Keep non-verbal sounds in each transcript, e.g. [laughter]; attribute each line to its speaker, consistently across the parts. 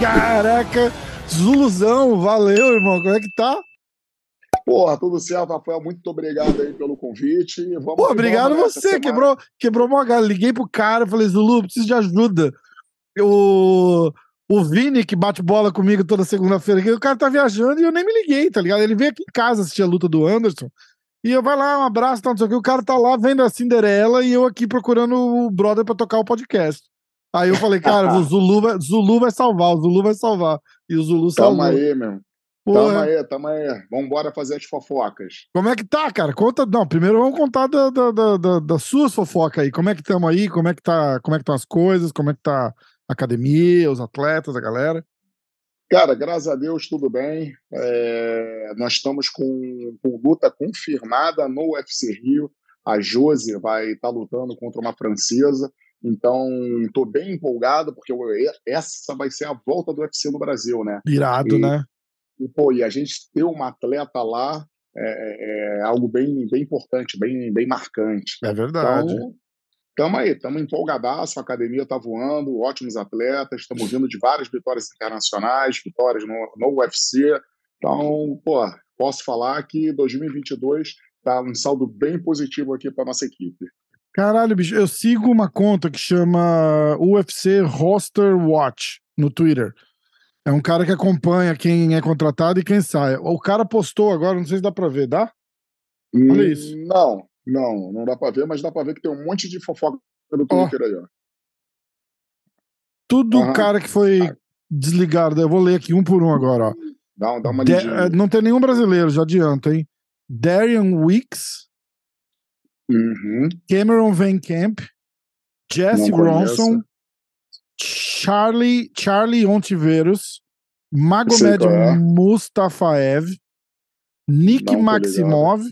Speaker 1: Caraca, Zuluzão, valeu, irmão. Como é que tá?
Speaker 2: Porra, tudo certo, Rafael. Muito obrigado aí pelo convite. Vamos
Speaker 1: Pô, obrigado vamos você. Quebrou, quebrou uma galera. Liguei pro cara, falei, Zulu, preciso de ajuda. O, o Vini, que bate bola comigo toda segunda-feira, o cara tá viajando e eu nem me liguei, tá ligado? Ele veio aqui em casa assistir a luta do Anderson. E eu vai lá, um abraço, tá, não sei o que. O cara tá lá vendo a Cinderela e eu aqui procurando o brother pra tocar o podcast. Aí eu falei, cara, o [laughs] Zulu vai, Zulu vai salvar, o Zulu vai salvar. E o Zulu salvou.
Speaker 2: Tamo aí, meu. Tamo aí, tamo aí. Vambora fazer as fofocas.
Speaker 1: Como é que tá, cara? Conta. Não, primeiro vamos contar da, da, da, da, da suas fofocas aí. Como é que estamos aí? Como é que tá? Como é que estão as coisas? Como é que tá academia, os atletas, a galera?
Speaker 2: Cara, graças a Deus, tudo bem. É, nós estamos com, com, luta confirmada no UFC Rio. A Josi vai estar tá lutando contra uma francesa. Então, estou bem empolgado, porque essa vai ser a volta do UFC no Brasil, né?
Speaker 1: Irado,
Speaker 2: e,
Speaker 1: né?
Speaker 2: E, pô, e a gente ter uma atleta lá é, é, é algo bem, bem importante, bem, bem marcante.
Speaker 1: É verdade.
Speaker 2: Então, Estamos aí, estamos empolgadaço, a academia está voando, ótimos atletas, estamos vindo de várias vitórias internacionais, vitórias no, no UFC. Então, pô, posso falar que 2022 está um saldo bem positivo aqui para nossa equipe.
Speaker 1: Caralho, bicho, eu sigo uma conta que chama UFC Roster Watch no Twitter. É um cara que acompanha quem é contratado e quem sai. O cara postou agora, não sei se dá pra ver, dá?
Speaker 2: Olha isso. Não, não, não dá pra ver, mas dá pra ver que tem um monte de fofoca no Twitter oh. aí, ó.
Speaker 1: Tudo uhum. cara que foi ah. desligado. Eu vou ler aqui um por um agora, ó.
Speaker 2: Dá, dá uma
Speaker 1: De eh, Não tem nenhum brasileiro, já adianta, hein? Darian Weeks,
Speaker 2: uhum.
Speaker 1: Cameron Van Camp, Jesse Ronson, Charlie, Charlie Ontiveros, Magomed é. Mustafaev, Nick Não, Maximov,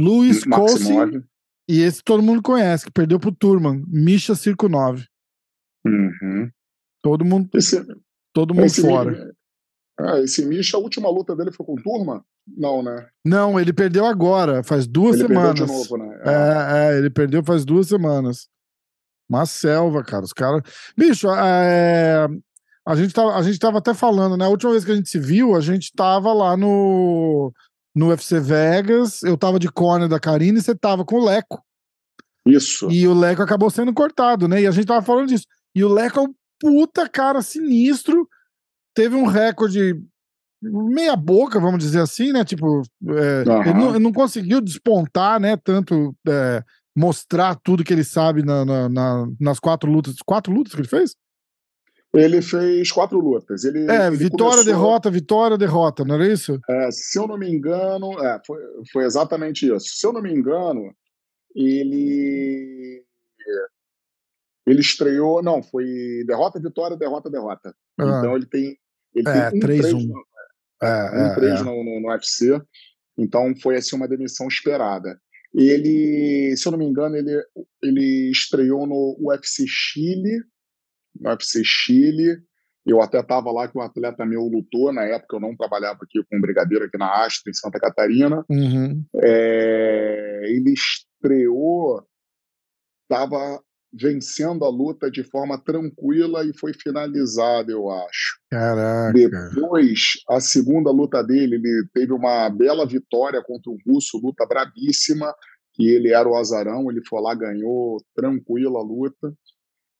Speaker 1: Luiz Coulson e esse todo mundo conhece, que perdeu pro Turman, Misha Circo 9.
Speaker 2: Uhum.
Speaker 1: Todo mundo, esse, todo mundo
Speaker 2: esse
Speaker 1: fora.
Speaker 2: Ah, esse Misha, a última luta dele foi com o Turman? Não, né?
Speaker 1: Não, ele perdeu agora, faz duas
Speaker 2: ele
Speaker 1: semanas.
Speaker 2: Perdeu de novo, né?
Speaker 1: É, é, ele perdeu faz duas semanas. Uma selva, cara. Os caras. Bicho, é... a, gente tava, a gente tava até falando, né? A última vez que a gente se viu, a gente tava lá no, no UFC Vegas. Eu tava de corner da Karine e você tava com o Leco.
Speaker 2: Isso.
Speaker 1: E o Leco acabou sendo cortado, né? E a gente tava falando disso. E o Leco é um puta cara sinistro. Teve um recorde meia boca, vamos dizer assim, né? Tipo, é, uhum. ele, não, ele, não, conseguiu despontar, né? Tanto é, mostrar tudo que ele sabe na, na, na, nas quatro lutas. Quatro lutas que ele fez?
Speaker 2: Ele fez quatro lutas. Ele,
Speaker 1: é,
Speaker 2: ele
Speaker 1: vitória, começou... derrota, vitória, derrota, não era isso?
Speaker 2: É, se eu não me engano, é, foi, foi exatamente isso. Se eu não me engano, ele. Ele estreou. Não, foi derrota, vitória, derrota, derrota. Ah. Então ele tem. Ele
Speaker 1: é,
Speaker 2: tem um
Speaker 1: 3
Speaker 2: 1
Speaker 1: no,
Speaker 2: é, um 3 é, é. no, no, no UFC. Então foi assim uma demissão esperada. Ele, se eu não me engano, ele, ele estreou no UFC Chile, no UFC Chile. Eu até estava lá que um atleta meu lutou, na época eu não trabalhava aqui com um brigadeiro aqui na Astra, em Santa Catarina.
Speaker 1: Uhum.
Speaker 2: É, ele estreou, estava vencendo a luta de forma tranquila e foi finalizada, eu acho.
Speaker 1: Caraca.
Speaker 2: Depois, a segunda luta dele, ele teve uma bela vitória contra um russo, luta brabíssima, que ele era o azarão, ele foi lá, ganhou tranquila a luta.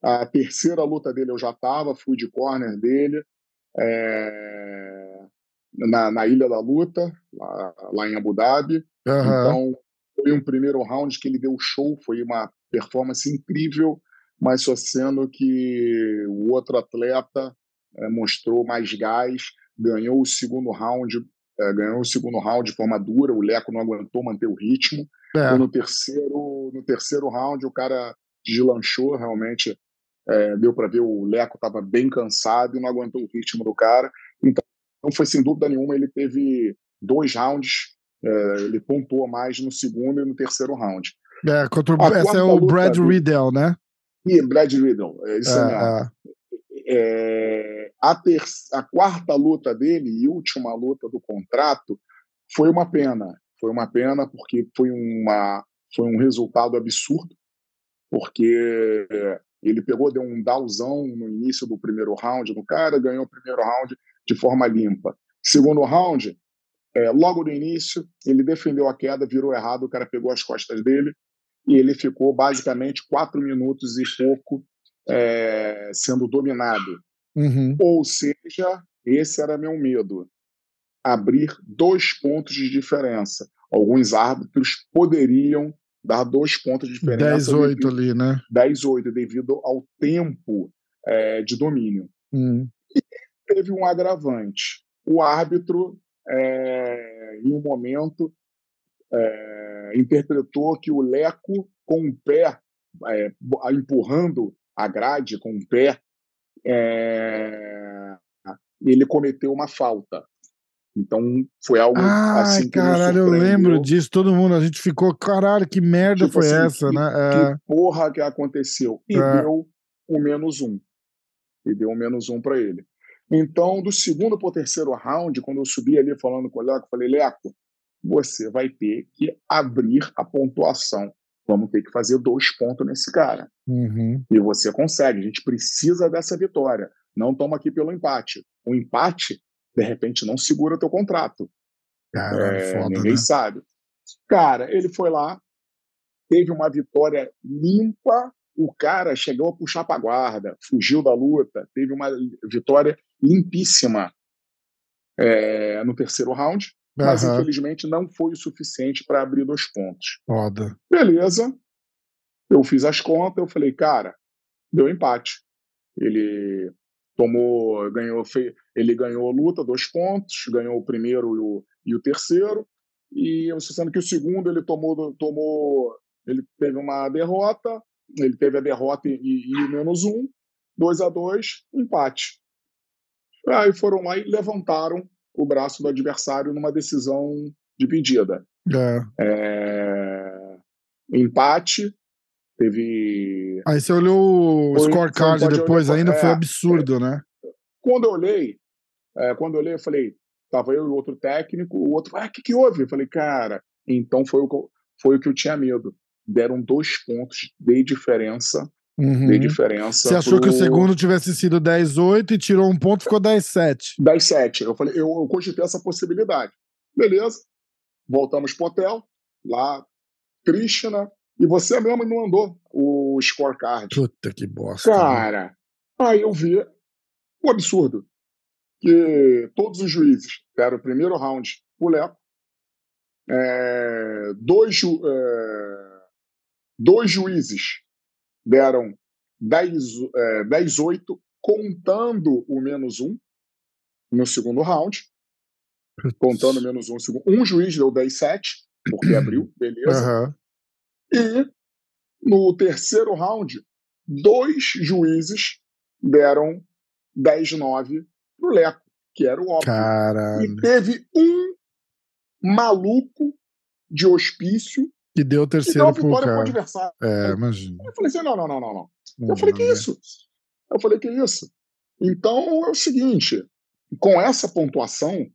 Speaker 2: A terceira luta dele eu já estava, fui de corner dele, é... na, na Ilha da Luta, lá, lá em Abu Dhabi.
Speaker 1: Uhum.
Speaker 2: Então, foi um primeiro round que ele deu show, foi uma performance incrível, mas só sendo que o outro atleta é, mostrou mais gás, ganhou o segundo round, é, ganhou o segundo round de forma dura, o Leco não aguentou manter o ritmo. É. no terceiro, no terceiro round o cara deslanchou, realmente é, deu para ver o Leco estava bem cansado e não aguentou o ritmo do cara. Então, foi sem dúvida nenhuma, ele teve dois rounds, é, ele pontuou mais no segundo e no terceiro round.
Speaker 1: É, contra o, esse é o Brad Riddell, né?
Speaker 2: E Brad Riddell, é isso é, mesmo. É. é. a, ter, a quarta luta dele e última luta do contrato foi uma pena. Foi uma pena porque foi, uma, foi um resultado absurdo, porque ele pegou, deu um dowzão no início do primeiro round no cara, ganhou o primeiro round de forma limpa. Segundo round, é, logo no início, ele defendeu a queda, virou errado, o cara pegou as costas dele e ele ficou basicamente quatro minutos e pouco é, sendo dominado.
Speaker 1: Uhum.
Speaker 2: Ou seja, esse era meu medo. Abrir dois pontos de diferença. Alguns árbitros poderiam dar dois pontos de diferença.
Speaker 1: 10-8 ali, né?
Speaker 2: 10-8, devido ao tempo é, de domínio.
Speaker 1: Uhum.
Speaker 2: E teve um agravante. O árbitro, é, em um momento, é, interpretou que o Leco, com o pé, é, empurrando a grade com o pé, é, ele cometeu uma falta. Então foi algo
Speaker 1: Ai,
Speaker 2: assim que
Speaker 1: caralho, eu lembro disso, todo mundo, a gente ficou, caralho, que merda
Speaker 2: tipo
Speaker 1: foi
Speaker 2: assim,
Speaker 1: essa,
Speaker 2: que,
Speaker 1: né?
Speaker 2: Que porra que aconteceu? E
Speaker 1: É.
Speaker 2: deu o menos um. E deu o menos um para ele. Então, do segundo para o terceiro round, quando eu subi ali falando com o Leco, eu falei, Leco, você vai ter que abrir a pontuação. Vamos ter que fazer dois pontos nesse cara.
Speaker 1: Uhum.
Speaker 2: E você consegue. A gente precisa dessa vitória. Não estamos aqui pelo empate. O empate, de repente, não segura teu contrato.
Speaker 1: Caralho,
Speaker 2: É,
Speaker 1: foda,
Speaker 2: ninguém
Speaker 1: né?
Speaker 2: sabe. Cara, ele foi lá, teve uma vitória limpa. O cara chegou a puxar para guarda, fugiu da luta, teve uma vitória limpíssima é, no terceiro round, mas
Speaker 1: Aham,
Speaker 2: infelizmente não foi o suficiente para abrir dois pontos.
Speaker 1: Foda.
Speaker 2: Beleza. Eu fiz as contas, eu falei, cara, deu empate. Ele tomou, ganhou, ele ganhou a luta, dois pontos, ganhou o primeiro e o, e o terceiro. E eu sendo que o segundo ele tomou, tomou, ele teve uma derrota, ele teve a derrota e, o menos um, dois a dois, empate. Aí foram lá e levantaram o braço do adversário numa decisão dividida.
Speaker 1: É.
Speaker 2: É, Empate, teve.
Speaker 1: Aí você olhou o
Speaker 2: Foi-
Speaker 1: scorecard
Speaker 2: foi-
Speaker 1: depois
Speaker 2: olhar-
Speaker 1: ainda, foi
Speaker 2: é,
Speaker 1: absurdo, né?
Speaker 2: Quando eu olhei, é, quando eu olhei, eu falei, tava eu e o outro técnico, o outro, ah, o que, que houve? Eu falei, cara, então foi o, que eu- foi o que eu tinha medo. Deram dois pontos de diferença.
Speaker 1: Uhum.
Speaker 2: De diferença.
Speaker 1: Você achou que o
Speaker 2: pro-
Speaker 1: segundo tivesse sido 10-8 e tirou um ponto, ficou 10-7.
Speaker 2: das sete. Eu falei, eu, eu cogitei essa possibilidade. Beleza. Voltamos pro hotel, lá, Krishna, e você mesmo não mandou o scorecard.
Speaker 1: Puta que bosta. né?
Speaker 2: Cara, aí eu vi o absurdo. Que todos os juízes deram o primeiro round pro Leco. É, dois, ju- é, dois juízes deram 10, é, 10-8, contando o menos um no segundo round. Contando o menos um. no segundo. Um juiz deu 10-7, porque abriu, [clears throat] beleza.
Speaker 1: Aham.
Speaker 2: E no terceiro round, dois juízes deram 10-9 pro Leco, que era o óbvio.
Speaker 1: Caralho.
Speaker 2: E teve um maluco de hospício
Speaker 1: Que deu o
Speaker 2: que deu
Speaker 1: terceiro pro
Speaker 2: vitória pro
Speaker 1: cara.
Speaker 2: adversário.
Speaker 1: É, imagina.
Speaker 2: Eu falei assim: não, não, não, não, não. Eu falei: que
Speaker 1: né?
Speaker 2: isso? Eu falei: que isso? Então é o seguinte: com essa pontuação,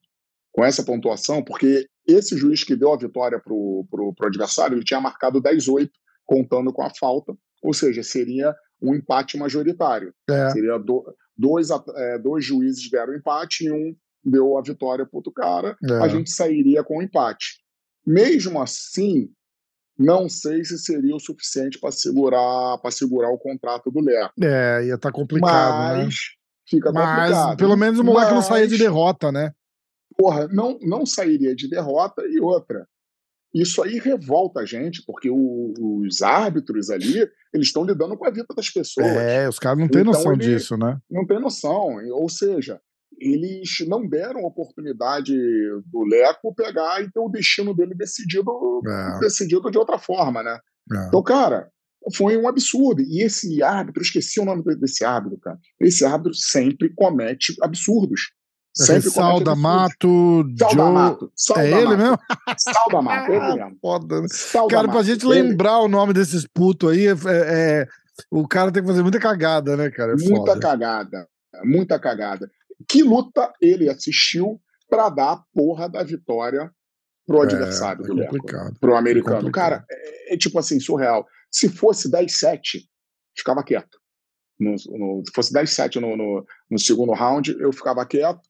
Speaker 2: com essa pontuação, porque esse juiz que deu a vitória pro, pro, pro adversário, ele tinha marcado 10-8, contando com a falta, ou seja, seria um empate majoritário.
Speaker 1: É.
Speaker 2: Seria do, dois, é, dois juízes deram empate e um deu a vitória para outro cara,
Speaker 1: É.
Speaker 2: a gente sairia com o empate. Mesmo assim, não sei se seria o suficiente para segurar para segurar o contrato do Léo.
Speaker 1: É, ia estar complicado, né?
Speaker 2: Mas fica
Speaker 1: Mas
Speaker 2: complicado.
Speaker 1: pelo menos o moleque não saía de
Speaker 2: Mas,
Speaker 1: derrota, né?
Speaker 2: Porra, não, não sairia de derrota e outra. Isso aí revolta a gente, porque o- os árbitros ali, eles estão lidando com a vida das pessoas.
Speaker 1: É, os caras não têm
Speaker 2: Então
Speaker 1: noção
Speaker 2: ele-
Speaker 1: disso, né?
Speaker 2: não tem noção. Ou seja, eles não deram oportunidade do Leco pegar e ter o destino dele decidido,
Speaker 1: É.
Speaker 2: decidido de outra forma, né?
Speaker 1: É.
Speaker 2: Então, cara, foi um absurdo. E esse árbitro, esqueci o nome desse árbitro, cara. Esse árbitro sempre comete absurdos. Sempre comete absurdos.
Speaker 1: Saldamato, Joe.
Speaker 2: Saldamato.
Speaker 1: É
Speaker 2: Saldamato.
Speaker 1: ele mesmo? [laughs]
Speaker 2: Saldamato, ele mesmo.
Speaker 1: Foda, né?
Speaker 2: Saldamato.
Speaker 1: Cara, pra gente
Speaker 2: Ele-
Speaker 1: lembrar o nome desses putos aí, é, é- o cara tem que fazer muita cagada, né, cara? É
Speaker 2: muita
Speaker 1: foda.
Speaker 2: cagada. Muita cagada. Que luta ele assistiu para dar a porra da vitória pro é, adversário é, do Leco, pro americano. Cara, é, é, tipo assim, surreal. Se fosse 10-7, ficava quieto. No, no, se fosse 10-7 no, no, no segundo round, eu ficava quieto.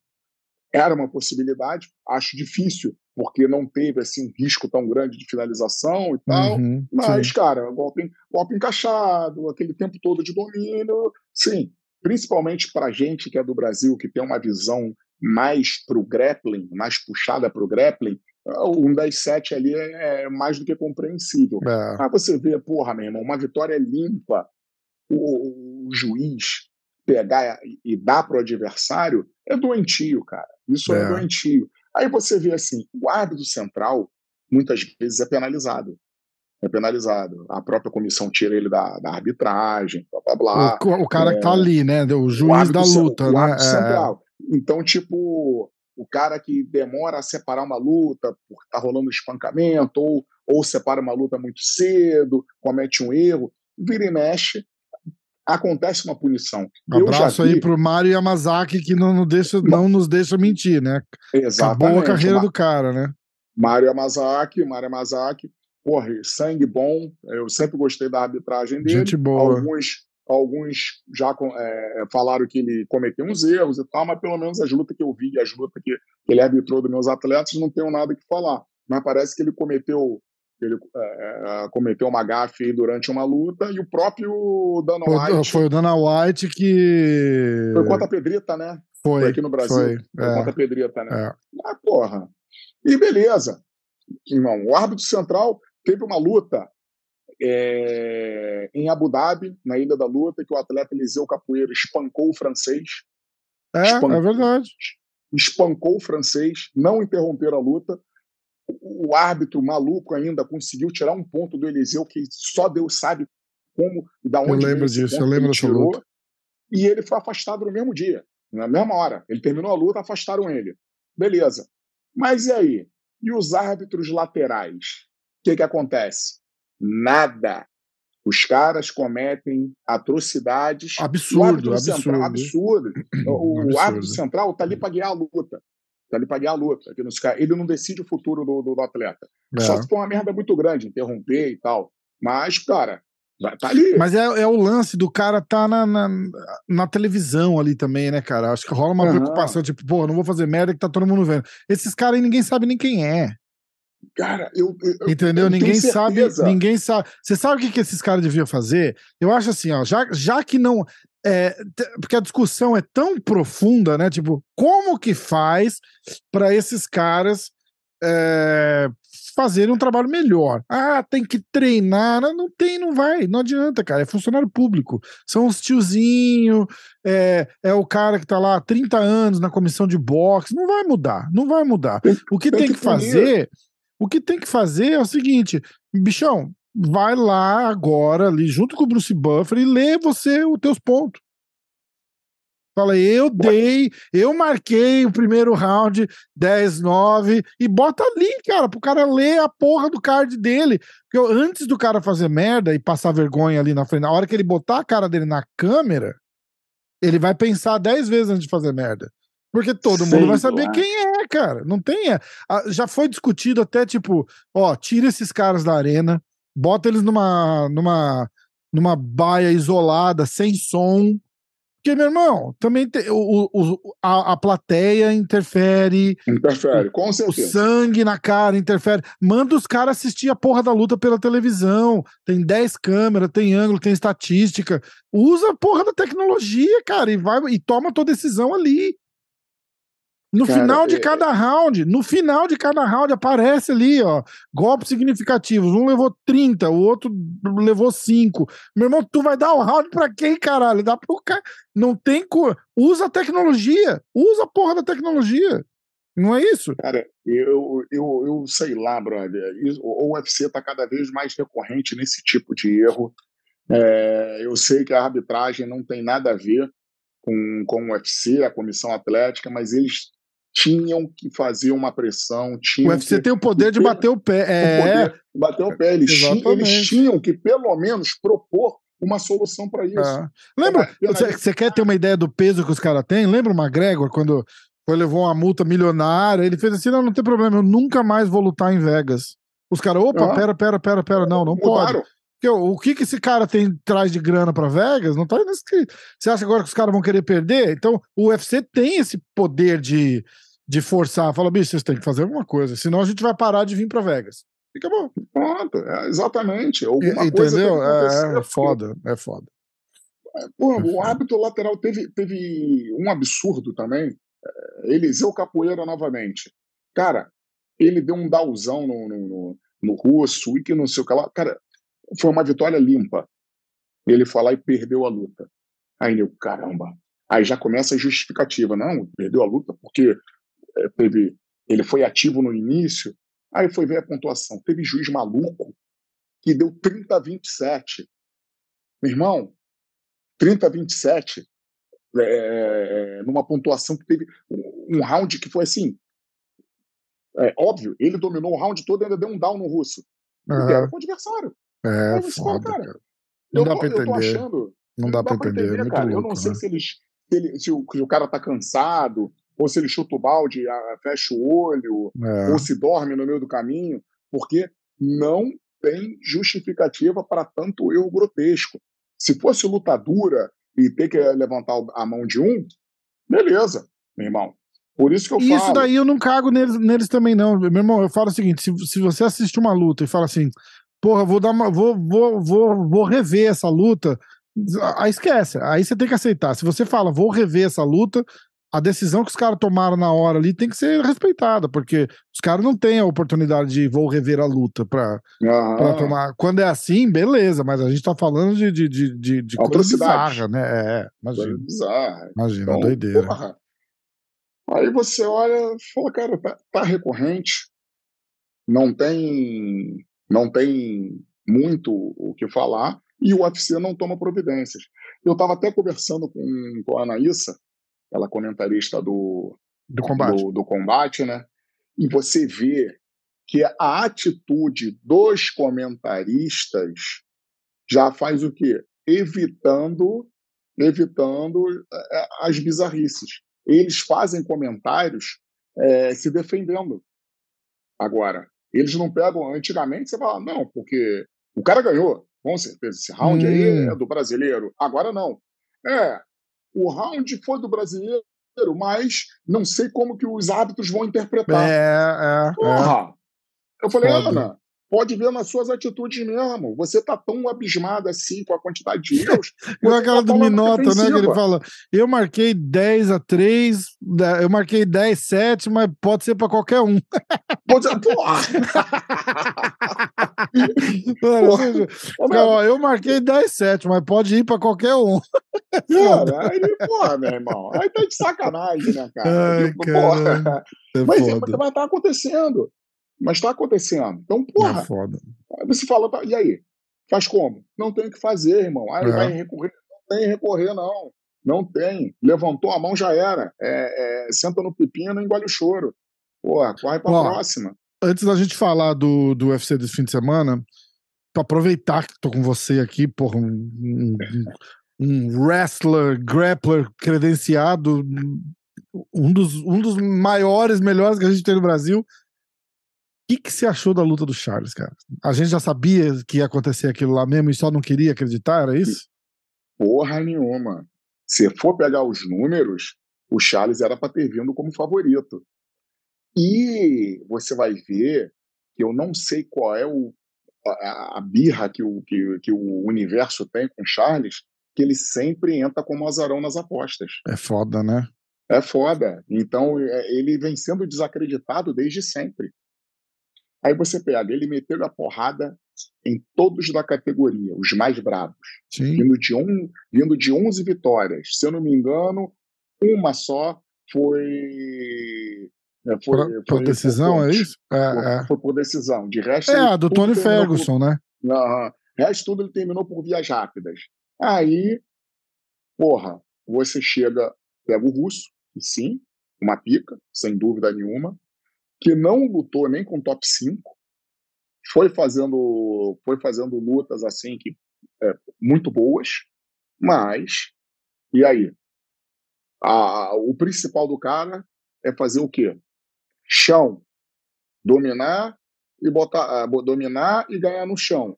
Speaker 2: Era uma possibilidade, acho difícil, porque não teve assim um risco tão grande de finalização e tal. Uhum, mas, sim. cara, golpe, golpe encaixado, aquele tempo todo de domínio, sim. Principalmente para gente que é do Brasil, que tem uma visão mais para o grappling, mais puxada para o grappling, um 10-7 ali é, é mais do que compreensível. É. Mas você vê, porra, meu irmão, uma vitória limpa, o, o juiz pegar e dar para o adversário é doentio, cara. Isso é. é doentio. Aí você vê assim, o árbitro central muitas vezes é penalizado. É penalizado. A própria comissão tira ele da, da arbitragem, blá blá blá.
Speaker 1: O, o cara é, que tá ali, né? O juiz o da luta,
Speaker 2: o
Speaker 1: né?
Speaker 2: É. central. Então, tipo, o cara que demora a separar uma luta porque tá rolando espancamento, ou, ou separa uma luta muito cedo, comete um erro, vira e mexe, acontece uma punição.
Speaker 1: Um abraço vi... aí pro Mário Yamazaki, que não, não, deixa, não nos deixa mentir, né?
Speaker 2: Exatamente.
Speaker 1: Acabou a carreira do cara, né?
Speaker 2: Mário Yamazaki, Mário Yamazaki, porra, sangue bom, eu sempre gostei da arbitragem dele.
Speaker 1: Gente boa.
Speaker 2: Alguns, alguns já é, falaram que ele cometeu uns erros e tal, mas pelo menos as lutas que eu vi, as lutas que, que ele arbitrou dos meus atletas, não tenho nada que falar. Mas parece que ele cometeu ele é, é, cometeu uma gafe durante uma luta e o próprio Dana White.
Speaker 1: Foi o Dana White que.
Speaker 2: Foi contra a Pedrita, né?
Speaker 1: Foi.
Speaker 2: foi aqui no Brasil.
Speaker 1: Foi,
Speaker 2: foi é. contra a Pedrita, né? É. Ah, porra. E beleza. Irmão, o árbitro central teve uma luta é, em Abu Dhabi, na Ilha da Luta, que o atleta Eliseu Capoeira espancou o francês.
Speaker 1: É, é espancou, é verdade.
Speaker 2: Espancou o francês, não interromperam a luta o árbitro maluco ainda conseguiu tirar um ponto do Eliseu que só Deus sabe como e da onde
Speaker 1: eu lembro disso, eu lembro dessa luta.
Speaker 2: E ele foi afastado no mesmo dia, na mesma hora. Ele terminou a luta, afastaram ele. Beleza. Mas e aí? E os árbitros laterais? O que, que acontece? Nada. Os caras cometem atrocidades.
Speaker 1: Absurdo, absurdo. Central,
Speaker 2: absurdo. O, absurdo. árbitro central está [clears throat] ali para guiar a luta. Tá ali para guiar a luta. Aqui nos, ele não decide o futuro do, do, do atleta. É. Só que foi uma merda muito grande, interromper e tal. Mas, cara, tá ali.
Speaker 1: Mas é, é o lance do cara tá na, na, na, televisão ali também, né, cara? Acho que rola uma uhum. preocupação, tipo, pô, não vou fazer merda que tá todo mundo vendo. Esses caras aí ninguém sabe nem quem é.
Speaker 2: Cara, eu. eu
Speaker 1: Entendeu?
Speaker 2: Eu
Speaker 1: ninguém sabe. Ninguém sabe. Você sabe o que, que esses caras deviam fazer? Eu acho assim, ó, já, já que não. É, porque a discussão é tão profunda, né? Tipo, como que faz para esses caras é, fazerem um trabalho melhor? Ah, tem que treinar. Não tem, não vai, não adianta, cara. É funcionário público. São os tiozinhos, é, é o cara que tá lá há 30 anos na comissão de boxe. Não vai mudar, não vai mudar. O que tem, que fazer. O que tem que fazer é o seguinte, bichão, vai lá agora, ali, junto com o Bruce Buffer, e lê você os teus pontos. Fala, eu dei, eu marquei o primeiro round 10-9 e bota ali, cara, pro cara ler a porra do card dele. Porque eu, antes do cara fazer merda e passar vergonha ali na frente, na hora que ele botar a cara dele na câmera, ele vai pensar 10 vezes antes de fazer merda. Porque todo Sei mundo vai saber lá. quem é, cara. Não tem. É. Já foi discutido até, tipo, ó, tira esses caras da arena, bota eles numa, numa, numa baia isolada, sem som. Porque, meu irmão, também tem, o, o, a, a plateia interfere.
Speaker 2: Interfere, com certeza.
Speaker 1: O sangue na cara interfere. Manda os caras assistir a porra da luta pela televisão. Tem 10 câmeras, tem ângulo, tem estatística. Usa a porra da tecnologia, cara, e vai e toma tua decisão ali. No Cara, final de é... cada round, no final de cada round aparece ali, ó, golpes significativos. Um levou 30, o outro levou 5. Meu irmão, tu vai dar o round pra quem, caralho? Dá pro cara. Não tem cor. Usa a tecnologia. Usa a porra da tecnologia. Não é isso?
Speaker 2: Cara, eu, eu, eu sei lá, brother. O UFC tá cada vez mais recorrente nesse tipo de erro. É, eu sei que a arbitragem não tem nada a ver com, com o UFC, a comissão atlética, mas eles tinham que fazer uma pressão. Tinham
Speaker 1: o UFC
Speaker 2: que,
Speaker 1: tem o poder de bater o pé. É...
Speaker 2: O bater o pé. Eles, tinham, eles tinham que, pelo menos, propor uma solução para isso.
Speaker 1: É. Lembra? Você quer ter uma ideia do peso que os caras têm? Lembra o McGregor quando Foi, levou uma multa milionária. Ele fez assim: não, não tem problema, eu nunca mais vou lutar em Vegas. Os caras, opa, pera, pera, pera, pera, não, não pode. Porque, o que, que esse cara tem traz de grana para Vegas? Não tá nesse. Você acha agora que os caras vão querer perder? Então, o UFC tem esse poder de, de forçar. Fala, bicho, vocês têm que fazer alguma coisa, senão a gente vai parar de vir para Vegas. Fica bom.
Speaker 2: Pronto, é, exatamente.
Speaker 1: Alguma e, entendeu? É, é foda, é foda.
Speaker 2: Pô, é o hábito lateral teve, teve um absurdo também. É, Eliseu Capoeira novamente. Cara, ele deu um dauzão no, no, no, no russo e que não sei o que lá. Cara, foi uma vitória limpa. Ele foi lá e perdeu a luta. Aí eu, caramba. Aí já começa a justificativa. Não, perdeu a luta porque é, teve, ele foi ativo no início. Aí foi ver a pontuação. Teve juiz maluco que deu 30 a 27. Meu irmão, 30 a 27, é, é, numa pontuação que teve um round que foi assim. É, óbvio, ele dominou o round todo e ainda deu um down no russo. Uhum. Era o adversário.
Speaker 1: É, foda, cara. cara. Não dá pra entender. Achando,
Speaker 2: não dá, dá pra entender, entender cara. Louco, eu não sei né? se, eles, se, ele, se, o, se o cara tá cansado, ou se ele chuta o balde, fecha o olho, é. ou se dorme no meio do caminho, porque não tem justificativa para tanto erro grotesco. Se fosse luta dura e ter que levantar a mão de um, beleza, meu irmão. Por isso que eu
Speaker 1: e
Speaker 2: falo.
Speaker 1: Isso daí eu não cago neles, neles também, não. Meu irmão, eu falo o seguinte: se, se você assiste uma luta e fala assim, porra, vou dar uma, vou, vou, vou, vou rever essa luta. Aí esquece, aí você tem que aceitar. Se você fala, vou rever essa luta, a decisão que os caras tomaram na hora ali tem que ser respeitada, porque os caras não têm a oportunidade de vou rever a luta pra, ah. Pra tomar. Quando é assim, beleza, mas a gente tá falando de, de, de, de, de coisa bizarra, né? É, imagina.
Speaker 2: Bizarra.
Speaker 1: Imagina, então, doideira.
Speaker 2: Porra. Aí você olha e fala, cara, tá, tá recorrente, não tem não tem muito o que falar e o UFC não toma providências. Eu estava até conversando com, com a Anaísa, ela comentarista do,
Speaker 1: do, combate.
Speaker 2: Do, do combate, né? E você vê que a atitude dos comentaristas já faz o quê? Evitando, evitando é, as bizarrices. Eles fazem comentários é, se defendendo. Agora, eles não pegam. Antigamente você fala, não, porque o cara ganhou, com certeza. Esse round hum. aí é do brasileiro. Agora não. É, o round foi do brasileiro, mas não sei como que os árbitros vão interpretar.
Speaker 1: É, é. Porra!
Speaker 2: É. Eu falei, Foda. Ana, pode ver nas suas atitudes mesmo. Você tá tão abismado assim com a quantidade de [laughs] erros.
Speaker 1: Igual aquela tá do Minota, né? Que ele fala: eu marquei 10 a 3, eu marquei 10 a 7, mas pode ser para qualquer um. [laughs]
Speaker 2: Pode ser, porra!
Speaker 1: Mano, porra. eu marquei 10 a 7, mas pode ir para qualquer um. [laughs]
Speaker 2: Cara, aí, porra, meu irmão. Aí tá de sacanagem, né, cara? Ai, tipo, porra. É mas, mas tá acontecendo. Mas está acontecendo. Então, porra. É foda. Você fala, tá, e aí? Faz como? Não tem o que fazer, irmão. Aí é. vai recorrer. Não tem recorrer, não. Não tem. Levantou a mão, já era. É, é, senta no pepino e engole o choro. Porra, corre pra Ó, próxima.
Speaker 1: Antes da gente falar do, do UFC desse fim de semana, para aproveitar que tô com você aqui, porra, um, um, um wrestler, grappler credenciado, um dos, um dos maiores, melhores que a gente tem no Brasil que, que você achou da luta do Charles, cara? A gente já sabia que ia acontecer aquilo lá mesmo e só não queria acreditar, era isso?
Speaker 2: Porra nenhuma. Se for pegar os números, o Charles era para ter vindo como favorito. E você vai ver que eu não sei qual é o, a, a birra que o, que, que o universo tem com o Charles, que ele sempre entra como azarão nas apostas.
Speaker 1: É foda, né?
Speaker 2: É foda. Então, é, ele vem sendo desacreditado desde sempre. Aí você pega, ele meteu a porrada em todos da categoria, os mais bravos. Vindo de, um, vindo de 11 vitórias. Se eu não me engano, uma só foi.
Speaker 1: É, foi, por, por decisão, é isso? É,
Speaker 2: foi,
Speaker 1: é.
Speaker 2: foi, por decisão. De resto,
Speaker 1: é, a do Tony Ferguson,
Speaker 2: por,
Speaker 1: né?
Speaker 2: Não, resto tudo ele terminou por vias rápidas. Aí, porra, você chega, pega o russo, e sim, uma pica, sem dúvida nenhuma que não lutou nem com top 5, foi fazendo, foi fazendo lutas assim que é, muito boas, mas e aí? A, o principal do cara é fazer o quê? Chão. Dominar e botar, uh, dominar e ganhar no chão.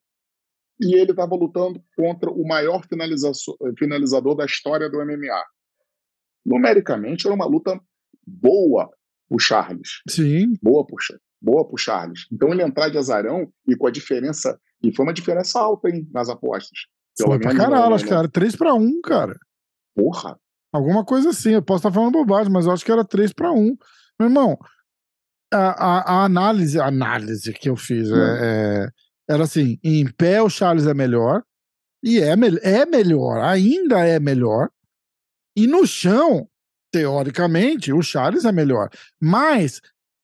Speaker 2: E ele estava lutando contra o maior finalizador da história do MMA. Numericamente, era uma luta boa o Charles.
Speaker 1: Sim.
Speaker 2: Boa pro, boa pro Charles. Então ele entrar de azarão e com a diferença. E foi uma diferença alta, hein, nas apostas.
Speaker 1: Pelo foi pra caralho, acho que era 3 para 1, cara.
Speaker 2: Porra.
Speaker 1: Alguma coisa assim. Eu posso estar falando bobagem, mas eu acho que era 3 para 1. Meu irmão, a, a, a, análise, a análise que eu fiz hum. é, é, era assim: em pé o Charles é melhor. E é, é melhor, ainda é melhor. E no chão, teoricamente, o Charles é melhor. Mas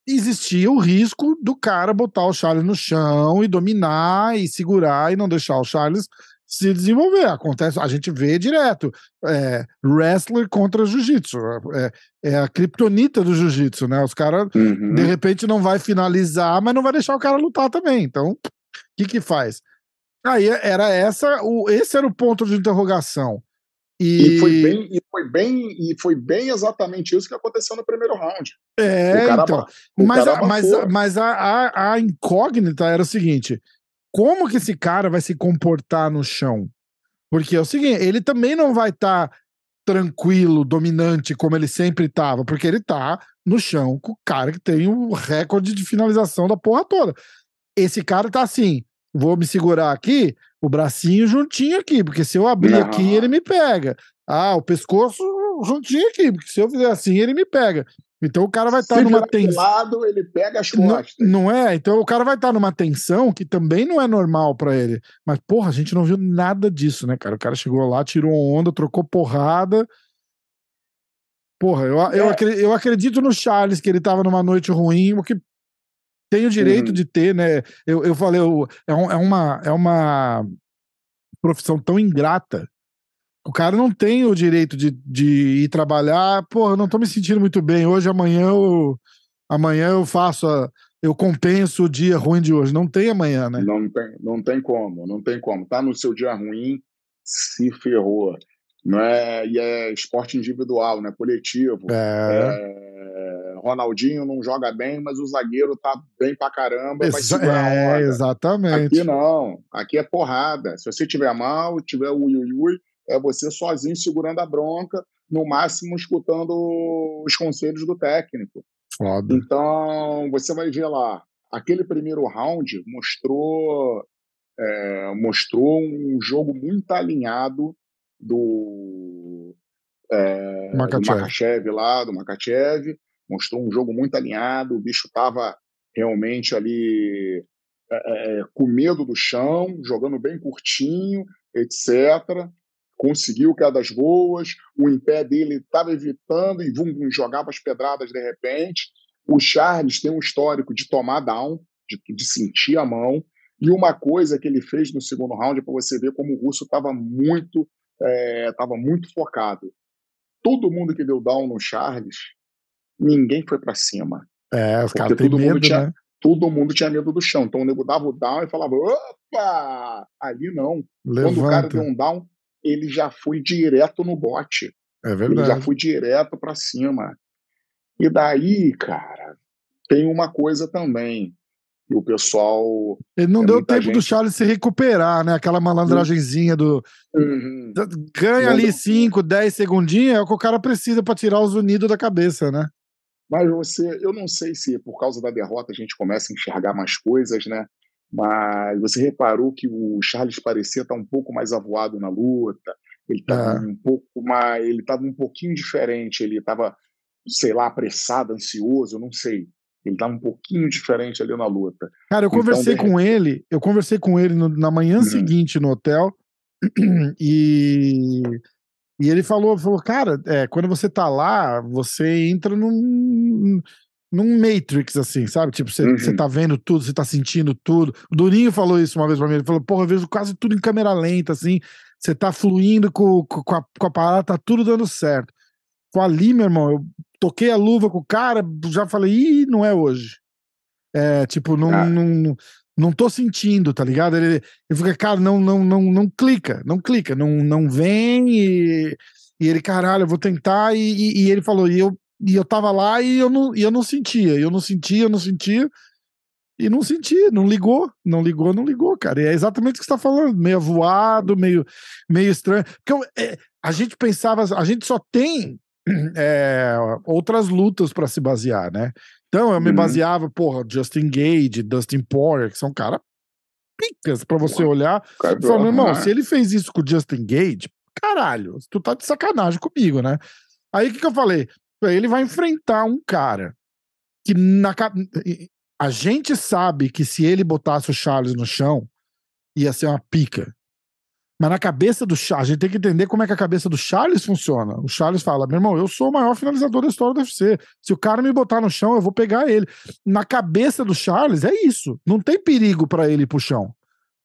Speaker 1: existia o risco do cara botar o Charles no chão e dominar e segurar e não deixar o Charles se desenvolver. Acontece, a gente vê direto. É, wrestler contra jiu-jitsu. É, é, a criptonita do jiu-jitsu, né? Os caras, uhum. de repente, não vai finalizar, mas não vai deixar o cara lutar também. Então, o que que faz? Aí era essa, o, esse era o ponto de interrogação.
Speaker 2: E... e... foi bem, e foi bem, e foi bem exatamente isso que aconteceu no primeiro round.
Speaker 1: É, então. mas, a, mas, mas a, a, a, incógnita era o seguinte: como que esse cara vai se comportar no chão? Porque é o seguinte, ele também não vai estar tá tranquilo, dominante, como ele sempre estava, porque ele tá no chão com o cara que tem o recorde de finalização da porra toda. Esse cara tá assim, vou me segurar aqui, o bracinho juntinho aqui, porque se eu abrir não. aqui, ele me pega. Ah, o pescoço juntinho aqui, porque se eu fizer assim, ele me pega. Então o cara vai estar tá numa tensão.
Speaker 2: lado, ele pega as costas.
Speaker 1: Não, não, é? Então o cara vai estar tá numa tensão que também não é normal para ele. Mas, porra, a gente não viu nada disso, né, cara? O cara chegou lá, tirou onda, trocou porrada. Porra, eu, é. eu, acredito, eu acredito no Charles, que ele tava numa noite ruim, o que tem o direito uhum. de ter, né? Eu, eu falei, eu, é, um, é, uma, é uma profissão tão ingrata. O cara não tem o direito de, de ir trabalhar. Pô, eu não tô me sentindo muito bem. Hoje, amanhã eu, amanhã eu faço a, eu compenso o dia ruim de hoje. Não tem amanhã, né?
Speaker 2: Não tem, não tem como, não tem como. Tá no seu dia ruim, se ferrou. Não é, e é esporte individual, né? Coletivo.
Speaker 1: É.
Speaker 2: é Ronaldinho não joga bem, mas o zagueiro tá bem pra caramba, vai
Speaker 1: segurar é. Exatamente.
Speaker 2: Aqui não, aqui é porrada. Se você tiver mal, tiver o ui, ui, é você sozinho segurando a bronca, no máximo escutando os conselhos do técnico.
Speaker 1: Foda.
Speaker 2: Então, você vai ver lá, aquele primeiro round mostrou, é, mostrou um jogo muito alinhado do, é, do Makachev lá, do Makachev, mostrou um jogo muito alinhado, o bicho estava realmente ali é, com medo do chão, jogando bem curtinho, etc. Conseguiu quedas boas, o em pé dele estava evitando e vum, vum, jogava as pedradas de repente. O Charles tem um histórico de tomar down, de, de sentir a mão. E uma coisa que ele fez no segundo round, para você ver como o russo estava muito, é, muito focado. Todo mundo que deu down no Charles ninguém foi para cima.
Speaker 1: É, os caras têm medo,
Speaker 2: tinha,
Speaker 1: né?
Speaker 2: Todo mundo tinha medo do chão. Então o nego dava o down e falava, opa! Ali não.
Speaker 1: Levanta.
Speaker 2: Quando o cara deu um down, ele já foi direto no bote.
Speaker 1: É verdade. Ele
Speaker 2: já foi direto para cima. E daí, cara, tem uma coisa também. E o pessoal.
Speaker 1: Ele não deu tempo gente... do Charles se recuperar, né? Aquela malandragenzinha do. Uhum. Ganha ali 5, 10 segundinhos, é o que o cara precisa para tirar os unidos da cabeça, né?
Speaker 2: Mas você, eu não sei se por causa da derrota a gente começa a enxergar mais coisas, né? Mas você reparou que o Charles parecia estar um pouco mais avoado na luta. Ele estava é. um pouco mais, ele estava um pouquinho diferente. Ele estava, sei lá, apressado, ansioso, eu não sei. Ele estava um pouquinho diferente ali na luta.
Speaker 1: Cara, eu então, conversei com ele, eu conversei com ele no, na manhã uhum. seguinte no hotel [clears throat] e e ele falou, falou, cara, é, quando você tá lá, você entra num, num Matrix, assim, sabe? Tipo, você, uhum. tá vendo tudo, você tá sentindo tudo. O Durinho falou isso uma vez pra mim, ele falou, porra, eu vejo quase tudo em câmera lenta, assim, você tá fluindo com, com, a, com a parada, tá tudo dando certo. Foi ali, meu irmão, eu toquei a luva com o cara, já falei, ih, não é hoje. É, tipo, não, ah. não, não tô sentindo, tá ligado? Ele, ele fica, cara, não, não, não, não clica, não clica, não, não vem e, e ele, caralho, eu vou tentar. E, e, e ele falou, e eu e eu tava lá e eu não, e eu não sentia, eu não sentia, eu não sentia. E não sentia, não ligou, não ligou, não ligou, cara. E é exatamente o que você tá falando, meio voado, meio, meio estranho. Porque é, a gente pensava, a gente só tem [clears throat] é, outras lutas para se basear, né? Então eu me uhum. baseava, porra, Justin Gage, Dustin Poirier, que são caras picas para você olhar. Cara, e falar, meu irmão, se ele fez isso com o Justin Gage, caralho, tu tá de sacanagem comigo, né? Aí o que, que eu falei? Ele vai enfrentar um cara que na a gente sabe que se ele botasse o Charles no chão, ia ser uma pica. Mas na cabeça do Charles, a gente tem que entender como é que a cabeça do Charles funciona. O Charles fala: meu irmão, eu sou o maior finalizador da história do UFC. Se o cara me botar no chão, eu vou pegar ele. Na cabeça do Charles, é isso. Não tem perigo para ele ir pro chão.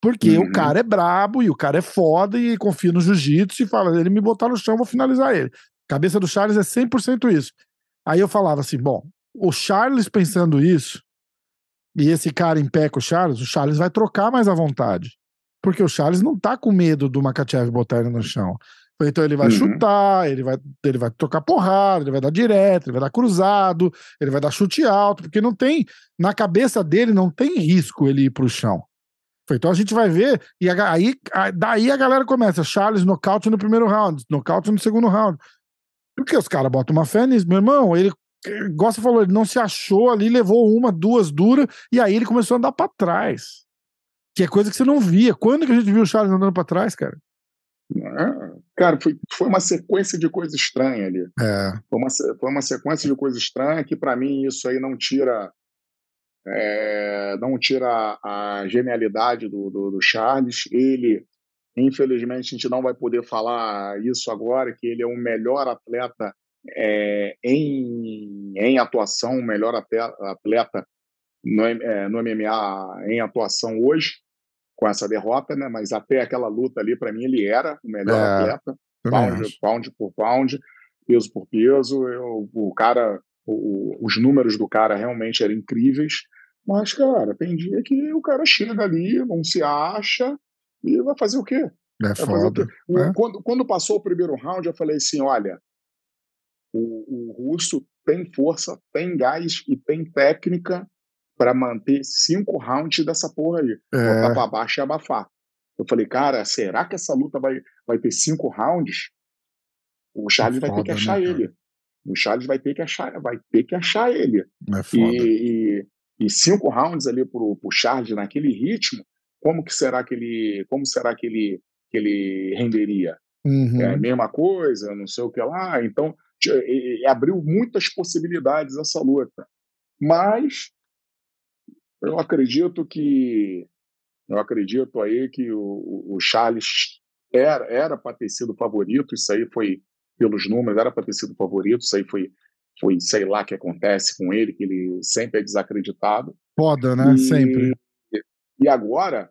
Speaker 1: Porque uhum. o cara é brabo e o cara é foda e confia no jiu-jitsu e fala: ele me botar no chão, eu vou finalizar ele. Cabeça do Charles é 100% isso. Aí eu falava assim: bom, o Charles pensando isso, e esse cara em pé com o Charles, o Charles vai trocar mais à vontade. Porque o Charles não tá com medo do Makachev botar ele no chão. Então ele vai uhum. chutar, ele vai, ele vai tocar porrada, ele vai dar direto, ele vai dar cruzado, ele vai dar chute alto, porque não tem, na cabeça dele não tem risco ele ir pro chão. Então a gente vai ver, e aí daí a galera começa, Charles nocaute no primeiro round, nocaute no segundo round. Porque os caras botam uma fé nisso, meu irmão, ele gosta falou, ele não se achou ali, levou uma, duas duras, e aí ele começou a andar para trás. Que é coisa que você não via. Quando que a gente viu o Charles andando para trás, cara?
Speaker 2: É, cara, foi, foi uma sequência de coisa estranha ali. É. Foi, uma, foi uma sequência de coisa estranha que, para mim, isso aí não tira. É, não tira a genialidade do, do, do Charles. Ele, infelizmente, a gente não vai poder falar isso agora, que ele é o melhor atleta é, em, em atuação, o melhor atleta no, é, no MMA em atuação hoje, com essa derrota, né? Mas até aquela luta ali, para mim, ele era o melhor é, atleta, pound, pound, por pound, peso por peso. Eu, o cara, o, os números do cara realmente eram incríveis. Mas, cara, tem dia que o cara chega ali, não se acha e vai fazer o quê?
Speaker 1: É foda.
Speaker 2: O, é. Quando, quando passou o primeiro round, eu falei assim: olha, o, o russo tem força, tem gás e tem técnica para manter cinco rounds dessa porra aí. É. Botar pra baixo e abafar. Eu falei, cara, será que essa luta vai, vai ter cinco rounds? O Charles é vai ter que achar né, ele. O Charles vai ter que achar, vai ter que achar ele.
Speaker 1: É foda.
Speaker 2: E, e, e, cinco rounds ali pro, pro Charles naquele ritmo, como que será que ele, como será que ele, que ele renderia?
Speaker 1: Uhum.
Speaker 2: É a mesma coisa, não sei o que lá. Então, abriu muitas possibilidades essa luta. Mas eu acredito que eu acredito aí que o, o Charles era era para ter sido favorito. Isso aí foi pelos números era para ter sido favorito. Isso aí foi foi sei lá o que acontece com ele que ele sempre é desacreditado.
Speaker 1: Foda, né?
Speaker 2: E,
Speaker 1: sempre.
Speaker 2: E agora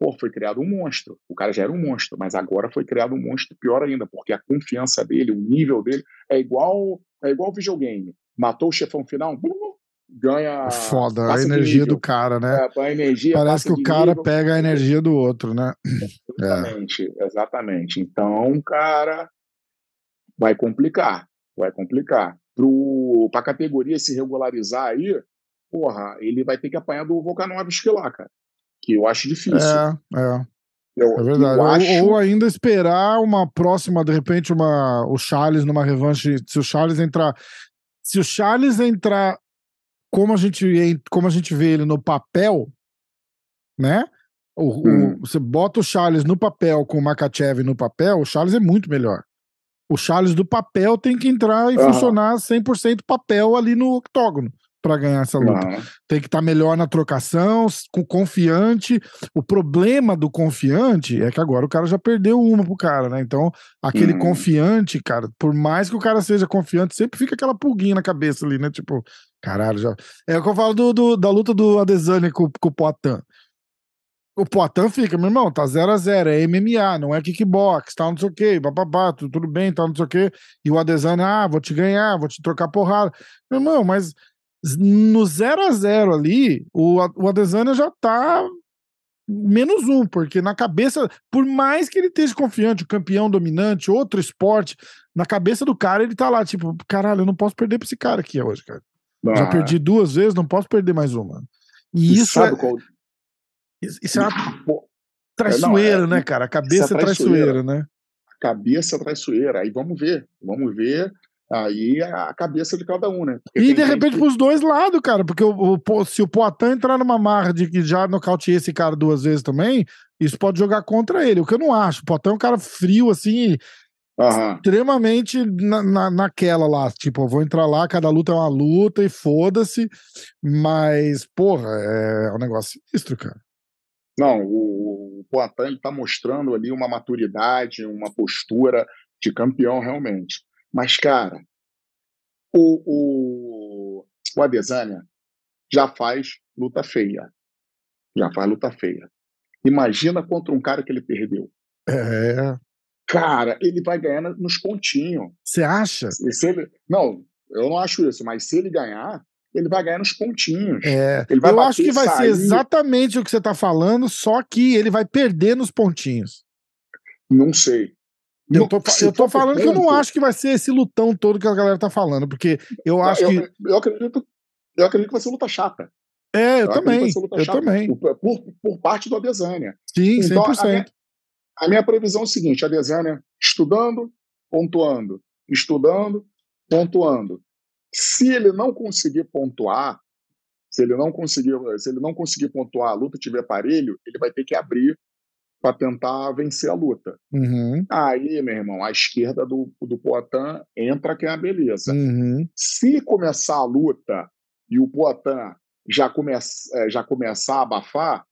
Speaker 2: Pô, foi criado um monstro. O cara já era um monstro, mas agora foi criado um monstro pior ainda, porque a confiança dele, o nível dele é igual é igual videogame. Matou o chefão final, ganha.
Speaker 1: Foda, a energia do cara, né?
Speaker 2: É, a energia
Speaker 1: Parece que o cara nível, pega a energia do outro, né?
Speaker 2: Exatamente, é. exatamente. Então, cara, vai complicar, vai complicar. Para a categoria se regularizar aí, porra, ele vai ter que apanhar do Volkanovski lá, cara que eu acho difícil.
Speaker 1: É, é. Eu, é verdade. Acho... Ou, ou, ainda esperar uma próxima, de repente, uma, o Charles numa revanche. Se o Charles entrar. Se o Charles entrar como a gente, como a gente vê ele no papel, né? O, hum. o, você bota o Charles no papel com o Makachev no papel, o Charles é muito melhor. O Charles do papel tem que entrar e uhum. funcionar 100% papel ali no octógono para ganhar essa luta. Uhum. Tem que estar tá melhor na trocação, com confiante. O problema do confiante é que agora o cara já perdeu uma pro cara, né? Então, aquele uhum. confiante, cara, por mais que o cara seja confiante, sempre fica aquela pulguinha na cabeça ali, né? Tipo, caralho, já. É o que eu falo do, do da luta do Adesanya com, com o Poitin. O Poitin fica, meu irmão, tá 0 a 0 é MMA, não é kickbox, tal, não sei o quê, bababá, tudo, tudo bem, tal, não sei o quê. E o Adesanya, ah, vou te ganhar, vou te trocar porrada. Meu irmão, mas no 0 a 0 ali, o, o Adesanya já tá menos um, porque na cabeça, por mais que ele esteja confiante, o campeão dominante, outro esporte, na cabeça do cara ele tá lá, tipo, caralho, eu não posso perder pra esse cara aqui hoje, cara. Ah. Já perdi duas vezes, não posso perder mais uma. E, e isso é. Qual... Isso é uma traiçoeira, não, é... né, cara? A cabeça é traiçoeira, traiçoeira, né?
Speaker 2: A cabeça é traiçoeira. Aí vamos ver, vamos ver Aí a cabeça de cada um, né?
Speaker 1: Porque e de repente que... pros dois lados, cara, porque o, o, se o Poitin entrar numa marra de que já nocauteia esse cara duas vezes também, isso pode jogar contra ele, o que eu não acho. O Poitin é um cara frio, assim, uhum. extremamente na, na, naquela lá, tipo, eu vou entrar lá, cada luta é uma luta e foda-se, mas, porra, é, é um negócio sinistro, cara.
Speaker 2: Não, o, o Poitin, ele tá mostrando ali uma maturidade, uma postura de campeão realmente. Mas, cara, o, o, o Adesanya já faz luta feia. Já faz luta feia. Imagina contra um cara que ele perdeu.
Speaker 1: É.
Speaker 2: Cara, ele vai ganhar nos pontinhos.
Speaker 1: Você acha?
Speaker 2: Se ele, não, eu não acho isso, mas se ele ganhar, ele vai ganhar nos pontinhos.
Speaker 1: É, eu acho que vai sair. ser exatamente o que você está falando, só que ele vai perder nos pontinhos.
Speaker 2: Não sei.
Speaker 1: Eu tô, eu tô falando que eu não acho que vai ser esse lutão todo que a galera tá falando, porque eu acho que.
Speaker 2: Eu acredito, eu acredito que vai ser luta chata.
Speaker 1: É, eu, eu também. Eu
Speaker 2: chata
Speaker 1: também.
Speaker 2: Por, por, por, parte do Adesanya.
Speaker 1: Sim, então, 100%.
Speaker 2: A minha, a minha previsão é o seguinte: a Adesanya estudando, pontuando, estudando, pontuando. Se ele não conseguir pontuar, se ele não conseguir, se ele não conseguir pontuar, a luta tiver aparelho, ele vai ter que abrir para tentar vencer a luta.
Speaker 1: Uhum.
Speaker 2: Aí, meu irmão, a esquerda do, do Poitin entra que é a beleza.
Speaker 1: Uhum.
Speaker 2: Se começar a luta e o Poitin já, começa, é, já começar a abafar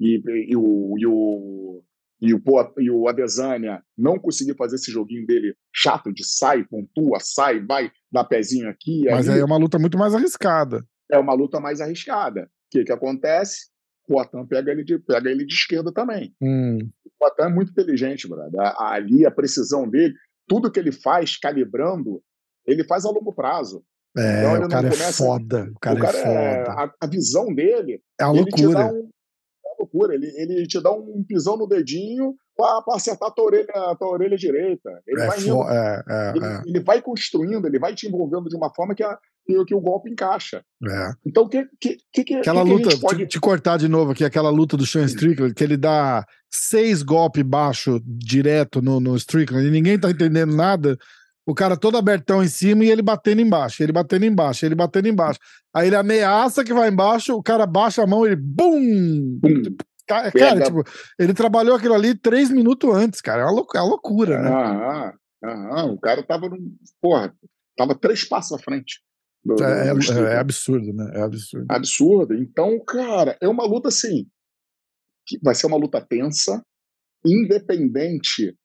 Speaker 2: e, e, o, e, o, e, o, e o Adesanya não conseguir fazer esse joguinho dele chato de sai, pontua, sai, vai, dá pezinho aqui.
Speaker 1: Mas aí é uma luta muito mais arriscada.
Speaker 2: É uma luta mais arriscada. O que, que acontece? O Poitin pega ele de, pega ele de esquerda também.
Speaker 1: Hum.
Speaker 2: O Poitin é muito inteligente, brother. Ali, a precisão dele, tudo que ele faz calibrando, ele faz a longo prazo.
Speaker 1: É, então, o cara é começa, é foda. O cara, o cara é, é
Speaker 2: foda. a, a, visão dele.
Speaker 1: É a loucura.
Speaker 2: Um, é uma loucura. Ele, ele te dá um pisão no dedinho para acertar a tua orelha, a tua orelha direita. Ele,
Speaker 1: é
Speaker 2: vai
Speaker 1: indo, é, é,
Speaker 2: ele,
Speaker 1: é.
Speaker 2: ele, vai construindo, ele vai te envolvendo de uma forma que a, que, que o golpe encaixa.
Speaker 1: É.
Speaker 2: Então, o que, que, que,
Speaker 1: aquela
Speaker 2: que
Speaker 1: luta,
Speaker 2: pode...
Speaker 1: te, te, cortar de novo aqui, aquela luta do Sean Strickland, que ele dá seis golpes baixo direto no, no Strickland e ninguém tá entendendo nada. O cara todo abertão em cima e ele batendo embaixo, ele batendo embaixo, ele batendo embaixo. Aí ele ameaça que vai embaixo, o cara baixa a mão e ele BUM! Bum. Cara, cara tipo, ele trabalhou aquilo ali três minutos antes, cara. É uma, loucura, é uma loucura né?
Speaker 2: Ah, ah, ah, o cara tava, porra, tava três passos à frente.
Speaker 1: Do, é, do é, é, absurdo, né? É absurdo.
Speaker 2: Absurdo. Então, cara, é uma luta assim. Que vai ser uma luta tensa, independente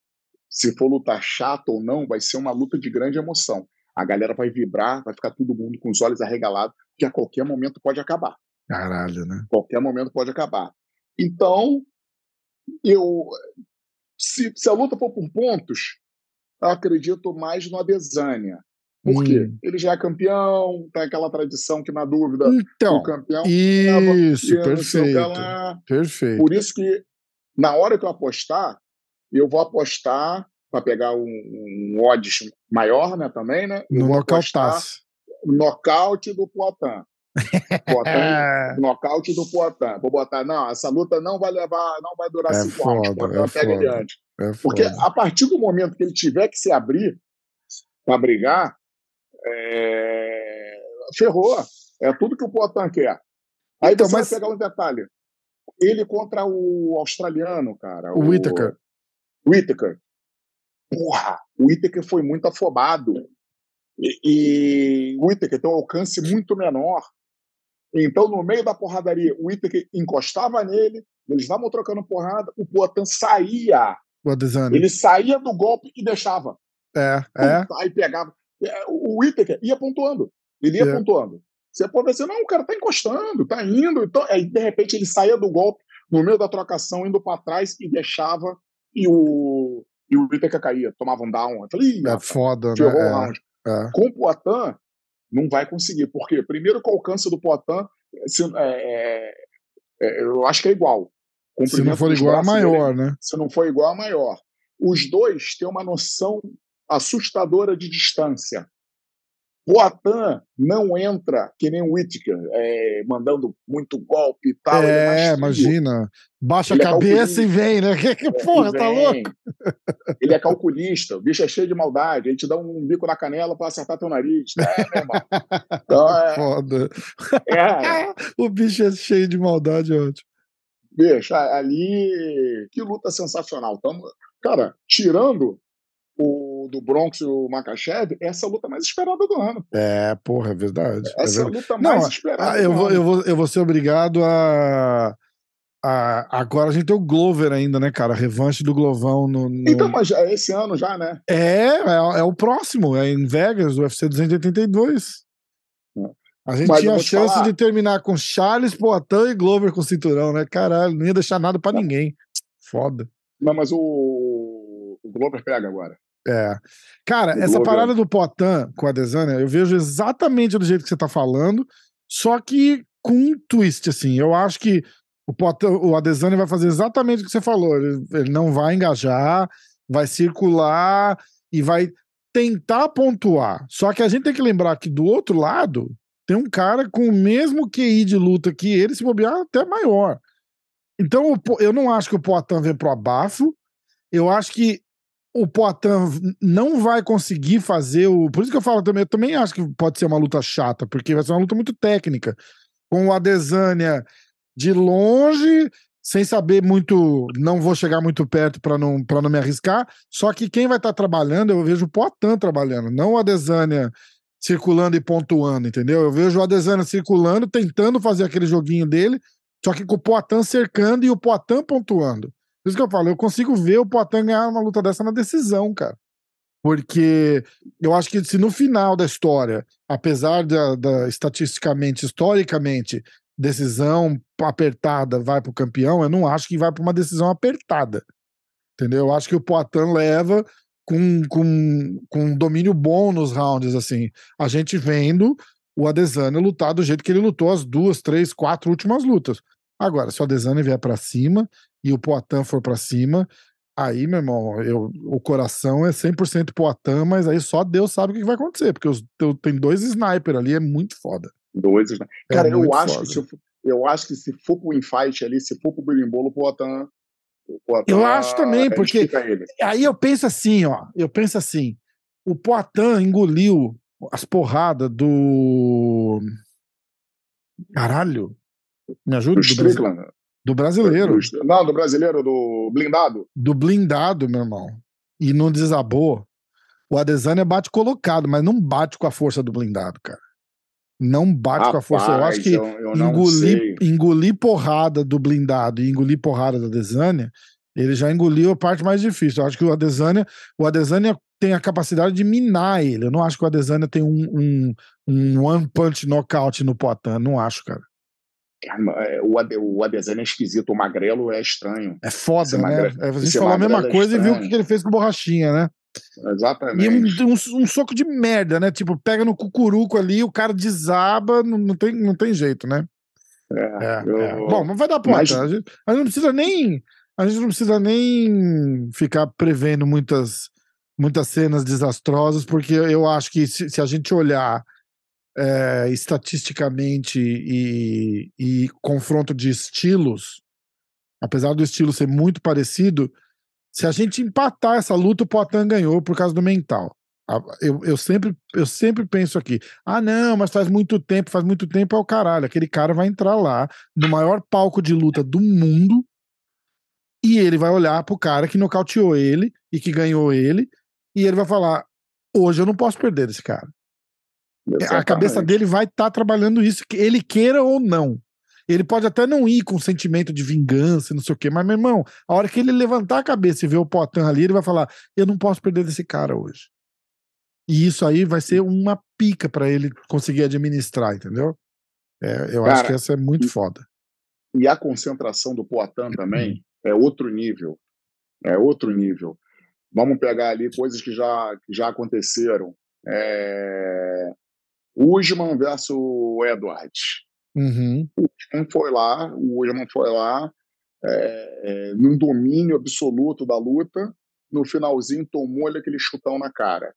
Speaker 2: se for luta chata ou não, vai ser uma luta de grande emoção. A galera vai vibrar, vai ficar todo mundo com os olhos arregalados, que a qualquer momento pode acabar.
Speaker 1: Caralho, né?
Speaker 2: Qualquer momento pode acabar. Então, eu. Se, se a luta for por pontos, eu acredito mais no Adesanya. Por quê? Hum. Ele já é campeão, tem aquela tradição que, na dúvida,
Speaker 1: então,
Speaker 2: o campeão.
Speaker 1: Isso, perfeito. Perfeito.
Speaker 2: Por isso que, na hora que eu apostar, eu vou apostar para pegar um, um odds maior, né, também, né? Eu
Speaker 1: no nocautaço.
Speaker 2: Nocaute do Poitin. Poitin, [laughs] nocaute do Poitin. Vou botar, não, essa luta não vai levar, não vai durar é cinco foda, rounds. Poitin é pega adiante. É Porque a partir do momento que ele tiver que se abrir para brigar, é... ferrou. É tudo que o Poitin quer. Aí então, você mas... vai pegar um detalhe. Ele contra o australiano, cara.
Speaker 1: O, o Whittaker.
Speaker 2: Whittaker. Porra, o Whittaker foi muito afobado. E, e o Whittaker tem um alcance muito menor. Então, no meio da porradaria, o Whittaker encostava nele, eles estavam trocando porrada, o Poitin saía. Ele saía do golpe e deixava.
Speaker 1: É, é.
Speaker 2: Aí pegava. É, o Whittaker ia pontuando. Ele ia é. pontuando. Você pode dizer, não, o cara tá encostando, tá indo. Então, aí, de repente, ele saía do golpe no meio da trocação, indo para trás e deixava, e o, e o Whittaker caía, tomava um down. Eu falei,
Speaker 1: é foda, né?
Speaker 2: É, é. Com o Poitin, não vai conseguir. Por quê? Primeiro que o alcance do Poitin, é, é, é, eu acho que é igual.
Speaker 1: Se não for igual a maior, dele, né?
Speaker 2: Se não for igual a maior. Os dois têm uma noção assustadora de distância. Poitin não entra que nem o Whittaker, é, mandando muito golpe e tal.
Speaker 1: É, é imagina. Baixa ele a é cabeça é e vem, né? [laughs] Que, que porra, tá louco?
Speaker 2: Ele é calculista, o bicho é cheio de maldade, ele te dá um bico na canela para acertar teu nariz. É, meu irmão. [laughs]
Speaker 1: Então, é... Foda. É. [laughs] o bicho é cheio de maldade, é ótimo.
Speaker 2: Bicho, ali. Que luta sensacional. Tamo... Cara, tirando o do Bronx e o Makachev, essa é a luta mais esperada do ano.
Speaker 1: É, porra, é verdade.
Speaker 2: É essa
Speaker 1: é,
Speaker 2: é a luta mais Não, esperada.
Speaker 1: Eu vou, eu, vou, eu vou ser obrigado a. A, agora a gente tem o Glover ainda, né, cara? A revanche do Glovão no, no...
Speaker 2: Então, mas é esse ano já, né?
Speaker 1: É, é, é, o próximo, é em Vegas, o UFC 282. É. A gente mas tinha a chance falar... de terminar com Charles, Poitin e Glover com cinturão, né? Caralho, não ia deixar nada para ninguém. Foda.
Speaker 2: Não, mas o, o Glover pega agora.
Speaker 1: É. Cara, essa parada do Potan com a Desânia, eu vejo exatamente do jeito que você tá falando, só que com um twist, assim. Eu acho que o, Potan, o Adesanya vai fazer exatamente o que você falou. Ele, ele não vai engajar, vai circular e vai tentar pontuar. Só que a gente tem que lembrar que do outro lado tem um cara com o mesmo QI de luta que ele, se bobear até maior. Então eu não acho que o Poitin vem pro abafo. Eu acho que o Poitin não vai conseguir fazer o. Por isso que eu falo também, eu também acho que pode ser uma luta chata, porque vai ser uma luta muito técnica. Com o Adesanya de longe, sem saber muito, não vou chegar muito perto para não, não me arriscar. Só que quem vai estar tá trabalhando, eu vejo o Poitin trabalhando, não o Adesanya circulando e pontuando, entendeu? Eu vejo o Adesanya circulando, tentando fazer aquele joguinho dele, só que com o Poitin cercando e o Poitin pontuando. Por isso que eu falo, eu consigo ver o Poitin ganhar uma luta dessa na decisão, cara. Porque eu acho que se no final da história, apesar da, da estatisticamente, historicamente, decisão apertada vai para o campeão, eu não acho que vai para uma decisão apertada. Entendeu? Eu acho que o Poitin leva com, com, com um domínio bom nos rounds, assim. A gente vendo o Adesanya lutar do jeito que ele lutou as duas, três, quatro últimas lutas. Agora, se o Adesanya vier para cima e o Poitin for para cima, aí, meu irmão, eu, o coração é 100% Poitin, mas aí só Deus sabe o que vai acontecer, porque os, tem dois sniper ali, é muito foda.
Speaker 2: Dois sniper. É Cara, eu acho, foda. que se, eu acho que se for pro infight ali, se for pro berimbolo, o Poitin...
Speaker 1: eu acho também, porque aí eu penso assim, ó, eu penso assim, o Poitin engoliu as porradas do... Caralho, me ajuda?
Speaker 2: Do, do,
Speaker 1: do brasileiro.
Speaker 2: Do, não, do brasileiro, do blindado.
Speaker 1: Do blindado, meu irmão. E não desabou. O Adesanya bate colocado, mas não bate com a força do blindado, cara. Não bate Rapaz, com a força. Eu acho que eu, eu engolir, engolir porrada do blindado e engolir porrada da Adesanya, ele já engoliu a parte mais difícil. Eu acho que o Adesanya, o Adesanya tem a capacidade de minar ele. Eu não acho que o Adesanya tem um, um, um one punch knockout no Poitin. Não acho, cara.
Speaker 2: É, o, o Adesanya é esquisito, o Magrelo é estranho.
Speaker 1: É foda, né? Magre... É, a gente falou a mesma é coisa e viu o que ele fez com borrachinha, né?
Speaker 2: Exatamente.
Speaker 1: E um, um, um, soco de merda, né? Tipo, pega no cucuruco ali, o cara desaba, não, não, tem, não tem jeito, né?
Speaker 2: É, é,
Speaker 1: eu... é. Bom, mas vai dar porta. Mas... A, gente, a gente não precisa nem. A gente não precisa nem ficar prevendo muitas, muitas cenas desastrosas, porque eu acho que se, se a gente olhar é, estatisticamente e, e confronto de estilos, apesar do estilo ser muito parecido, se a gente empatar essa luta, o Poitin ganhou por causa do mental. Eu, eu, sempre, eu sempre penso aqui, ah não, mas faz muito tempo, faz muito tempo é o caralho, aquele cara vai entrar lá no maior palco de luta do mundo e ele vai olhar pro cara que nocauteou ele e que ganhou ele e ele vai falar, hoje eu não posso perder esse cara. Exatamente. A cabeça dele vai estar tá trabalhando isso, ele queira ou não. Ele pode até não ir com sentimento de vingança, não sei o quê, mas, meu irmão, a hora que ele levantar a cabeça e ver o Potan ali, ele vai falar: Eu não posso perder desse cara hoje. E isso aí vai ser uma pica para ele conseguir administrar, entendeu? É, eu cara, acho que essa é muito
Speaker 2: e,
Speaker 1: foda.
Speaker 2: E a concentração do Poatan também [clears throat] é outro nível. É outro nível. Vamos pegar ali coisas que já, que já aconteceram. É... Usman versus Edwards.
Speaker 1: Uhum.
Speaker 2: O Usman foi lá, o Usman foi lá, é, é, num domínio absoluto da luta. No finalzinho, tomou aquele chutão na cara.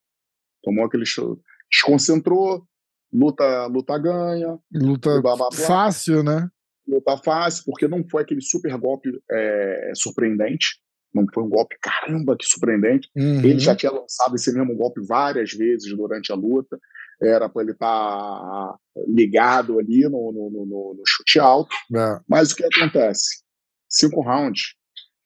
Speaker 2: Tomou aquele chutão. Desconcentrou, luta, luta ganha.
Speaker 1: Luta blá, blá, blá. fácil, né?
Speaker 2: Luta fácil, porque não foi aquele super golpe é, surpreendente. Não foi um golpe, caramba, que surpreendente. Uhum. Ele já tinha lançado esse mesmo golpe várias vezes durante a luta. Era para ele estar tá ligado ali no, no, no, no chute alto. É. Mas o que acontece? Cinco rounds,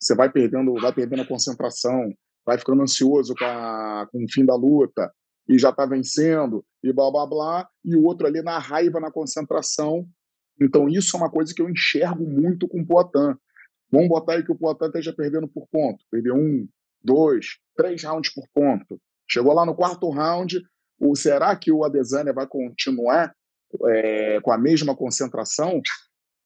Speaker 2: você vai perdendo, vai perdendo a concentração, vai ficando ansioso com, a, com o fim da luta e já está vencendo e blá blá blá, e o outro ali na raiva, na concentração. Então, isso é uma coisa que eu enxergo muito com o Poitin. Vamos botar aí que o Poitin esteja perdendo por ponto. Perdeu um, dois, três rounds por ponto. Chegou lá no quarto round. O, será que o Adesanya vai continuar é, com a mesma concentração?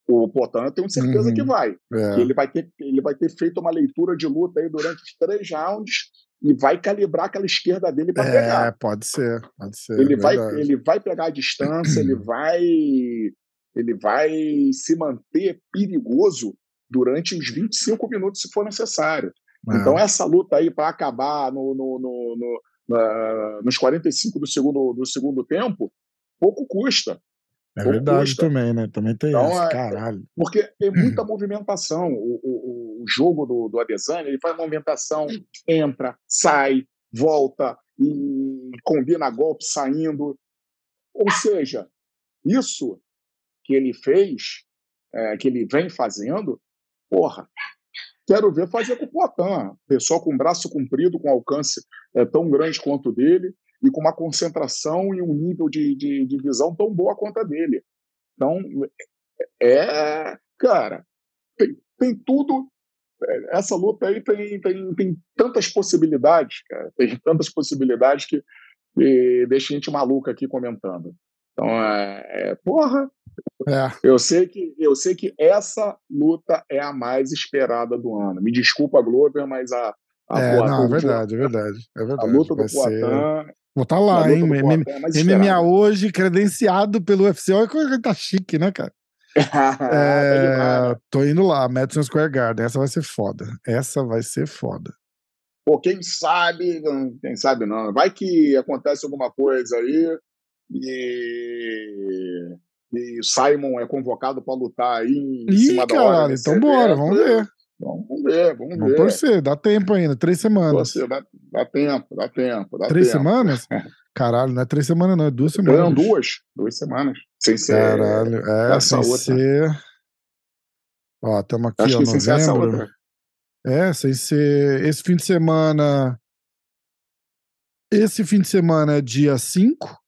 Speaker 2: O Poitin eu tenho certeza uhum. que vai. É. Que ele, vai ter, ele vai ter feito uma leitura de luta aí durante os três rounds e vai calibrar aquela esquerda dele para é, pegar.
Speaker 1: É, pode ser, pode ser.
Speaker 2: Ele, vai, ele vai pegar a distância, ele [clears throat] vai, ele vai se manter perigoso durante os 25 minutos, se for necessário. É. Então, essa luta aí para acabar no, no, no, no na, nos 45 do segundo, do segundo tempo, pouco custa.
Speaker 1: É verdade custa. também, né? Também tem então, isso, é, caralho.
Speaker 2: Porque tem muita movimentação. O, o, o jogo do, do Adesanya, ele faz movimentação, entra, sai, volta, e combina golpe saindo. Ou seja, isso que ele fez, é, que ele vem fazendo, Porra, quero ver fazer com o Poitin. Pessoal com braço comprido, com alcance é, tão grande quanto o dele, e com uma concentração e um nível de, de, de visão tão boa quanto a dele. Então, é. Cara, tem, tem tudo. É, essa luta aí tem, tem, tem tantas possibilidades, cara. Tem tantas possibilidades que, que deixa a gente maluca aqui comentando. Então, é, é porra, é. Eu sei que eu sei que essa luta é a mais esperada do ano. Me desculpa, Glover, mas a,
Speaker 1: a
Speaker 2: é,
Speaker 1: não, é verdade, é verdade, é verdade.
Speaker 2: A luta do Poitin.
Speaker 1: Vou estar tá lá, hein? É MMA hoje, credenciado pelo UFC. Olha como tá chique, né, cara? [laughs] é, tô indo lá, Madison Square Garden. Essa vai ser foda. Essa vai ser foda.
Speaker 2: Pô, quem sabe, quem sabe não. Vai que acontece alguma coisa aí e e Simon é convocado para lutar aí em
Speaker 1: Ih, cima da hora. Então bora, vamos ver.
Speaker 2: Vamos ver, vamos, vamos ver.
Speaker 1: torcer, dá tempo ainda, três semanas.
Speaker 2: Torcer, dá, dá tempo, dá tempo. Dá
Speaker 1: três
Speaker 2: tempo.
Speaker 1: semanas? [laughs] Caralho, não é três semanas, não, é duas semanas. Não,
Speaker 2: duas, duas semanas. Sem ser.
Speaker 1: Caralho, é, sem outra. ser. Ó, estamos aqui, Acho ó, novembro. É, sem ser. Esse fim de semana. Esse fim de semana é dia 5.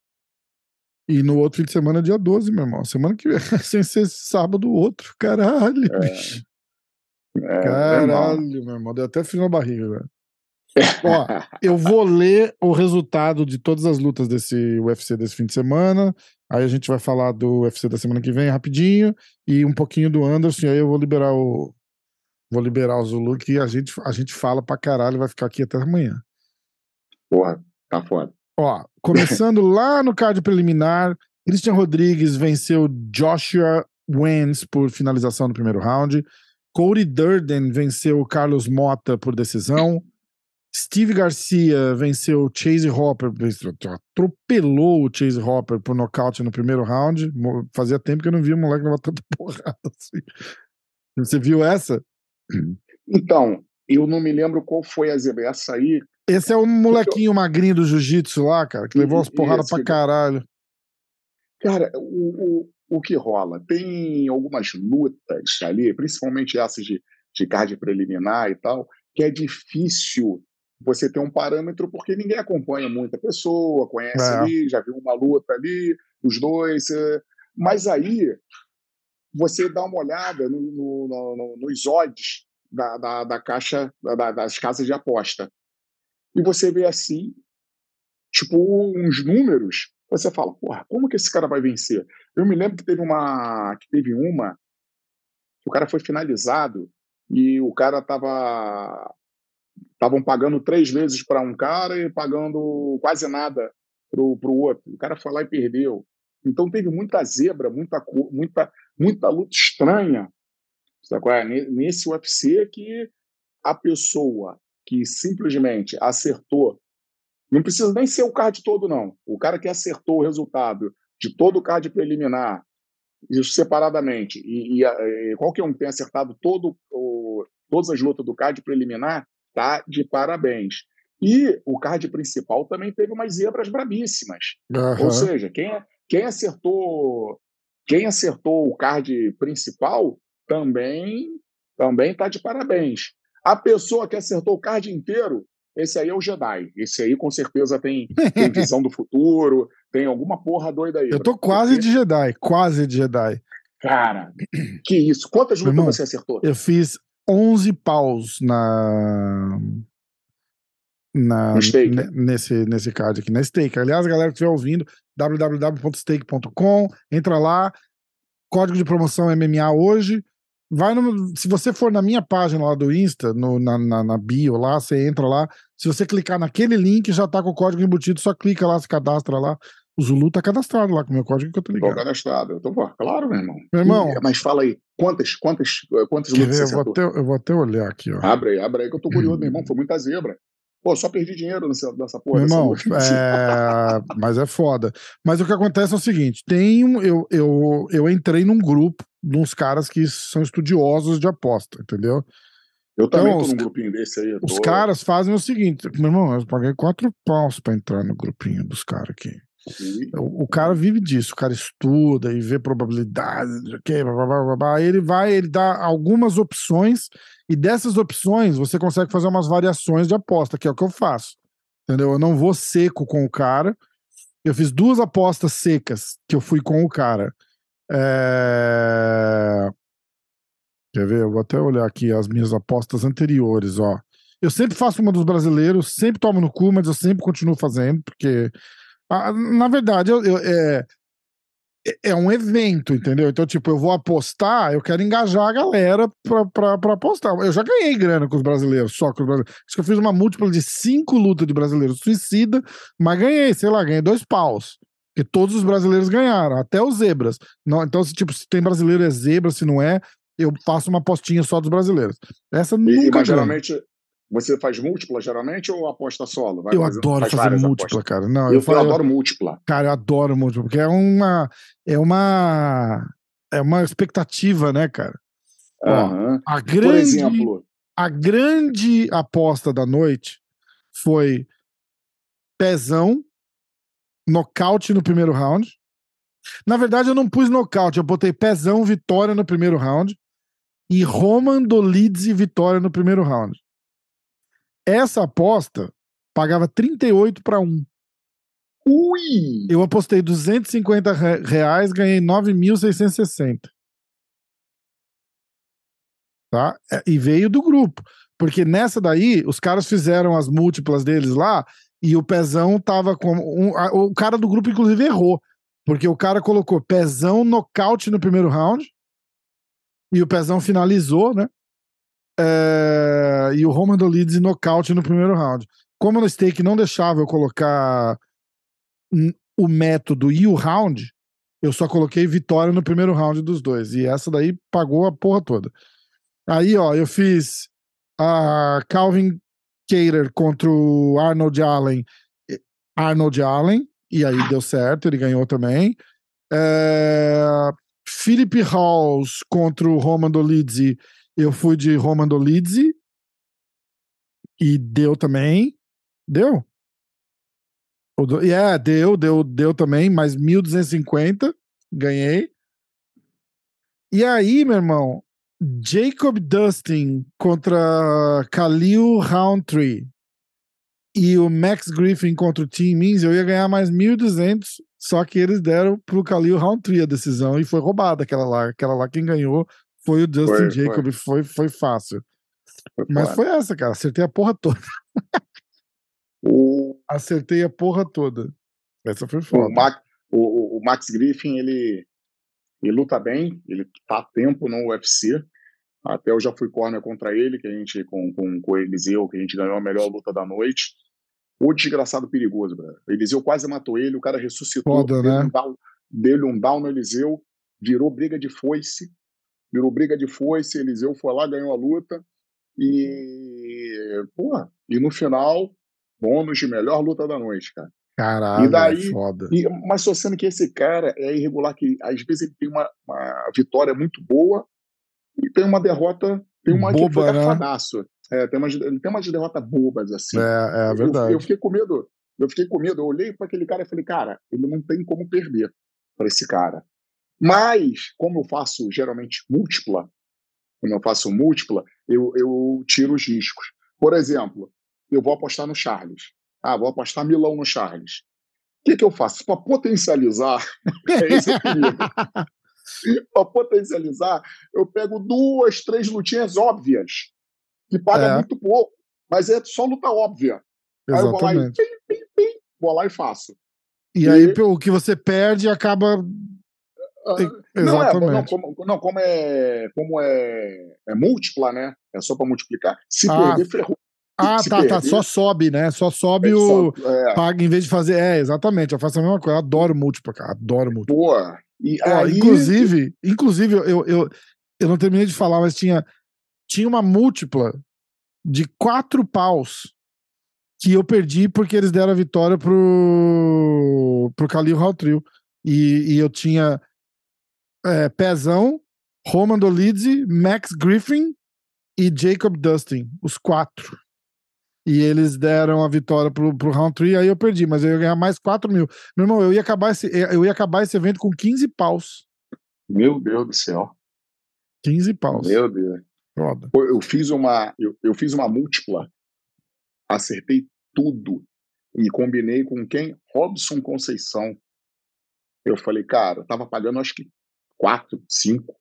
Speaker 1: E no outro fim de semana, dia 12, meu irmão. Semana que vem, [laughs] sem ser sábado, outro. Caralho, é. bicho. É, Caralho, meu irmão. Deu até frio na barriga, velho. [laughs] Ó, eu vou ler o resultado de todas as lutas desse UFC desse fim de semana. Aí a gente vai falar do UFC da semana que vem rapidinho e um pouquinho do Anderson. E aí eu vou liberar o vou liberar o Zulu que a gente a gente fala pra caralho, vai ficar aqui até amanhã.
Speaker 2: Porra, tá foda.
Speaker 1: Ó, começando [laughs] lá no card preliminar, Christian Rodrigues venceu Joshua Wentz por finalização no primeiro round. Cody Durden venceu Carlos Mota por decisão. Steve Garcia venceu Chase Hopper, atropelou o Chase Hopper por nocaute no primeiro round. Fazia tempo que eu não via o moleque levar tanta [laughs] porrada assim. Você viu essa?
Speaker 2: Então, eu não me lembro qual foi a zebra. Essa aí,
Speaker 1: esse é o molequinho magrinho do jiu-jitsu lá, cara, que levou umas porradas pra caralho.
Speaker 2: Cara, o, o, o que rola? Tem algumas lutas ali, principalmente essas de, de card preliminar e tal, que é difícil você ter um parâmetro porque ninguém acompanha muita pessoa, conhece é. ali, já viu uma luta ali, os dois. É... Mas aí você dá uma olhada no, no, no, nos odds da, da, da caixa da, das casas de aposta e você vê assim, tipo, uns números, você fala, porra, como que esse cara vai vencer? Eu me lembro que teve uma, que teve uma, que o cara foi finalizado e o cara tava estavam pagando três vezes para um cara e pagando quase nada pro, pro outro. O cara foi lá e perdeu. Então teve muita zebra, muita muita muita luta estranha. Sabe é? Nesse UFC que a pessoa que simplesmente acertou, não precisa nem ser o card todo, não. O cara que acertou o resultado de todo o card preliminar, isso separadamente, e, e, e qualquer um que tenha acertado todo o, todas as lutas do card preliminar, tá de parabéns. E o card principal também teve umas zebras brabíssimas. Uhum. Ou seja, quem, quem acertou quem acertou o card principal também também está de parabéns. A pessoa que acertou o card inteiro, esse aí é o Jedi. Esse aí com certeza tem, tem [laughs] visão do futuro, tem alguma porra doida aí.
Speaker 1: Eu tô quase de Jedi, quase de Jedi.
Speaker 2: Cara, que isso. Quantas lutas você acertou?
Speaker 1: Eu fiz 11 paus na na, nesse, nesse card aqui, na Stake. Aliás, a galera que estiver ouvindo, www.stake.com, entra lá, código de promoção MMA hoje. Vai no, se você for na minha página lá do Insta, no, na, na, na, bio lá, você entra lá. Se você clicar naquele link, já tá com o código embutido, só clica lá, se cadastra lá. O Zulu tá cadastrado lá com o meu código que eu tô ligado.
Speaker 2: Tô cadastrado, eu tô, claro, meu irmão.
Speaker 1: Meu irmão.
Speaker 2: mas fala aí, quantas, quantas, quantas
Speaker 1: lutas você eu vou, até, eu vou até olhar aqui, ó.
Speaker 2: Abre aí, abre aí que eu tô curioso, meu irmão. [clears throat] Foi muita zebra. Pô, só perdi dinheiro nessa, nessa porra.
Speaker 1: Irmão, é... [laughs] mas é foda. Mas o que acontece é o seguinte: tem um, eu, eu, eu entrei num grupo de uns caras que são estudiosos de aposta, entendeu?
Speaker 2: Eu também então, tô num grupinho desse aí.
Speaker 1: Os caras fazem o seguinte, meu irmão, eu paguei quatro paus pra entrar no grupinho dos caras aqui. O, o, cara vive disso, o cara estuda e vê probabilidades, okay, blá, blá, blá, ele vai, ele dá algumas opções, e dessas opções você consegue fazer umas variações de aposta, que é o que eu faço. Entendeu? Eu não vou seco com o cara. Eu fiz duas apostas secas que eu fui com o cara. É... Quer ver? Eu vou até olhar aqui as minhas apostas anteriores, ó. Eu sempre faço uma dos brasileiros, sempre tomo no cu, mas eu sempre continuo fazendo, porque na verdade, eu, eu, é, é um evento, entendeu? Então, tipo, eu vou apostar, eu quero engajar a galera pra, pra, pra apostar. Eu já ganhei grana com os brasileiros, só com os brasileiros. Acho que eu fiz uma múltipla de cinco lutas de brasileiros suicida, mas ganhei, sei lá, ganhei dois paus. Porque todos os brasileiros ganharam, até os zebras. Não, então, se, tipo, se tem brasileiro é zebra, se não é, eu faço uma apostinha só dos brasileiros. Essa nunca. E,
Speaker 2: mas geralmente, você faz múltipla geralmente ou aposta solo?
Speaker 1: Vai eu adoro fazer múltipla, apostas. cara. Não,
Speaker 2: eu, eu, eu adoro múltipla.
Speaker 1: Cara, eu adoro múltipla, porque é uma. É uma. É uma expectativa, né, cara?
Speaker 2: Uhum.
Speaker 1: Ó, a grande, Por exemplo. A grande aposta da noite foi pezão, nocaute no primeiro round. Na verdade, eu não pus nocaute, eu botei pezão, vitória no primeiro round. E Roman Dolidze, vitória no primeiro round. Essa aposta pagava 38 para 1.
Speaker 2: Ui!
Speaker 1: Eu apostei 250 reais, ganhei 9.660. Tá? É, e veio do grupo. Porque nessa daí, os caras fizeram as múltiplas deles lá e o Pezão tava com. Um, a, o cara do grupo, inclusive, errou. Porque o cara colocou Pezão nocaute no primeiro round e o Pezão finalizou, né? É, e o Roman Dolidze nocaute no primeiro round. Como no stake não deixava eu colocar o método e o round, eu só coloquei vitória no primeiro round dos dois. E essa daí pagou a porra toda. Aí, ó, eu fiz a Calvin Cater contra o Arnold Allen. Arnold Allen, e aí deu certo, ele ganhou também. É, Philip Halls contra o Roman Dolidze eu fui de Roman Dolidze e deu também. Deu? É, yeah, deu, deu, deu também, mas 1.250, ganhei. E aí, meu irmão, Jacob Dustin contra Khalil Roundtree e o Max Griffin contra o Team Means, eu ia ganhar mais 1.200, só que eles deram pro Khalil Roundtree a decisão e foi roubada aquela lá. Aquela lá quem ganhou foi o Justin foi, Jacob, foi. foi, foi fácil. Foi Mas claro. foi essa, cara. Acertei a porra toda.
Speaker 2: o... [laughs]
Speaker 1: Acertei a porra toda. Essa foi foda.
Speaker 2: O, Max, o, o Max Griffin, ele, ele luta bem, ele tá a tempo no UFC. Até eu já fui corner contra ele, que a gente, com, com, com o Eliseu, que a gente ganhou a melhor luta da noite. O desgraçado perigoso, brother. O Eliseu quase matou ele, o cara ressuscitou.
Speaker 1: Foda,
Speaker 2: deu,
Speaker 1: né?
Speaker 2: um down, deu um down no Eliseu, virou briga de foice virou briga de foice, Eliseu foi lá, ganhou a luta. E, pô, e no final, bônus de melhor luta da noite, cara.
Speaker 1: Caralho,
Speaker 2: e daí,
Speaker 1: é foda.
Speaker 2: E, mas tô sendo que esse cara é irregular, que às vezes ele tem uma, uma vitória muito boa e tem uma derrota, tem uma
Speaker 1: Boba,
Speaker 2: que foi
Speaker 1: né?
Speaker 2: É, tem umas, tem umas derrotas bobas, assim.
Speaker 1: É, é verdade.
Speaker 2: Eu, eu fiquei com medo. Eu fiquei com medo. Eu olhei para aquele cara e falei, cara, ele não tem como perder para esse cara. Mas, como eu faço geralmente múltipla, como eu faço múltipla, eu, eu tiro os riscos. Por exemplo, eu vou apostar no Charles. Ah, vou apostar milão no Charles. O que, que eu faço? Para potencializar, [laughs] é esse. Para potencializar, eu pego duas, três lutinhas óbvias, que pagam
Speaker 1: É.
Speaker 2: muito pouco, mas é só luta óbvia. Aí eu vou lá e
Speaker 1: Exatamente.
Speaker 2: pim, pim, pim, vou lá e faço.
Speaker 1: E aí o que você perde acaba.
Speaker 2: Ah, Não, é, não, como, não, como é, como é, é múltipla, né? É só para multiplicar. Se
Speaker 1: Ah,
Speaker 2: perder, ferrou.
Speaker 1: Ah, tá, tá.
Speaker 2: perder-
Speaker 1: Só sobe, né? Só sobe
Speaker 2: É
Speaker 1: o.
Speaker 2: é,
Speaker 1: Paga em vez de fazer. É, exatamente. Eu faço a mesma coisa. Eu adoro múltipla, cara. Adoro múltipla.
Speaker 2: boa. E
Speaker 1: Ó,
Speaker 2: aí,
Speaker 1: inclusive, inclusive eu, eu, eu não terminei de falar, mas tinha, tinha uma múltipla de quatro paus que eu perdi porque eles deram a vitória pro, pro Khalil Haltril. E, e eu tinha é, Pezão, Roman Dolidze, Max Griffin e Jacob Dustin, os quatro. E eles deram a vitória pro, pro Round 3, aí eu perdi, mas eu ia ganhar mais 4 mil. Meu irmão, eu ia acabar esse, eu ia acabar esse evento com 15 paus.
Speaker 2: meu Deus do céu.
Speaker 1: 15 paus.
Speaker 2: Meu Deus.
Speaker 1: Foda.
Speaker 2: Pô, Eu fiz uma, eu, eu fiz uma múltipla, acertei tudo e combinei com quem? Robson Conceição. Eu falei, cara, tava pagando acho que quatro, cinco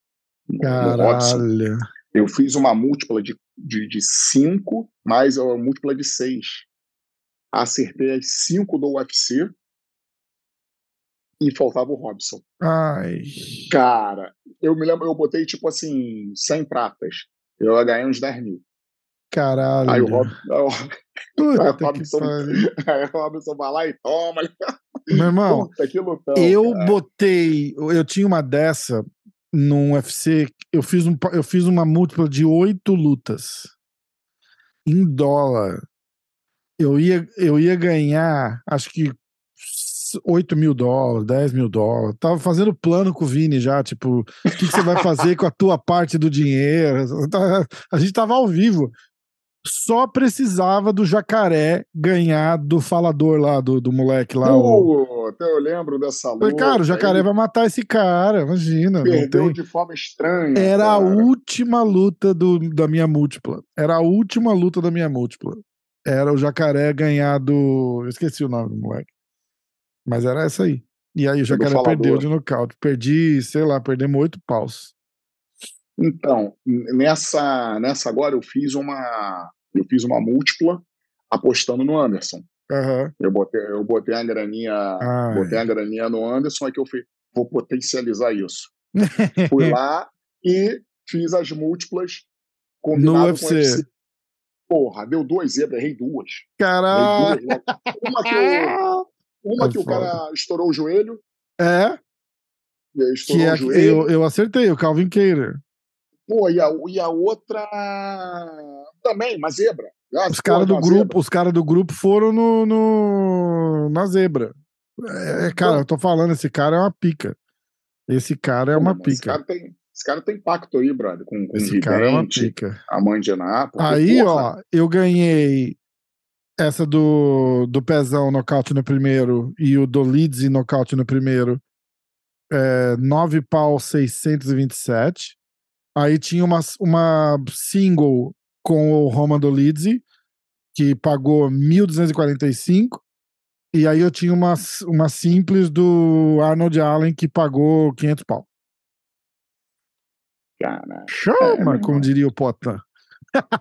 Speaker 2: Robson.
Speaker 1: Caralho.
Speaker 2: Eu fiz uma múltipla de, de, de cinco, mais uma múltipla de seis. Acertei as cinco do UFC e faltava o Robson.
Speaker 1: Ai.
Speaker 2: Cara, eu me lembro, eu botei tipo assim, 100 pratas. Eu ia ganhar uns 10 mil.
Speaker 1: Caralho.
Speaker 2: Aí o, Rob,
Speaker 1: Puta
Speaker 2: aí o Robson, aí o Robson vai lá e toma.
Speaker 1: Meu irmão,
Speaker 2: Puta,
Speaker 1: eu
Speaker 2: cara.
Speaker 1: botei. Eu tinha uma dessa num UFC. Eu fiz, um, eu fiz uma múltipla de oito lutas em dólar. Eu ia, eu ia ganhar, acho que 8 mil dólares, 10 mil dólares. Tava fazendo plano com o Vini já, tipo, o que, que você vai fazer com a tua parte do dinheiro? [laughs] A gente tava ao vivo. Só precisava do jacaré ganhar do falador lá, do, do moleque lá. o...
Speaker 2: Puta, eu lembro dessa luta.
Speaker 1: Falei, cara, o jacaré
Speaker 2: Ele
Speaker 1: vai matar esse cara, imagina.
Speaker 2: Perdeu
Speaker 1: tem...
Speaker 2: de forma estranha.
Speaker 1: Era a
Speaker 2: cara.
Speaker 1: última luta do, da minha múltipla. Era a última luta da minha múltipla. Era o jacaré ganhar do. Eu esqueci o nome do moleque. Mas era essa aí. E aí o jacaré perdeu de nocaute. Perdi, sei lá, perdemos oito paus.
Speaker 2: Então, nessa, nessa agora eu fiz uma eu fiz uma múltipla apostando no Anderson.
Speaker 1: Aham.
Speaker 2: Eu botei, eu botei a graninha,
Speaker 1: Ai.
Speaker 2: botei a graninha no Anderson, aí que eu fui, vou potencializar isso. [laughs] Fui lá e fiz as múltiplas combinado
Speaker 1: No
Speaker 2: com o
Speaker 1: UFC.
Speaker 2: UFC. Porra, deu duas zebras, errei duas.
Speaker 1: Caralho!
Speaker 2: Errei duas logo. Uma que, eu- [laughs] uma
Speaker 1: É
Speaker 2: que o cara estourou o joelho,
Speaker 1: É,
Speaker 2: e aí
Speaker 1: que
Speaker 2: estourou
Speaker 1: é,
Speaker 2: o joelho.
Speaker 1: eu, eu acertei, o Calvin Cater.
Speaker 2: Pô, e a, e a outra também, uma zebra. Ah,
Speaker 1: Os
Speaker 2: pô,
Speaker 1: caras do grupo,
Speaker 2: zebra.
Speaker 1: os cara do grupo foram no, no- na zebra. É, cara, eu tô falando, esse cara é uma pica. Esse cara é
Speaker 2: Pô,
Speaker 1: uma
Speaker 2: irmão, Esse
Speaker 1: pica.
Speaker 2: cara tem, esse cara tem pacto aí, brother, com, com
Speaker 1: Esse cara é uma pica.
Speaker 2: a mãe de Aná. porque,
Speaker 1: Aí,
Speaker 2: porra,
Speaker 1: ó, eu ganhei essa do, do Pezão nocaute no primeiro e o do Leeds nocaute no primeiro. É, 9 pau 627. Aí tinha uma, uma single com o Roman do Leeds, que pagou 1.245. E aí eu tinha uma, uma simples do Arnold Allen que pagou 500 pau.
Speaker 2: Cara,
Speaker 1: Chama,
Speaker 2: É,
Speaker 1: como diria o Potan.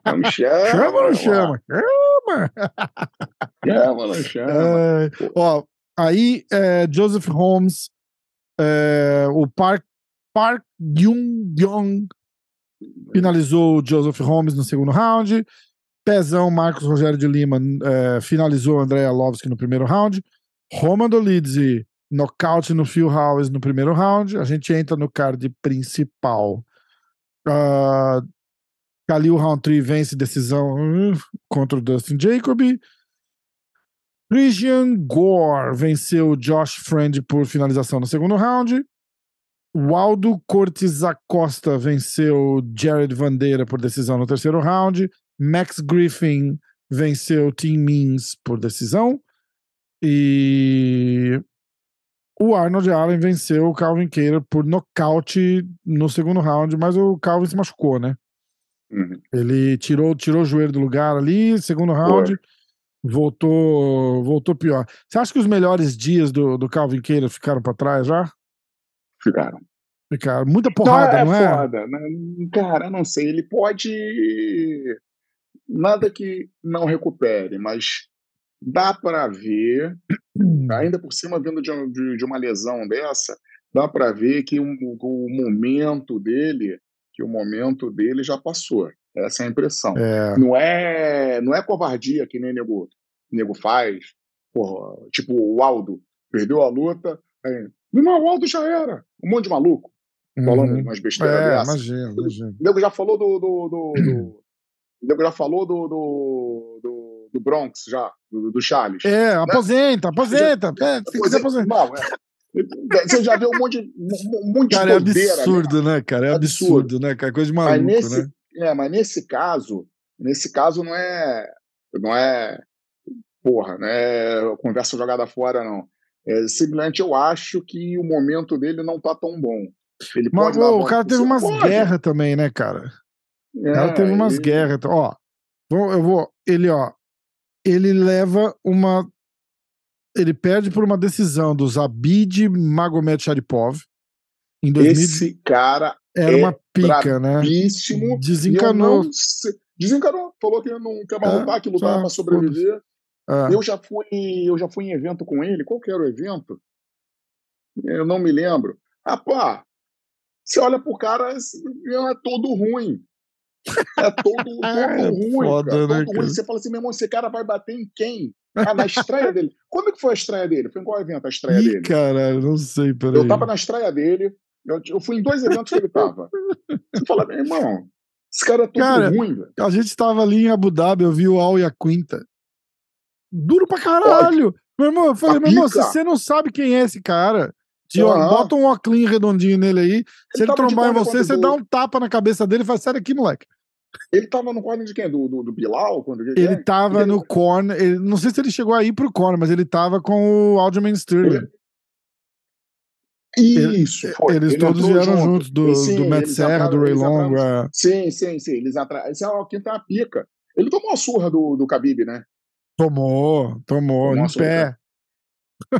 Speaker 2: não [laughs] chama.
Speaker 1: Chama não chama? Chama!
Speaker 2: Chama, não [laughs] chama.
Speaker 1: É, ó, aí é, Joseph Holmes, é, o Park, Park Young finalizou o Joseph Holmes no segundo round. Pezão Marcos Rogério de Lima é, finalizou o Andrea Lovski no primeiro round. Roman Dolidze nocaute no Phil Howes no primeiro round. A gente entra no card principal Uh, Khalil Roundtree vence decisão uh, contra o Dustin Jacoby. Christian Gore venceu Josh Friend por finalização no segundo round. Waldo Cortes Acosta venceu Jared Vandeira por decisão no terceiro round. Max Griffin venceu Tim Means por decisão. E o Arnold Allen venceu o Calvin Keira por nocaute no segundo round, mas o Calvin se machucou, né? Uhum. Ele tirou, tirou o joelho do lugar ali, segundo round, voltou voltou pior. Você acha que os melhores dias do, do Calvin Keira ficaram para trás já?
Speaker 2: Ficaram.
Speaker 1: Ficaram. Muita porrada, não é?
Speaker 2: Não é? Foda. Né? Cara, não sei. Ele pode. Nada que não recupere, mas dá para ver, ainda por cima vindo de, de, de uma lesão dessa, dá para ver que o, o, momento dele, que o momento dele já passou. Essa é a impressão. É. Não é, não é covardia que nem nego, nego faz. Porra, tipo o Aldo perdeu a luta, aí, não, o Aldo já era. Um monte de maluco falando uhum. umas besteiras é, dessas. Imagina, imagina. O nego já falou do, do, do, [clears throat] do o nego já falou do, do, do, do Bronx, já, do, do, Charles.
Speaker 1: É, né? aposenta, aposenta. Já, é, tem que aposentar. Não,
Speaker 2: é. Você já viu um monte de, um monte
Speaker 1: cara, de bobeira, é absurdo, né, cara? É absurdo, absurdo, né, cara? Coisa de maluco,
Speaker 2: mas nesse,
Speaker 1: né?
Speaker 2: É, mas nesse caso, nesse caso não é, não é, porra, né? Conversa jogada fora, não. É, eu acho que o momento dele não tá tão bom.
Speaker 1: Ele mas, o cara teve umas guerras também, né, cara? É, ela teve umas ele... guerras. Ó, eu vou. Ele, ó. Ele leva uma. Ele perde por uma decisão do Zabid Magomed Sharipov.
Speaker 2: Em 2000... Esse cara
Speaker 1: era é uma pica, né?
Speaker 2: Desencanou. Desencanou. Falou que não quer mais é, lutar, que lutar para sobreviver. É. Eu já fui, eu já fui em evento com ele. Qual que era o evento? Eu não me lembro. Rapaz, você olha pro cara, é todo ruim. É todo, [laughs] todo é ruim, foda, cara. Né, todo ruim. Você fala assim, meu irmão, esse cara vai bater em quem? Ah, na estreia dele. Quando que foi a estreia dele? Foi em qual evento a estreia Ih, dele?
Speaker 1: Caralho, não sei, peraí.
Speaker 2: Eu tava na estreia dele, eu, eu fui em dois eventos que ele tava. Você fala, meu irmão, esse cara é todo cara, ruim, velho.
Speaker 1: A gente tava ali em Abu Dhabi, eu vi o Al e a Quinta. Duro pra caralho. Pode. Meu irmão, eu falei, meu irmão, se você não sabe quem é esse cara, de, uhum. ó, bota um óculos redondinho nele aí. Ele se ele trombar em você, você do... dá um tapa na cabeça dele e fala, sai daqui, moleque.
Speaker 2: Ele tava no corner de quem? Do, do, do Bilal? Quando,
Speaker 1: ele é? tava ele... no corner. Ele, não sei se ele chegou aí pro corner, mas ele tava com o Alderman Sterling.
Speaker 2: Isso, foi.
Speaker 1: Eles ele todos vieram junto. juntos, do, sim, do Matt Serra, do Ray Long.
Speaker 2: Sim, sim, sim. Eles atra... Esse é o quinta tá pica. Ele tomou a surra do, do Khabib, né?
Speaker 1: Tomou, tomou, tomou em pé.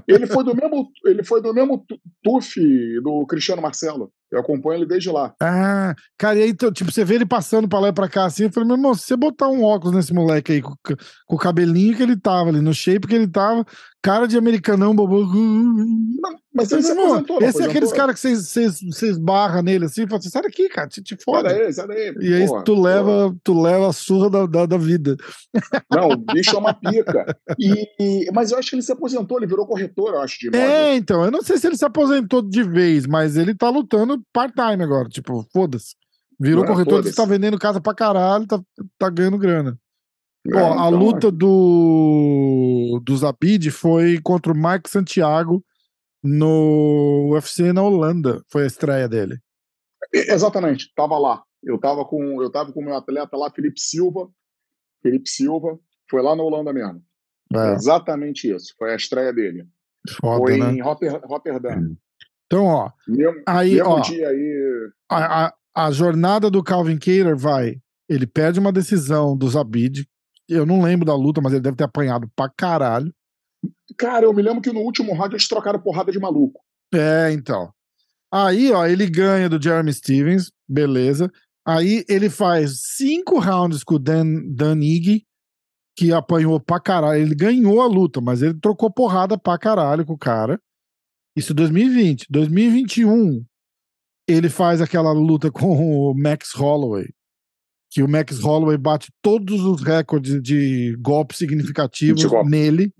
Speaker 2: Ele foi do mesmo, ele foi do mesmo tuf do Cristiano Marcelo. Eu acompanho ele desde lá.
Speaker 1: Ah, cara, e aí, tipo, você vê ele passando pra lá e pra cá assim, eu falei, meu irmão, se você botar um óculos nesse moleque aí, com, com, o cabelinho que ele tava ali, no shape que ele tava, cara de americanão, bobo.
Speaker 2: Não, mas ele se aposentou,
Speaker 1: Esse é aqueles caras que vocês barra nele assim, e fala assim, sai daqui, cara, te, te foda.
Speaker 2: Sai daí, sai daí.
Speaker 1: E aí porra, tu, leva, tu leva a surra da, da, da, vida.
Speaker 2: Não, o bicho é uma [laughs] pica. E, mas eu acho que ele se aposentou, ele virou corretor, eu acho, de
Speaker 1: É, então, eu não sei se ele se aposentou de vez, mas ele tá lutando part-time agora, tipo, foda-se. Virou é, corretor, foda tá vendendo casa pra caralho, tá, tá ganhando grana. É, Ó, a então, luta do, do Zabid foi contra o Mike Santiago no UFC na Holanda. Foi a estreia dele.
Speaker 2: Exatamente, tava lá. Eu tava com eu tava com o meu atleta lá, Felipe Silva. Felipe Silva, foi lá na Holanda mesmo. É. Exatamente isso, foi a estreia dele. Foda, foi né? em Rotter, Rotterdam.
Speaker 1: Então, ó. Mesmo, aí, mesmo ó, aí. A, a, a, jornada do Calvin Cater vai. Ele perde uma decisão do Zabid. Eu não lembro da luta, mas ele deve ter apanhado pra caralho.
Speaker 2: Cara, eu me lembro que no último round eles trocaram porrada de maluco.
Speaker 1: É, então. Aí, ó, ele ganha do Jeremy Stevens, beleza. Aí ele faz cinco rounds com o Dan, Dan Iggy, que apanhou pra caralho. Ele ganhou a luta, mas ele trocou porrada pra caralho com o cara. Isso 2020. 2021, ele faz aquela luta com o Max Holloway. Que o Max Holloway bate todos os recordes de golpes significativos golpe. nele.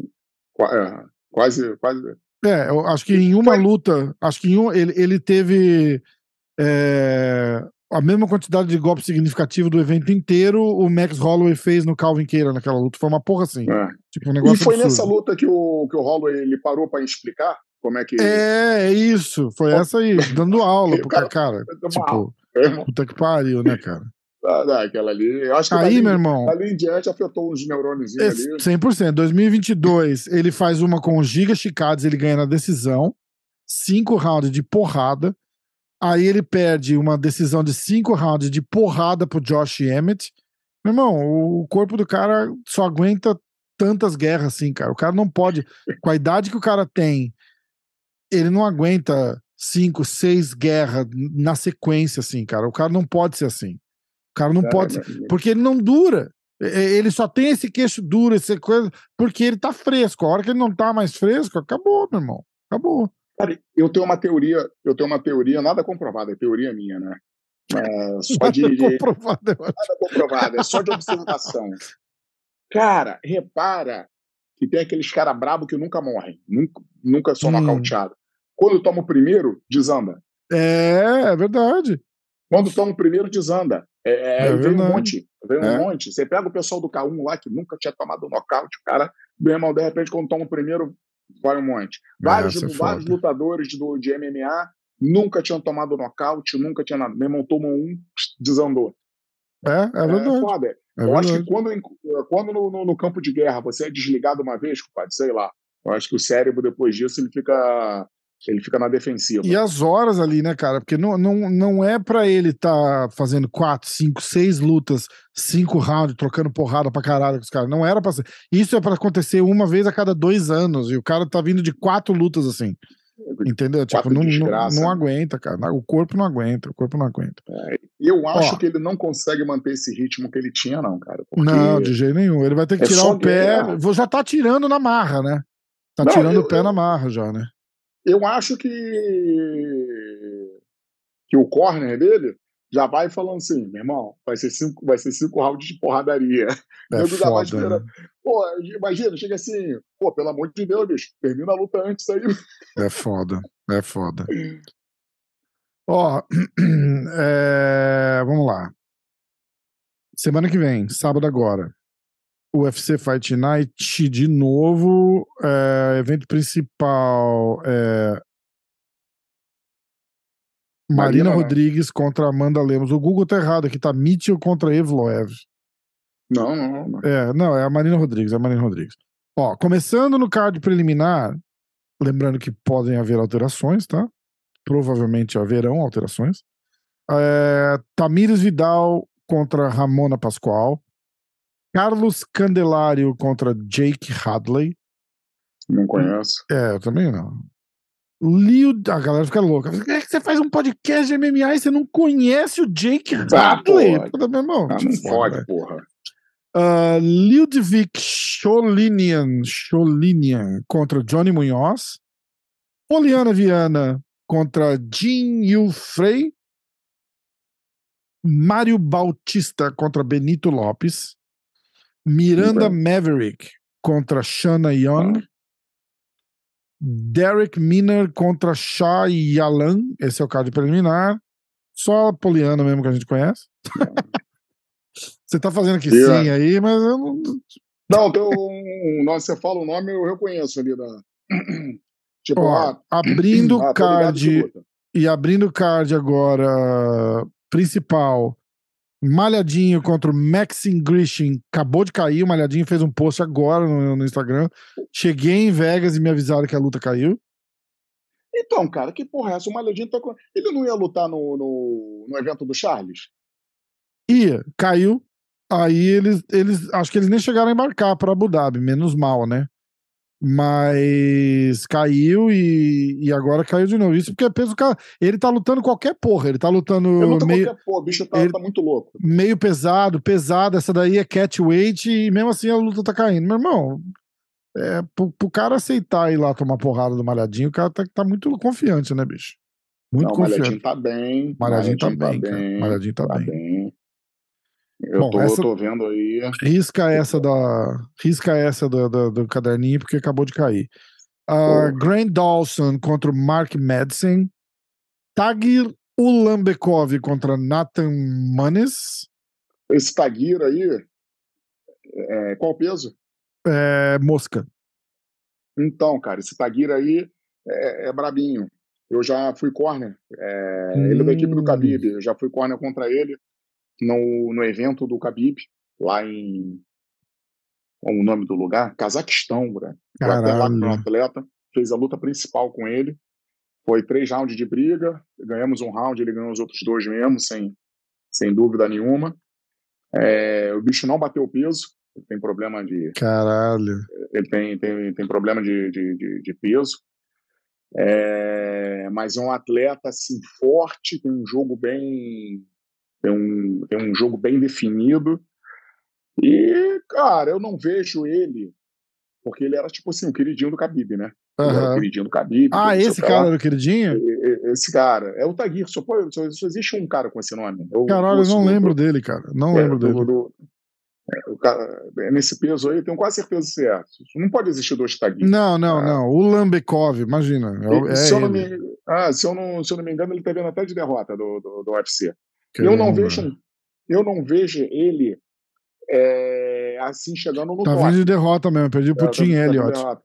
Speaker 2: É, quase, quase.
Speaker 1: É, eu acho que em uma luta, acho que em um, ele, ele teve é, a mesma quantidade de golpe significativo do evento inteiro o Max Holloway fez no Calvin Keira naquela luta. Foi uma porra assim.
Speaker 2: É.
Speaker 1: Tipo, um negócio
Speaker 2: E foi
Speaker 1: absurdo.
Speaker 2: nessa luta que o, que o Holloway ele parou pra explicar como é que.
Speaker 1: É, é isso. Foi essa aí, dando aula [laughs] pro
Speaker 2: Cara,
Speaker 1: cara. Tipo, puta que pariu, né, cara?
Speaker 2: ah, aquela ali. Eu acho que
Speaker 1: Aí,
Speaker 2: dali,
Speaker 1: meu irmão,
Speaker 2: dali em diante afetou uns neurônios
Speaker 1: é
Speaker 2: ali.
Speaker 1: 100%. 2022, ele faz uma com o Giga Chicados, ele ganha na decisão. Cinco rounds de porrada. Aí ele perde uma decisão de cinco rounds de porrada pro Josh Emmett. Meu irmão, o corpo do cara só aguenta tantas guerras assim, cara. O cara não pode. Com a idade que o cara tem, ele não aguenta cinco, seis guerras na sequência, assim, cara. O cara não pode ser assim. O cara não
Speaker 2: É,
Speaker 1: pode ser. Porque ele não dura. É, Ele só tem esse queixo duro, essa coisa, porque ele tá fresco. A hora que ele não tá mais fresco, acabou, meu irmão. Acabou.
Speaker 2: Cara, eu tenho uma teoria, eu tenho uma teoria, nada comprovada, é teoria minha, né? É, só [laughs] de,
Speaker 1: comprovado, acho.
Speaker 2: nada comprovada, é só de observação. Cara, repara que tem aqueles caras brabo que nunca morrem, nunca, nunca são
Speaker 1: Hum.
Speaker 2: nocauteados. Quando toma o primeiro, desanda.
Speaker 1: É, é verdade.
Speaker 2: Quando toma o primeiro, desanda. É, é,
Speaker 1: É
Speaker 2: vem um monte. Vem um
Speaker 1: É.
Speaker 2: monte. Você pega o pessoal do K1 lá que nunca tinha tomado nocaute, o cara, meu irmão, de repente, quando toma o primeiro, vai um monte. Vários,
Speaker 1: é
Speaker 2: vários lutadores do, de MMA nunca tinham tomado nocaute, nunca tinha nada. Meu irmão toma um, desandou.
Speaker 1: É, é verdade.
Speaker 2: foda.
Speaker 1: É
Speaker 2: eu acho que quando, quando no, no- no campo de guerra você é desligado uma vez, compadre, sei lá. Eu acho que o cérebro, depois disso, ele fica, ele fica na defensiva.
Speaker 1: E as horas ali, né, cara? Porque não, não, não é pra ele tá fazendo quatro, cinco, seis lutas, cinco rounds, trocando porrada pra caralho com os caras. Não era pra ser. Isso é pra acontecer uma vez a cada dois anos. E o cara tá vindo de quatro lutas assim. Entendeu? Tipo, não, não,
Speaker 2: desgraça,
Speaker 1: não
Speaker 2: né?
Speaker 1: aguenta, cara. O corpo não aguenta, o corpo não aguenta.
Speaker 2: E eu acho
Speaker 1: Ó.
Speaker 2: que ele não consegue manter esse ritmo que ele tinha, não, cara.
Speaker 1: Não, de jeito nenhum. Ele vai ter que
Speaker 2: É
Speaker 1: tirar o pé.
Speaker 2: guerra.
Speaker 1: Já tá tirando na marra, né? Tá
Speaker 2: Não,
Speaker 1: tirando
Speaker 2: eu-
Speaker 1: o pé
Speaker 2: eu-
Speaker 1: na marra já, né?
Speaker 2: Eu acho que que o corner dele já vai falando assim, meu irmão, vai ser cinco, vai ser cinco rounds de porradaria.
Speaker 1: É foda.
Speaker 2: esperando.
Speaker 1: né?
Speaker 2: Pô, imagina, chega assim, pô, pelo amor de Deus, bicho, termina a luta antes aí.
Speaker 1: É foda. É foda. [laughs] Ó, [clears throat] é, vamos lá. Semana que vem, sábado agora. UFC Fight Night de novo. é, evento principal é Marina,
Speaker 2: Marina, né?
Speaker 1: Rodrigues contra Amanda Lemos. O Google tá errado aqui, tá Mitchell contra Evloev.
Speaker 2: Não, não, não.
Speaker 1: É, não, é a Marina Rodrigues, é a Marina Rodrigues. Ó, começando no card preliminar, lembrando que podem haver alterações, tá? Provavelmente haverão alterações. É, Tamires Vidal contra Ramona Pascoal. Carlos Candelário contra Jake Hadley.
Speaker 2: Não conheço.
Speaker 1: É, eu também não. Leo, a galera fica louca. É que você faz um podcast de MMA e você não conhece o Jake
Speaker 2: Ah,
Speaker 1: Hadley? Puta, meu irmão,
Speaker 2: Ah, não
Speaker 1: foda,
Speaker 2: fode,
Speaker 1: velho.
Speaker 2: porra.
Speaker 1: Uh, Ludwig Scholinian, Scholinian contra Johnny Munhoz. Poliana Viana contra Jin Yu Frey. Mário Bautista contra Benito Lopes. Miranda. Maverick contra Shanna Young. Derek Miner contra Shah Yalan. Esse é o card preliminar. Só a Poliana mesmo que a gente conhece. [laughs] Você tá fazendo aqui
Speaker 2: Yeah.
Speaker 1: sim aí, mas eu não.
Speaker 2: Não, tem um, nome, você fala o nome, eu reconheço ali da. [clears throat] Tipo,
Speaker 1: Ó,
Speaker 2: ah, [clears throat]
Speaker 1: abrindo
Speaker 2: ah,
Speaker 1: o
Speaker 2: de
Speaker 1: card e abrindo o card agora principal. Malhadinho contra o Maxim Grishin. Acabou de cair. O Malhadinho fez um post agora no, no Instagram. Cheguei em Vegas e me avisaram que a luta caiu.
Speaker 2: Então, cara, que porra é essa? O Malhadinho tá com... Ele não ia lutar no, no, no evento do Charles?
Speaker 1: Ia, caiu. Aí eles, eles. Acho que eles nem chegaram a embarcar para Abu Dhabi, menos mal, né? Mas caiu e, e agora caiu de novo. Isso porque é peso cara. Ele tá lutando qualquer porra. Ele tá lutando meio,
Speaker 2: qualquer porra, o bicho tá,
Speaker 1: ele-
Speaker 2: tá muito louco.
Speaker 1: meio pesado, pesado. Essa daí é catchweight e mesmo assim a luta tá caindo. Meu irmão, é, pro, pro cara aceitar ir lá tomar porrada do Malhadinho, o cara tá, tá muito confiante, né, bicho? Muito
Speaker 2: não, o
Speaker 1: confiante.
Speaker 2: Malhadinho tá bem.
Speaker 1: Malhadinho tá
Speaker 2: Malhadinho
Speaker 1: bem, cara. Malhadinho tá bem.
Speaker 2: bem. Eu,
Speaker 1: Bom,
Speaker 2: tô,
Speaker 1: essa-
Speaker 2: tô vendo aí.
Speaker 1: Risca essa da. Risca essa do, do, do caderninho, porque acabou de cair. Uh. Grant Dawson contra o Mark Madsen. Tagir O Lambekov contra Nathan Manes.
Speaker 2: Esse Taguira aí, é, qual o peso?
Speaker 1: É, mosca.
Speaker 2: Então, cara, esse Taguira aí é, é brabinho. Eu já fui corner. É, hum. Ele é da equipe do Khabib. Eu já fui corner contra ele no, no evento do Khabib, lá em. Qual o nome do lugar? Cazaquistão, né? Foi até lá com o atleta. Fez a luta principal com ele. Foi três rounds de briga. Ganhamos um round, ele ganhou os outros dois mesmo, sem, sem dúvida nenhuma. É, o bicho não bateu o peso. Ele tem problema de.
Speaker 1: Caralho.
Speaker 2: Ele tem, tem, tem problema de, de, de, de peso. É, mas é um atleta assim forte, tem um jogo bem tem um, tem um jogo bem definido. E, cara, eu não vejo ele, porque ele era tipo assim, o queridinho do Khabib, né? Uhum. O queridinho do Khabib.
Speaker 1: Ah, esse cara era o queridinho?
Speaker 2: Esse cara. É o Taguir, só, só, só existe um cara com esse nome.
Speaker 1: Eu, Caralho, eu não lembro do, dele, cara. Não é, lembro dele. Do,
Speaker 2: é, o cara, é, nesse peso aí, eu tenho quase certeza que é. Não pode existir dois Taguir.
Speaker 1: Não, não, não. O Lambekov, imagina. É,
Speaker 2: se, eu me, ah, se, eu não, se eu não me engano, ele tá vendo até de derrota do, do, do UFC. Eu não vejo, eu não vejo ele é, assim chegando no
Speaker 1: tá top. Tá vindo de derrota mesmo, perdi pro é, Tim tá, Elliott.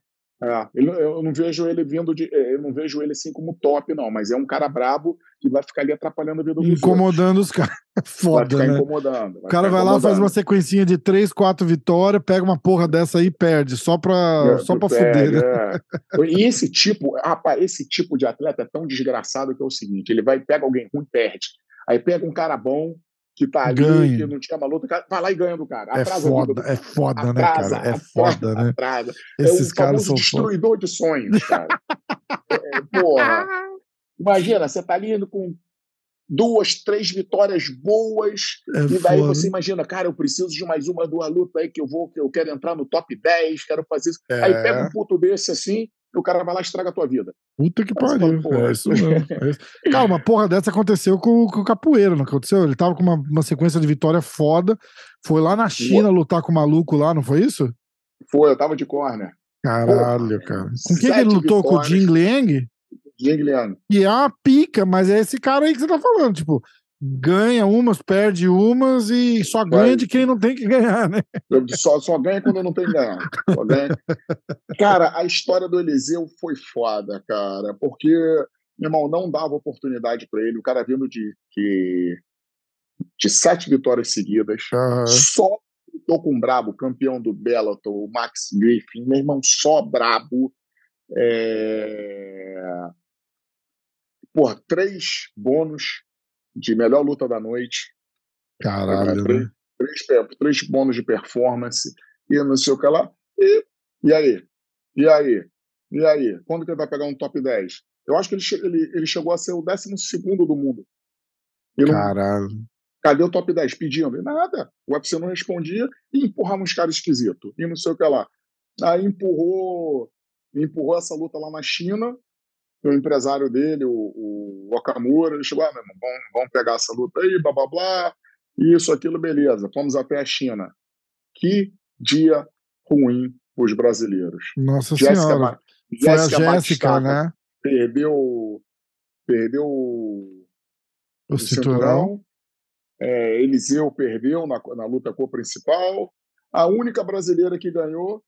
Speaker 2: É, eu não vejo ele vindo de. Eu não vejo ele assim como top, não, mas é um cara brabo que vai ficar ali atrapalhando a vida dos
Speaker 1: Incomodando os caras. [laughs] Foda, vai ficar né?
Speaker 2: incomodando.
Speaker 1: o cara vai lá, faz uma sequencinha de 3, 4 vitórias, pega uma porra dessa aí e perde, só pra, é, só pra perde, fuder. Né?
Speaker 2: É. E esse tipo, rapaz, esse tipo de atleta é tão desgraçado que é o seguinte: ele vai, pega alguém ruim, perde. Aí pega um cara bom, que tá ali, ganha. que não tinha uma luta, vai lá e ganha do cara.
Speaker 1: É atrasa é foda, é foda, atrasa, né, cara? É foda, né?
Speaker 2: Atrasa. Esses é um caras são destruidor foda. de sonhos, cara. é, porra. Imagina, você tá ali com duas, três vitórias boas, é e daí foda. você imagina, cara, eu preciso de mais uma, duas lutas aí que eu vou, que eu quero entrar no top 10, quero fazer isso. É. Aí pega um puto desse assim, o cara vai lá e estraga a tua vida.
Speaker 1: Puta que pariu. É isso mesmo. É isso. Cara, uma porra dessa aconteceu com, com o Capoeira, não aconteceu? Ele tava com uma, uma sequência de vitória foda, foi lá na China lutar com o maluco lá, não foi isso?
Speaker 2: Foi, eu tava de corner.
Speaker 1: Caralho, cara. Com quem que ele lutou? Vitórias. Com o Jing Liang?
Speaker 2: Jing Liang.
Speaker 1: E é uma pica, mas é esse cara aí que você tá falando, tipo, ganha umas, perde umas e só ganha de quem não tem que ganhar, né?
Speaker 2: Só, só ganha quando não tem que ganhar. Ganha... Cara, a história do Eliseu foi foda, cara, porque, meu irmão, não dava oportunidade para ele. O cara vindo de, de, de sete vitórias seguidas, uhum. só tô com um brabo, campeão do Bellator, o Max Griffin, meu irmão, só brabo. É... Porra, três bônus de melhor luta da noite.
Speaker 1: Caralho, três,
Speaker 2: né? três, três bônus de performance e não sei o que lá. E, e aí? E aí? E aí? Quando que ele vai pegar um top 10? Eu acho que ele, ele, ele chegou a ser o 12 do mundo.
Speaker 1: Não, Caralho.
Speaker 2: Cadê o top 10? Pedindo. E nada. O UFC não respondia e empurrava uns caras esquisitos. E não sei o que lá. Aí empurrou, empurrou essa luta lá na China o empresário dele, o, o Okamura, ele chegou, ah, meu irmão, vamos, vamos pegar essa luta aí, blá blá blá, isso, aquilo, beleza. Fomos até a China. Que dia ruim para os brasileiros.
Speaker 1: Nossa Jéssica, Senhora. Jéssica Foi a Jéssica, né?
Speaker 2: Perdeu, perdeu o,
Speaker 1: o cinturão. cinturão.
Speaker 2: É, Eliseu perdeu na, na luta co-principal. A única brasileira que ganhou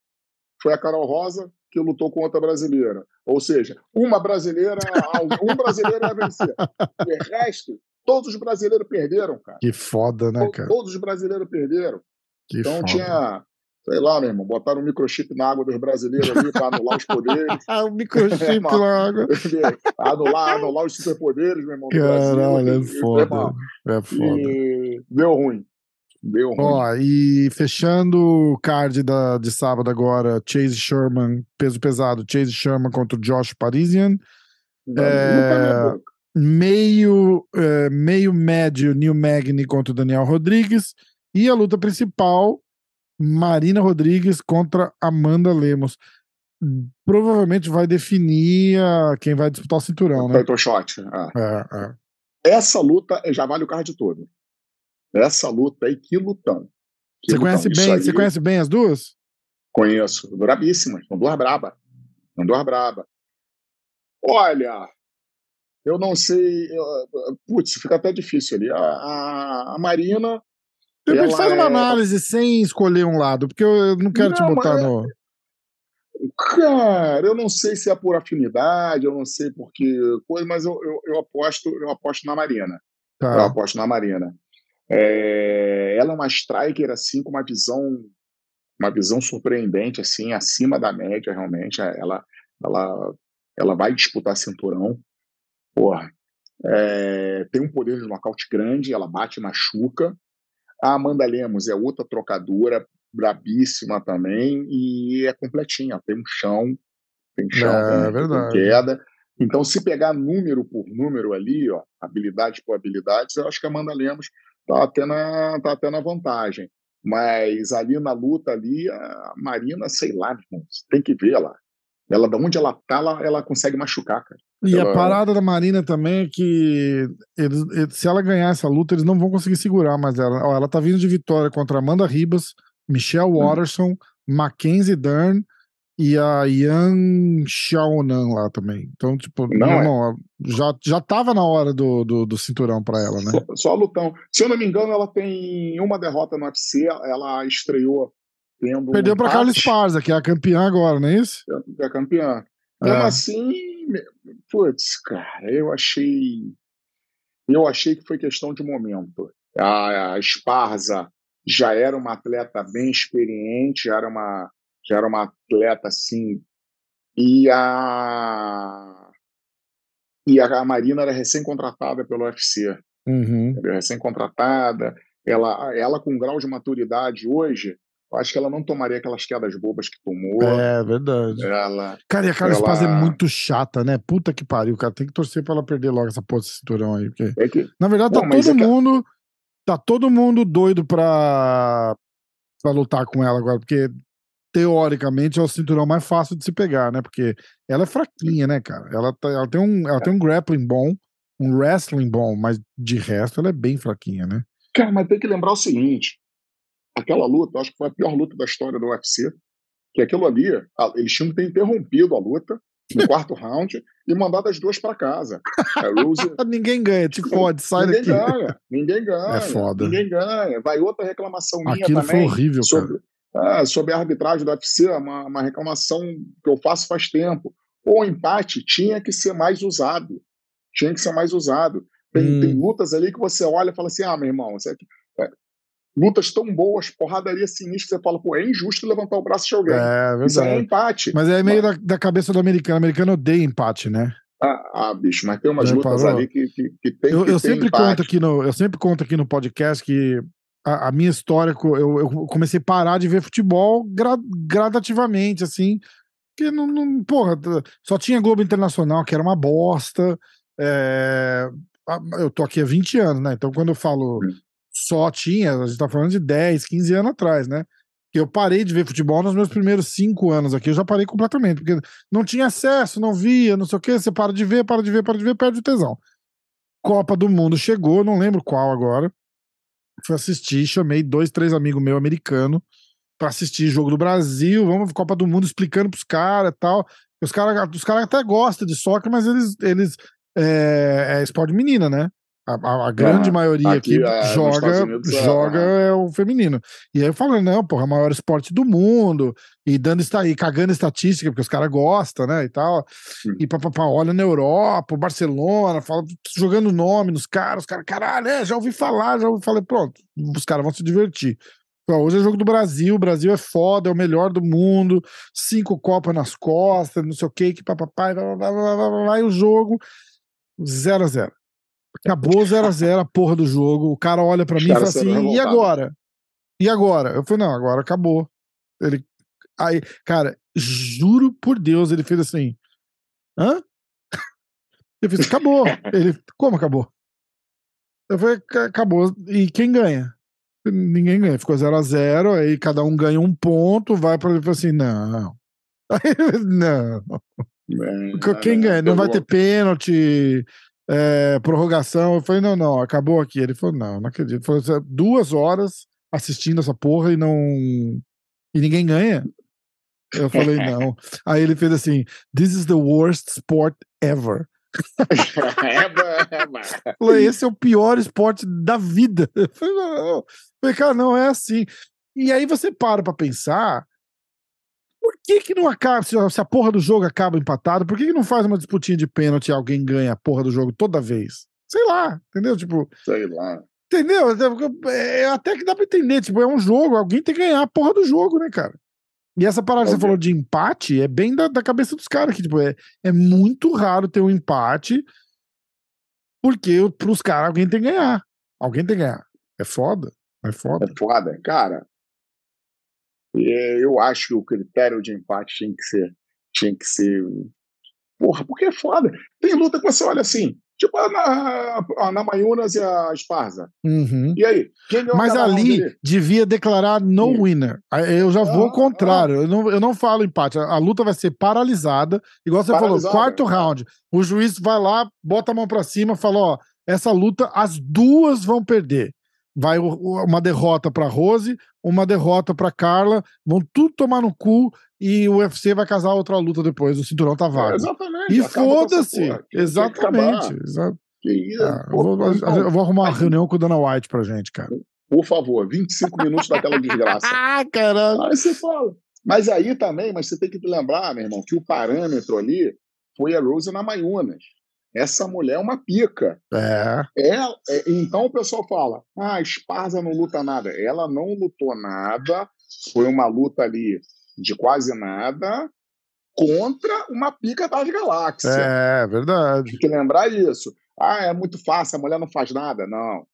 Speaker 2: foi a Carol Rosa, que lutou contra a brasileira. Ou seja, uma brasileira, um brasileiro vai vencer. O resto, todos os brasileiros perderam, cara.
Speaker 1: Que foda, né, cara?
Speaker 2: Todos os brasileiros perderam.
Speaker 1: Que
Speaker 2: então
Speaker 1: foda.
Speaker 2: tinha, sei lá, meu irmão, botaram um microchip na água dos brasileiros ali para anular os poderes.
Speaker 1: o [laughs] microchip [laughs] na água.
Speaker 2: anular, anular os superpoderes, meu irmão.
Speaker 1: Caralho, é foda. É foda.
Speaker 2: E deu ruim. Deu ruim.
Speaker 1: Ó, e fechando o card da, de sábado agora, Chase Sherman, peso pesado, Chase Sherman contra o Josh Parisian. Não, é, meio, é, meio médio, Neil Magny contra o Daniel Rodrigues. E a luta principal, Marina Rodrigues contra Amanda Lemos. Provavelmente vai definir a, quem vai disputar o cinturão, né?
Speaker 2: Title shot. É. É, é. Essa luta já vale o card todo. Essa luta aí, que lutão.
Speaker 1: Que você, lutão. Conhece bem, aí, você conhece bem as duas?
Speaker 2: Conheço. Brabíssimas. São duas braba. São duas braba. Olha, eu não sei. Putz, fica até difícil ali. A, a, a Marina.
Speaker 1: Ela faz uma é... análise sem escolher um lado, porque eu não quero não, te botar no.
Speaker 2: Cara, eu não sei se é por afinidade, eu não sei por que coisa, mas eu, eu, eu aposto, eu aposto na Marina. Tá. Eu aposto na Marina. É, ela é uma striker assim com uma visão, uma visão surpreendente assim, acima da média realmente. Ela, ela, ela vai disputar cinturão. Porra, é, tem um poder de nocaute grande, ela bate, machuca. A Amanda Lemos é outra trocadora, brabíssima também, e é completinha, tem um chão, tem chão, é, tem, tem queda. Então, se pegar número por número ali, ó, habilidade por habilidades, eu acho que a Amanda Lemos está até, na, tá até na vantagem. Mas ali na luta, ali, a Marina, sei lá, tem que ver lá. Ela, de onde ela tá, ela, ela consegue machucar, cara.
Speaker 1: E
Speaker 2: ela...
Speaker 1: a parada da Marina também é que eles, se ela ganhar essa luta, eles não vão conseguir segurar mais ela. Ó, ela tá vindo de vitória contra Amanda Ribas, Michelle hum. Watterson, hum. Mackenzie Dern e a Yan Xiaonan lá também. Então, tipo, não, não, é. não já, já tava na hora do, do, do cinturão para ela, né?
Speaker 2: Só, só lutão. Se eu não me engano, ela tem uma derrota no UFC, ela estreou tendo.
Speaker 1: Perdeu um para Carla Esparza, que é a campeã agora, não é isso?
Speaker 2: É a campeã. É. Mesmo assim, putz, cara, eu achei. Eu achei que foi questão de momento. A, a Esparza já era uma atleta bem experiente, já era uma, já era uma atleta assim. E a, e a Marina era recém-contratada pelo UFC.
Speaker 1: Uhum.
Speaker 2: Recém-contratada. Ela, ela, com grau de maturidade hoje, eu acho que ela não tomaria aquelas quedas bobas que tomou.
Speaker 1: É verdade.
Speaker 2: Ela,
Speaker 1: cara, e a Carla ela... é muito chata, né? Puta que pariu, cara. Tem que torcer pra ela perder logo essa porra de cinturão aí. Porque... É que... Na verdade, tá Bom, todo é mundo. Que tá todo mundo doido pra, pra lutar com ela agora, porque teoricamente é o cinturão mais fácil de se pegar, né? Porque ela é fraquinha, né, cara? Ela, tá, ela, tem, um, ela tem um grappling bom, um wrestling bom, mas de resto ela é bem fraquinha, né?
Speaker 2: Cara, mas tem que lembrar o seguinte: aquela luta, acho que foi a pior luta da história do UFC, que aquilo ali, eles tinham que ter interrompido a luta no [laughs] quarto round e mandado as duas para casa.
Speaker 1: Rose... [laughs] ninguém ganha, te fode, sai
Speaker 2: ninguém
Speaker 1: daqui.
Speaker 2: Ganha, ninguém ganha.
Speaker 1: É foda.
Speaker 2: Ninguém ganha. Vai outra reclamação minha
Speaker 1: Aquilo
Speaker 2: também.
Speaker 1: foi horrível,
Speaker 2: sobre,
Speaker 1: cara.
Speaker 2: Ah, sobre a arbitragem do UFC, uma, uma reclamação que eu faço faz tempo. O empate tinha que ser mais usado. Tinha que ser mais usado. Tem, hum. tem lutas ali que você olha e fala assim: ah, meu irmão, você, é, lutas tão boas, porradaria sinistra, você fala, pô, é injusto levantar o braço de alguém. É,
Speaker 1: verdade.
Speaker 2: Isso é um empate.
Speaker 1: Mas é meio mas... da, da, cabeça do americano. O americano odeia empate, né?
Speaker 2: Ah, ah bicho, mas tem umas Já lutas parou? ali que, que, que tem
Speaker 1: eu,
Speaker 2: que
Speaker 1: eu sempre empate. conto aqui no Eu sempre conto aqui no podcast que a, a minha história, eu, eu, comecei a parar de ver futebol gra, gradativamente, assim, que não, não, porra, só tinha Globo Internacional, que era uma bosta. É, eu tô aqui há 20 anos, né? Então, quando eu falo só tinha, a gente tá falando de 10, 15 anos atrás, né? Eu parei de ver futebol nos meus primeiros cinco anos aqui, eu já parei completamente, porque não tinha acesso, não via, não sei o que, você para de ver, para de ver, para de ver, perde o tesão. Copa do Mundo chegou, não lembro qual agora. Fui assistir, chamei dois, três amigos meus americanos para assistir jogo do Brasil, vamos Copa do Mundo explicando pros caras e tal. Os caras os cara até gostam de soccer, mas eles, eles é, é esporte menina, né? A, a, grande maioria aqui, aqui é, joga, Unidos, é, joga é, é o feminino. E aí eu falo, não, porra, é o maior esporte do mundo, e dando está e cagando estatística, porque os caras gostam, né? E tal. Sim. E papapá, olha na Europa, o Barcelona, fala, jogando nome nos caras, os caras, caralho, é, já ouvi falar, já ouvi falar, pronto, os caras vão se divertir. hoje é jogo do Brasil, o Brasil é foda, é o melhor do mundo, cinco copas nas costas, não sei o que, que papapá, vai o jogo 0 a 0 Acabou 0x0 a porra do jogo. O cara olha para mim e fala assim: e agora? E agora? Eu falei: não, agora acabou. Ele. Aí, cara, juro por Deus, ele fez assim: hã? Eu fiz: acabou. Ele, como acabou? Eu falei: acabou. E quem ganha? Ninguém ganha. Ficou 0x0, aí cada um ganha um ponto, vai para ele e fala assim: não. [laughs] Aí, não. Quem ganha? Não vai ter pênalti, é, prorrogação. Eu falei, não, não, acabou aqui. Ele falou, não, não acredito. Ele falou, duas horas assistindo essa porra e não. E ninguém ganha. Eu falei, não. [laughs] Aí ele fez assim: This is the worst sport ever. é, [laughs] falei, esse é o pior esporte da vida. Eu falei, não. falei, cara, não é assim. E aí você para pra pensar, que que não acaba, se a porra do jogo acaba empatado, por que que não faz uma disputinha de pênalti e alguém ganha a porra do jogo toda vez? Sei lá, entendeu? Tipo...
Speaker 2: Sei lá.
Speaker 1: Entendeu? É, até que dá pra entender, tipo, é um jogo, alguém tem que ganhar a porra do jogo, né, cara? E essa parada que você falou de empate é bem da, da cabeça dos caras, que tipo, é, é muito raro ter um empate, porque pros caras alguém tem que ganhar. Alguém tem que ganhar. É foda. É foda.
Speaker 2: É foda, cara. Eu acho que o critério de empate tinha que ser. Tinha que ser. Porra, porque é foda. Tem luta que você olha assim, Tipo a, a, a Namayunas e a Esparza.
Speaker 1: Uhum.
Speaker 2: E aí?
Speaker 1: Mas ali devia declarar no Sim. winner. Eu já vou ao ah, contrário. Ah. Eu, não, eu não falo empate. A, a, luta vai ser paralisada. Igual você paralisada. falou, quarto round. O juiz vai lá, bota a mão pra cima fala: ó, essa luta, as duas vão perder. Vai uma derrota pra Rose, uma derrota pra Carla, vão tudo tomar no cu e o UFC vai casar outra luta depois. O cinturão tá vago. É,
Speaker 2: exatamente.
Speaker 1: E foda-se. Exatamente. Exato. Ah, eu, vou, eu, vou, arrumar uma reunião com o Dana White pra gente, cara.
Speaker 2: Por favor, 25 minutos daquela desgraça. [laughs]
Speaker 1: ah, caramba.
Speaker 2: Aí você fala. Mas aí também, mas você tem que lembrar, meu irmão, que o parâmetro ali foi a Rose na Mayunas. Essa mulher é uma pica.
Speaker 1: É.
Speaker 2: é. é então o pessoal fala: ah, Esparza não luta nada. Ela não lutou nada. Foi uma luta ali de quase nada contra uma pica das galáxias.
Speaker 1: É, verdade.
Speaker 2: Tem que lembrar isso. Ah, é muito fácil, a mulher não faz nada. Não.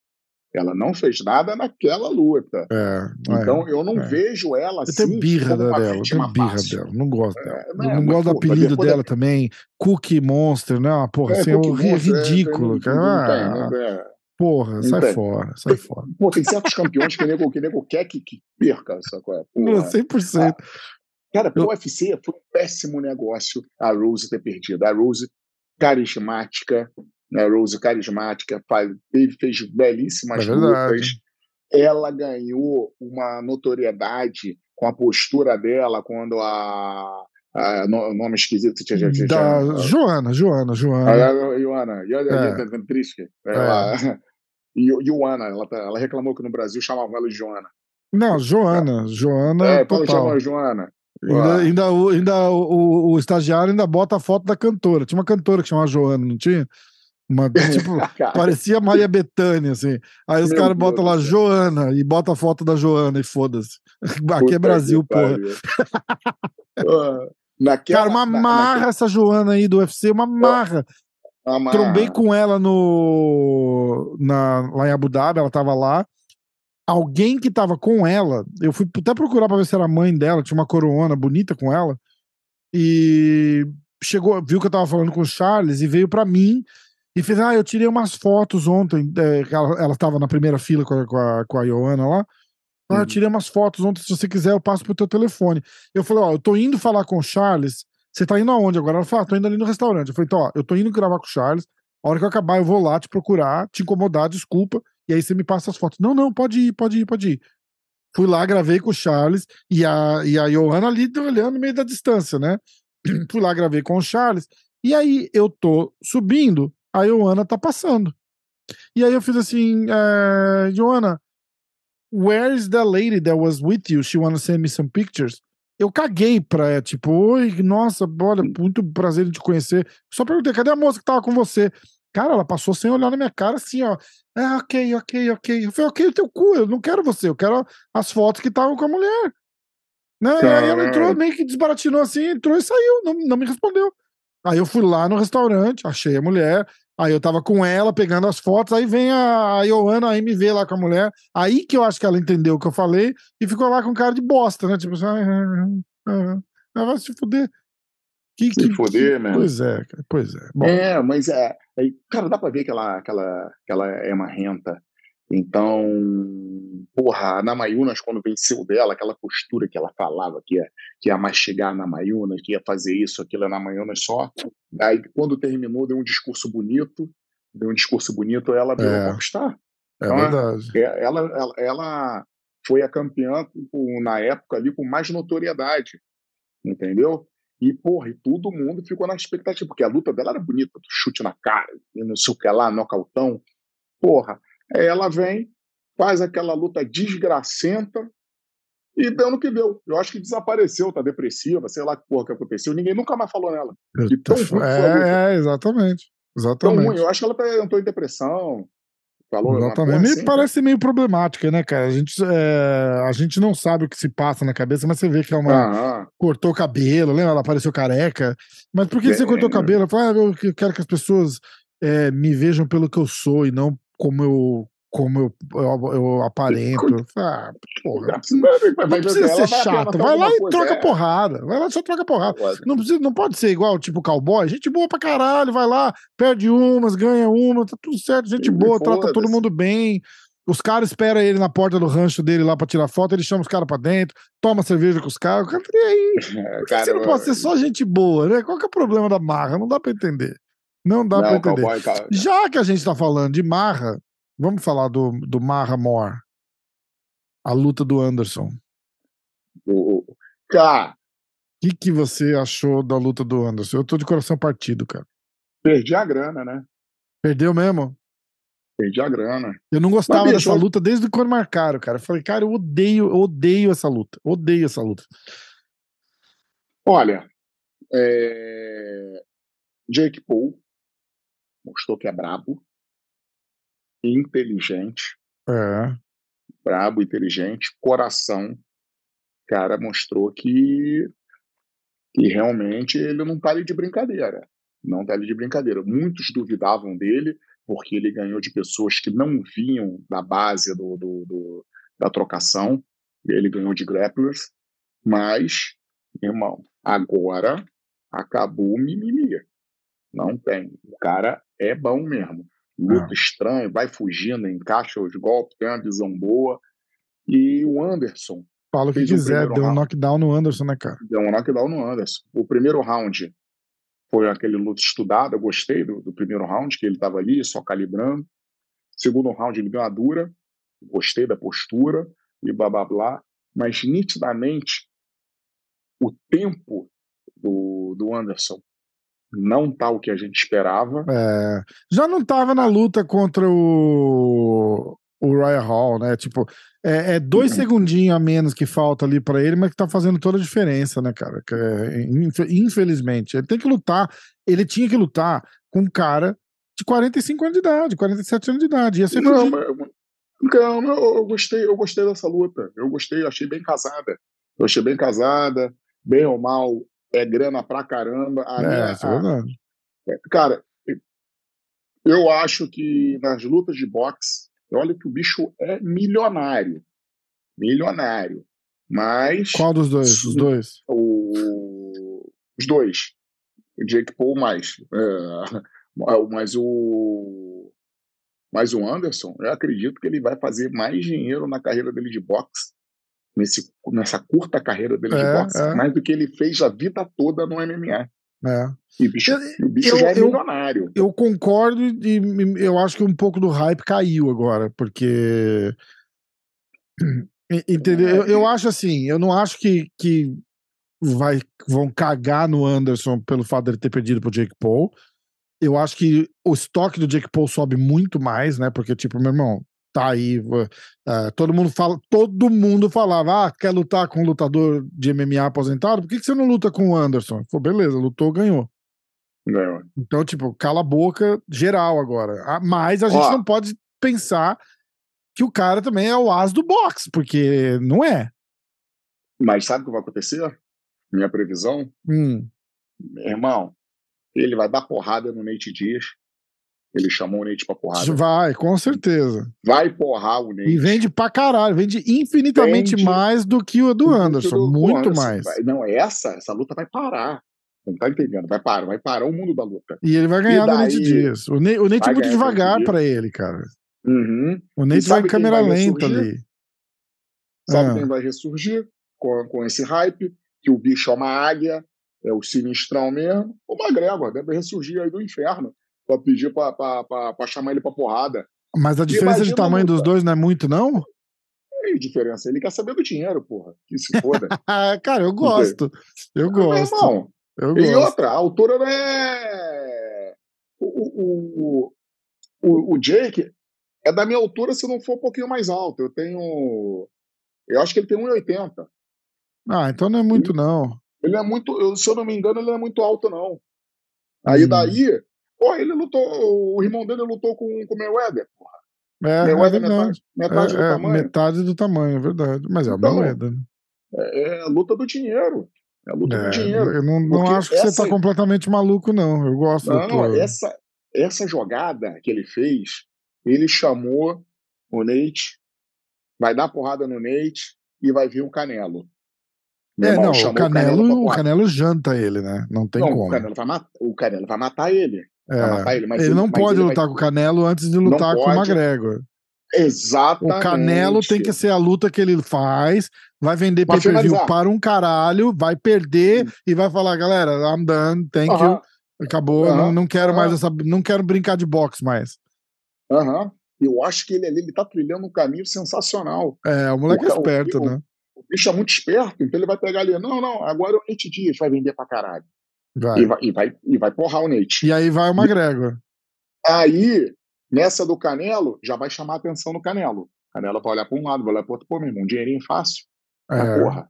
Speaker 2: Ela não fez nada naquela luta.
Speaker 1: É,
Speaker 2: então é, eu não é. vejo ela assim.
Speaker 1: Tem birra dela, tem birra fácil. dela. Não gosto dela. É, não, não gosto do apelido dela também. Cookie Monster, né? Uma porra é, assim, é, é ridículo, cara. Né? Porra, sai fora, sai fora.
Speaker 2: Pô, tem certos campeões que o nego, que nego quer que, que perca, sacou?
Speaker 1: Porra. 100%. Ah,
Speaker 2: cara, pro eu... UFC foi um péssimo negócio a Rose ter perdido. A Rose, carismática, né? Rose, carismática, faz, fez belíssimas é lutas. Ela ganhou uma notoriedade com a postura dela quando a ah, nome esquisito. Tinha,
Speaker 1: tinha, da Joana, Joana, Joana.
Speaker 2: Ah, Joana, Joana, triste. Ela, é. Joana, ela, ela reclamou que no Brasil chamavam ela de Joana.
Speaker 1: Não, Joana. Joana.
Speaker 2: É, total. chama Joana.
Speaker 1: Ainda, ainda, ainda o, o, estagiário ainda bota a foto da cantora. Tinha uma cantora que chamava Joana, não tinha? Uma, [laughs] tipo, parecia Maria Bethânia, assim. Aí os caras botam lá Joana e bota a foto da Joana e foda-se. [laughs] Aqui é Brasil, porra. Naquela, cara, uma marra naquela... essa Joana aí do UFC, uma marra. Trombei com ela no na, lá em Abu Dhabi, ela tava lá. Alguém que tava com ela, eu fui até procurar pra ver se era a mãe dela, tinha uma coroona bonita com ela. E chegou, viu que eu tava falando com o Charles e veio para mim e fez: Ah, eu tirei umas fotos ontem. É, ela, ela tava na primeira fila com a, com a, com a Ioana lá. Ah, eu uhum. tirei umas fotos ontem. Se você quiser, eu passo pro teu telefone. Eu falei: Ó, eu tô indo falar com o Charles você tá indo aonde agora? Ela falou, ah, tô indo ali no restaurante. Eu falei, então, ó, eu tô indo gravar com o Charles. A hora que eu acabar, eu vou lá te procurar, te incomodar, desculpa. E aí você me passa as fotos. Não, não, pode ir, pode ir, pode ir. Fui lá, gravei com o Charles e a, e a Joana ali olhando no meio da distância, né? [clears throat] Fui lá, gravei com o Charles. E aí eu tô subindo, a Joana tá passando. E aí eu fiz assim, é, Joana, where is the lady that was with you? She wanna send me some pictures? eu caguei pra, tipo, oi, nossa, olha, muito prazer em te conhecer. Só perguntei, cadê a moça que tava com você? Cara, ela passou sem olhar na minha cara, assim, ó. É, ok, ok, ok. Eu falei, ok, o teu cu, eu não quero você, eu quero as fotos que estavam com a mulher. Né? E aí ela entrou, meio que desbaratinou assim, entrou e saiu, não, não me respondeu. Aí eu fui lá no restaurante, achei a mulher, Aí eu tava com ela pegando as fotos, aí vem a, Ioana aí me vê lá com a mulher. Aí que eu acho que ela entendeu o que eu falei e ficou lá com cara de bosta, né? Tipo assim, ah, ah, ah, vai se fuder.
Speaker 2: Que, se que, fuder, que...
Speaker 1: né? Pois é, pois é.
Speaker 2: Bom. É, mas é, é. Cara, dá pra ver que ela, que ela, que ela é uma renta. Então, porra, a Namayunas, quando venceu dela, aquela postura que ela falava que ia, que ia mastigar a Namayunas, que ia fazer isso, aquilo, a Namayunas só. Aí, quando terminou, deu um discurso bonito, deu um discurso bonito, ela veio é, conquistar.
Speaker 1: É então, verdade.
Speaker 2: É, ela, ela, ela foi a campeã, na época ali, com mais notoriedade, entendeu? E, porra, e todo mundo ficou na expectativa, porque a luta dela era bonita, chute na cara, e não sei o que lá, nocautão. Porra, ela vem, faz aquela luta desgracenta e deu no que deu. Eu acho que desapareceu, tá depressiva, sei lá que porra que aconteceu. Ninguém nunca mais falou nela.
Speaker 1: E tão ruim é, é, exatamente. Exatamente. Tão ruim.
Speaker 2: Eu acho que ela entrou em depressão, Falou
Speaker 1: Exatamente. Me assim, parece meio problemática, né, cara? A gente, é, a gente não sabe o que se passa na cabeça, mas você vê que é uma. Cortou o cabelo, lembra? Ela apareceu careca. Mas por que é, você cortou o cabelo? Ela falou, ah, eu quero que as pessoas é, me vejam pelo que eu sou e não como eu como eu, eu, eu aparento. Ah, [laughs] porra. Não, não precisa ser chato. Vai lá e troca é. porrada. Vai lá e só troca porrada. Não, precisa, não pode ser igual, tipo, cowboy. Gente boa pra caralho, vai lá, perde umas, ganha uma, tá tudo certo. Gente boa, trata todo mundo bem. Os caras esperam ele na porta do rancho dele lá pra tirar foto, ele chama os caras pra dentro, toma cerveja com os caras. Cara, e aí? [laughs] É, cara, você não pode ser só gente boa, né? Qual que é o problema da marra? Não dá pra entender. Não dá pra entender. Cowboy, Já que a gente tá falando de marra, Vamos falar do, do Marra Moore. A luta do Anderson.
Speaker 2: O, cara.
Speaker 1: O que, que você achou da luta do Anderson? Eu tô de coração partido, cara.
Speaker 2: Perdi a grana, né?
Speaker 1: Perdeu mesmo?
Speaker 2: Perdi a grana.
Speaker 1: Eu não gostava Mas, dessa eu... luta desde quando marcaram, cara. Eu falei, cara, eu odeio, eu odeio essa luta. Odeio essa luta.
Speaker 2: Olha, é... Jake Paul mostrou que é brabo inteligente.
Speaker 1: É.
Speaker 2: Brabo, inteligente, coração. Cara, mostrou que, que realmente ele não tá ali de brincadeira. Não tá ali de brincadeira. Muitos duvidavam dele, porque ele ganhou de pessoas que não vinham da base do, do, do da trocação. Ele ganhou de grapplers. Mas, irmão, agora acabou o mimimi. Não tem. O cara é bom mesmo luta ah. estranho, vai fugindo, encaixa os golpes, tem uma visão boa. E o Anderson.
Speaker 1: Fala o que quiser, deu um knockdown no Anderson, né, cara?
Speaker 2: Deu um knockdown no Anderson. O primeiro round foi aquele luta estudado, eu gostei do, do primeiro round, que ele estava ali, só calibrando. Segundo round, ele deu uma dura, gostei da postura e blá blá blá. Mas nitidamente, o tempo do, do Anderson não tá o que a gente esperava.
Speaker 1: É, já não tava na luta contra o, o Ryan Hall, né? Tipo, é, é dois uhum. segundinhos a menos que falta ali para ele, mas que tá fazendo toda a diferença, né, cara? É, infelizmente. Ele tem que lutar, ele tinha que lutar com um cara de 45 anos de idade, 47 anos de idade. Ia ser
Speaker 2: não, mas, não, não, eu gostei, eu gostei dessa luta. Eu gostei, achei bem casada. Eu achei bem casada, bem ou mal, é grana pra caramba. A
Speaker 1: é, minha, é verdade.
Speaker 2: A, cara, eu acho que nas lutas de boxe, olha que o bicho é milionário. Milionário. Mas.
Speaker 1: Qual dos dois? Os dois?
Speaker 2: O, os dois. O Jake Paul mais. É, mas o. Mas o Anderson, eu acredito que ele vai fazer mais dinheiro na carreira dele de boxe nesse, nessa curta carreira dele é, de boxe, é. mais do que ele fez a vida toda no MMA.
Speaker 1: É.
Speaker 2: E o bicho, eu, o bicho eu, já é milionário.
Speaker 1: Eu, eu concordo e eu acho que um pouco do hype caiu agora, porque. [clears throat] Entendeu? Eu, eu acho assim, eu não acho que, que vai, vão cagar no Anderson pelo fato dele ter perdido pro Jake Paul. Eu acho que o estoque do Jake Paul sobe muito mais, né? Porque, tipo, meu irmão, tá aí. Uh, todo mundo fala, todo mundo falava: ah, quer lutar com um lutador de MMA aposentado? Por que, que você não luta com o Anderson? Pô, beleza, lutou, ganhou.
Speaker 2: Não.
Speaker 1: Então, tipo, cala a boca geral agora. Ah, mas a gente Ó, não pode pensar que o cara também é o as do boxe, porque não é.
Speaker 2: Mas sabe o que vai acontecer? Minha previsão?
Speaker 1: Hum.
Speaker 2: Irmão, ele vai dar porrada no Nate Dias ele chamou o Nate pra porrada.
Speaker 1: Vai, com certeza.
Speaker 2: Vai porrar o Nate.
Speaker 1: E vende pra caralho, vende infinitamente vende mais do que o do Anderson. Do muito Anderson. mais.
Speaker 2: Não, essa, essa luta vai parar. Não tá entendendo? Vai parar, vai parar o mundo da luta.
Speaker 1: E ele vai ganhar daí, no Nate Dias. O Nate, o Nate é muito devagar para ele, cara.
Speaker 2: Uhum.
Speaker 1: O Nate vai em câmera vai lenta ali.
Speaker 2: Sabe ah. quem vai ressurgir com, com esse hype? Que o bicho é uma águia, é o sinistrão mesmo. O McGregor deve ressurgir aí do inferno para pedir para chamar ele para porrada.
Speaker 1: Mas a diferença de tamanho dos dois não é muito, não?
Speaker 2: É diferença. Ele quer saber do dinheiro, porra. Que se foda. [laughs]
Speaker 1: Cara, eu gosto. Eu gosto. Irmão, Eu
Speaker 2: E
Speaker 1: gosto.
Speaker 2: outra, a altura não é. O, o, o, o Jake é da minha altura se não for um pouquinho mais alto. Eu tenho. Eu acho que ele tem 1,80.
Speaker 1: Ah, então não é muito, não.
Speaker 2: Ele é muito. eu- se eu não me engano, ele não é muito alto, não. Aí
Speaker 1: Hum.
Speaker 2: daí. Pô, ele lutou. O irmão dele lutou com, com o Mayweather. Porra.
Speaker 1: É, é
Speaker 2: Mayweather é metade, metade do
Speaker 1: É, é,
Speaker 2: tamanho.
Speaker 1: metade do tamanho, é verdade. Mas é o
Speaker 2: Então,
Speaker 1: Mayweather. né?
Speaker 2: É, é a luta do dinheiro. É a luta do
Speaker 1: É,
Speaker 2: dinheiro.
Speaker 1: eu não, não acho que você
Speaker 2: essa-
Speaker 1: tá completamente maluco, não. Eu gosto da
Speaker 2: Não,
Speaker 1: tua...
Speaker 2: essa, essa jogada que ele fez, ele chamou o Nate, vai dar porrada no Nate e vai vir o Canelo.
Speaker 1: É,
Speaker 2: irmão,
Speaker 1: não, o Canelo, o
Speaker 2: porrada.
Speaker 1: Canelo janta ele, né? Não tem
Speaker 2: não,
Speaker 1: como.
Speaker 2: O Canelo, vai o Canelo vai matar ele.
Speaker 1: É,
Speaker 2: matar ele, mas
Speaker 1: ele
Speaker 2: ele-
Speaker 1: não
Speaker 2: mas
Speaker 1: pode
Speaker 2: ele
Speaker 1: lutar
Speaker 2: vai-
Speaker 1: com o Canelo antes de lutar com o. McGregor.
Speaker 2: Exatamente.
Speaker 1: O Canelo tem que ser a luta que ele faz, vai vender
Speaker 2: Pra
Speaker 1: pay-per-view
Speaker 2: finalizar.
Speaker 1: para um caralho, vai perder e vai falar, galera, I'm done, thank you,
Speaker 2: Aham,
Speaker 1: acabou,
Speaker 2: Aham.
Speaker 1: não, não quero mais
Speaker 2: Aham.
Speaker 1: essa, não quero brincar de boxe mais.
Speaker 2: aham. Eu acho que ele ali ele tá trilhando um caminho sensacional.
Speaker 1: É, o moleque
Speaker 2: O
Speaker 1: é
Speaker 2: o-
Speaker 1: esperto,
Speaker 2: o-
Speaker 1: né?
Speaker 2: O bicho é muito esperto, então ele vai pegar ali. Não, não, agora é o Nate Dias vai vender pra caralho.
Speaker 1: Vai.
Speaker 2: E vai, e vai, e vai porrar o Nate.
Speaker 1: E aí vai o McGregor.
Speaker 2: Aí, nessa do Canelo, já vai chamar a atenção do Canelo. Canelo vai olhar para um lado, vai olhar para outro. Pô, meu irmão, um dinheirinho fácil. Ah,
Speaker 1: É,
Speaker 2: porra.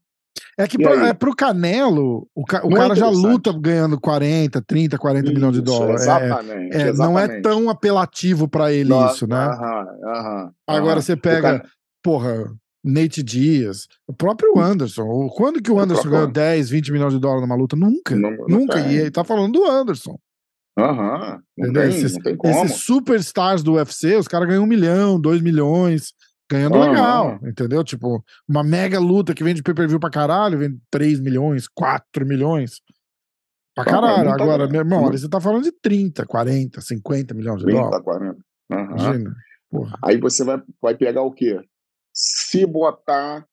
Speaker 1: é que pra, é, pro Canelo, o, ca- o
Speaker 2: Não é
Speaker 1: cara já luta ganhando 40, 30, 40 milhões de
Speaker 2: Isso,
Speaker 1: dólares. É,
Speaker 2: Exatamente.
Speaker 1: é, não é
Speaker 2: exatamente.
Speaker 1: tão apelativo pra ele
Speaker 2: Não,
Speaker 1: isso, né?
Speaker 2: Aham, aham.
Speaker 1: Agora
Speaker 2: aham.
Speaker 1: você pega,
Speaker 2: Can-
Speaker 1: porra, Nate Dias, o próprio Anderson. O- Quando que o Anderson ganhou 10, 20 milhões de dólares numa luta? Nunca.
Speaker 2: Não- não
Speaker 1: Nunca.
Speaker 2: tem.
Speaker 1: E ele tá falando do Anderson.
Speaker 2: Aham. Não
Speaker 1: Entendeu?
Speaker 2: tem,
Speaker 1: esses,
Speaker 2: não tem como.
Speaker 1: esses superstars do UFC, os caras ganham um milhão, dois milhões, ganhando
Speaker 2: Aham.
Speaker 1: legal, entendeu? Tipo, uma mega luta que vende pay-per-view pra caralho, vende 3 milhões, 4 milhões. Pra caralho.
Speaker 2: não tá
Speaker 1: Agora, meu irmão, você tá falando de 30, 40, 50 milhões de
Speaker 2: 30,
Speaker 1: dólares.
Speaker 2: 40. Aham.
Speaker 1: Imagina. Porra.
Speaker 2: Aí você vai, vai pegar o quê? Se botar,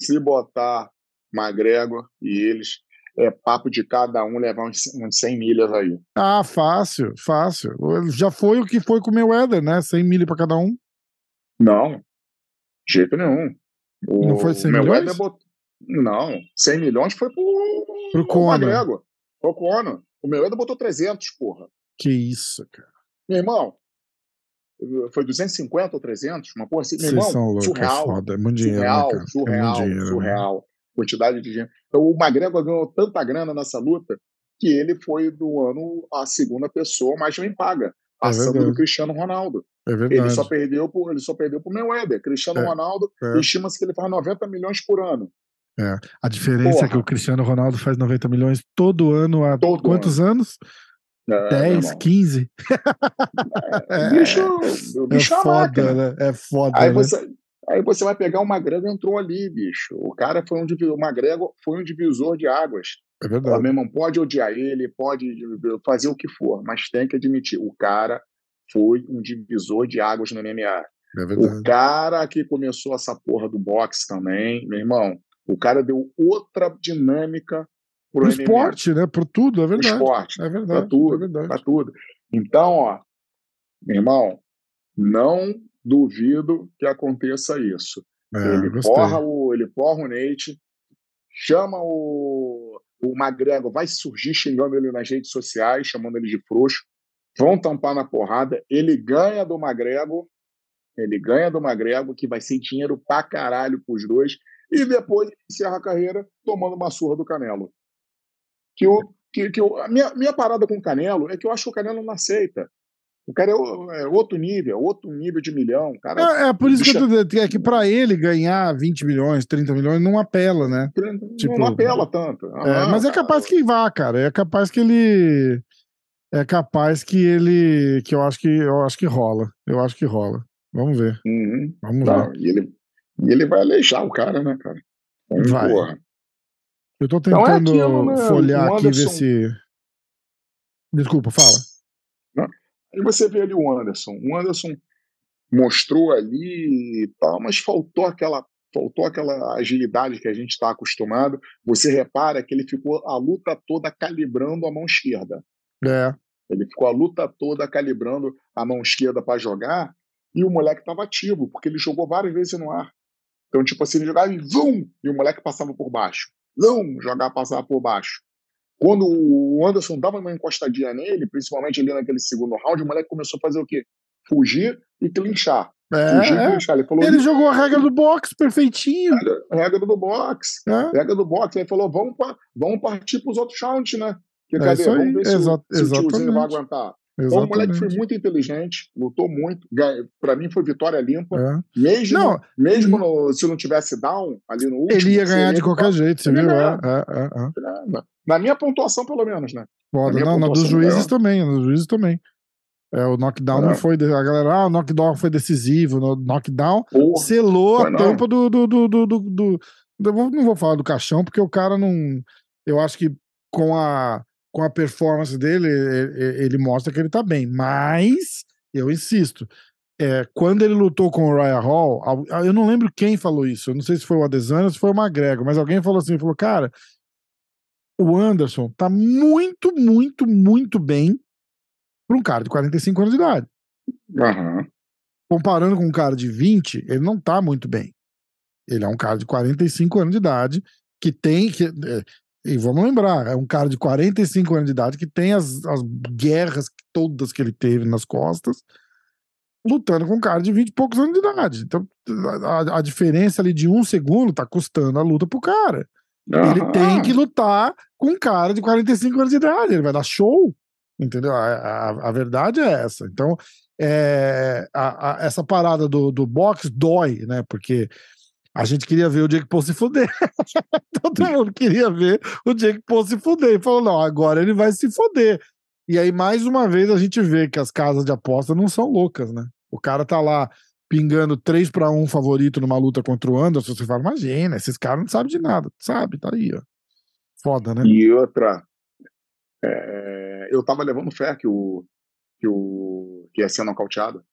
Speaker 2: se botar McGregor e eles, é papo de cada um levar uns, uns 100 milhas aí.
Speaker 1: Ah, fácil, fácil. Já foi o que foi com o Mayweather, né? 100 milha pra cada um.
Speaker 2: Não, de jeito nenhum. O,
Speaker 1: Não foi 100
Speaker 2: Mayweather
Speaker 1: milhões?
Speaker 2: botou- Não, 100 milhões foi pro,
Speaker 1: Pro Conor.
Speaker 2: McGregor. Pro Conor. O Mayweather botou 300, porra.
Speaker 1: Que isso, cara.
Speaker 2: Meu irmão, foi 250 ou 300? Uma porra assim. Meu irmão,
Speaker 1: são loucos, é
Speaker 2: surreal.
Speaker 1: foda. É muito dinheiro,
Speaker 2: surreal,
Speaker 1: né, é
Speaker 2: surreal,
Speaker 1: muito dinheiro. né?
Speaker 2: surreal. Quantidade de dinheiro. Então, o McGregor ganhou tanta grana nessa luta que ele foi do ano a segunda pessoa mais bem paga, passando
Speaker 1: verdade.
Speaker 2: do Cristiano Ronaldo.
Speaker 1: É
Speaker 2: Ele
Speaker 1: verdade.
Speaker 2: só perdeu por ele só perdeu por Mayweather. Cristiano
Speaker 1: É,
Speaker 2: Ronaldo
Speaker 1: é.
Speaker 2: estima-se que ele faz 90 milhões por ano.
Speaker 1: A diferença é que
Speaker 2: Porra.
Speaker 1: o Cristiano Ronaldo faz 90 milhões todo ano há
Speaker 2: Todo
Speaker 1: quantos anos?
Speaker 2: É, meu
Speaker 1: 10,
Speaker 2: irmão.
Speaker 1: 15?
Speaker 2: O bicho, o
Speaker 1: É
Speaker 2: bicho é, uma
Speaker 1: foda,
Speaker 2: máquina.
Speaker 1: né? É foda,
Speaker 2: Aí
Speaker 1: né?
Speaker 2: você, aí você vai pegar o McGregor entrou ali, bicho. O cara foi um divisor, o foi um divisor de águas.
Speaker 1: É verdade.
Speaker 2: meu irmão, pode odiar ele, pode fazer o que for, mas tem que admitir, o cara foi um divisor de águas no MMA.
Speaker 1: É
Speaker 2: O
Speaker 1: verdade.
Speaker 2: cara que começou essa porra do boxe também, meu irmão, o cara deu outra dinâmica pro,
Speaker 1: Pro
Speaker 2: MMA,
Speaker 1: esporte, né? Por tudo, é
Speaker 2: pro
Speaker 1: verdade.
Speaker 2: esporte,
Speaker 1: É
Speaker 2: pra
Speaker 1: verdade. É
Speaker 2: tudo,
Speaker 1: verdade.
Speaker 2: pra tudo. Então, ó, meu irmão, não duvido que aconteça isso.
Speaker 1: É,
Speaker 2: ele
Speaker 1: gostei.
Speaker 2: porra o ele porra o Nate, chama o o McGregor, vai surgir xingando ele nas redes sociais, chamando ele de frouxo, vão tampar na porrada, ele ganha do McGregor, ele ganha do McGregor, que vai ser dinheiro pra caralho pros dois, e depois encerra a carreira tomando uma surra do Canelo. Que, eu, que, que eu, a minha, minha parada com o Canelo é que eu acho que o Canelo não aceita. O cara é, o- é outro nível, outro nível de milhão. O cara
Speaker 1: É, é por isso que eu tô é que pra ele ganhar 20 milhões, 30 milhões, não apela, né?
Speaker 2: não,
Speaker 1: tipo,
Speaker 2: não apela tanto.
Speaker 1: É,
Speaker 2: Aham,
Speaker 1: mas é capaz que vá, cara. É capaz que ele. É capaz que ele. Que eu acho que eu acho que rola. Eu acho que rola. Vamos ver.
Speaker 2: Uhum.
Speaker 1: Vamos
Speaker 2: Não,
Speaker 1: ver.
Speaker 2: e ele, e ele vai aleijar o cara, né, cara? Então,
Speaker 1: Vai.
Speaker 2: porra.
Speaker 1: Eu tô
Speaker 2: Então é
Speaker 1: tentando
Speaker 2: aquilo, né?
Speaker 1: folhear aqui ver
Speaker 2: Anderson-
Speaker 1: se. Desculpa, fala.
Speaker 2: Aí você vê ali o Anderson. O Anderson mostrou ali e tal, mas faltou aquela, faltou aquela agilidade que a gente está acostumado. Você repara que ele ficou a luta toda calibrando a mão esquerda.
Speaker 1: É.
Speaker 2: Ele ficou a luta toda calibrando a mão esquerda para jogar e o moleque estava ativo, porque ele jogou várias vezes no ar. Então, tipo assim, ele jogava e zum! E o moleque passava por baixo. Zum! Jogava, passava por baixo. Quando o Anderson dava uma encostadinha nele, principalmente ali naquele segundo round, o moleque começou a fazer o quê? Fugir e clinchar.
Speaker 1: É,
Speaker 2: Fugir e
Speaker 1: é.
Speaker 2: clinchar. Ele falou.
Speaker 1: Ele jogou a regra do boxe perfeitinho.
Speaker 2: Regra, regra do boxe.
Speaker 1: É.
Speaker 2: Regra do boxe. Ele falou: vamos, pa- vamos partir para os outros rounds, né? Que,
Speaker 1: É
Speaker 2: cadê? Vamos ver se, se o tiozinho vai aguentar. Então o moleque foi muito inteligente, lutou muito. Para mim foi vitória limpa.
Speaker 1: É.
Speaker 2: Mesmo,
Speaker 1: Não,
Speaker 2: mesmo no- se não tivesse down ali no último.
Speaker 1: ele ia ganhar de qualquer jeito, você viu? É, é, é, é.
Speaker 2: Na minha pontuação, pelo menos, né?
Speaker 1: Foda.
Speaker 2: minha
Speaker 1: Não, na dos juízes
Speaker 2: maior.
Speaker 1: também, dos juízes também. É, o knockdown
Speaker 2: É.
Speaker 1: não foi. A galera, ah, o knockdown foi decisivo. O knockdown
Speaker 2: Porra,
Speaker 1: selou a
Speaker 2: não.
Speaker 1: tampa do. do, do, do, do, do- eu vou- não vou falar do caixão, porque o cara não. Eu acho que com a, com a performance dele, ele, mostra que ele tá bem. Mas, eu insisto, é, quando ele lutou com o Ryan Hall, al- eu não lembro quem falou isso. Eu não sei se foi o Adesanya ou se foi o McGregor, mas alguém falou assim: falou, cara, o Anderson tá muito, muito, muito bem para um cara de 45 anos de idade
Speaker 2: Aham.
Speaker 1: comparando com um cara de 20, ele não tá muito bem. Ele é um cara de 45 anos de idade que tem que é, e vamos lembrar, é um cara de 45 anos de idade que tem as, as guerras todas que ele teve nas costas, lutando com um cara de 20 e poucos anos de idade. Então, a, a diferença ali de um segundo tá custando a luta pro cara. Ele
Speaker 2: Aham.
Speaker 1: tem que lutar com um cara de 45 anos de idade. Ele vai dar show. Entendeu? A, a, a verdade é essa. Então, é, a- a- essa parada do, do boxe dói, né? Porque a gente queria ver o Jake Paul se fuder. [laughs] Todo mundo queria ver o Jake Paul se fuder. E falou: não, agora ele vai se fuder. E aí, mais uma vez, a gente vê que as casas de aposta não são loucas, né? O cara tá lá pingando 3 para 1 favorito numa luta contra o Anderson. Você fala, imagina, esses caras não sabem de nada. Sabe, tá aí, ó. Foda, né?
Speaker 2: E outra, é, eu tava levando fé que o que o que ia ser nocauteado,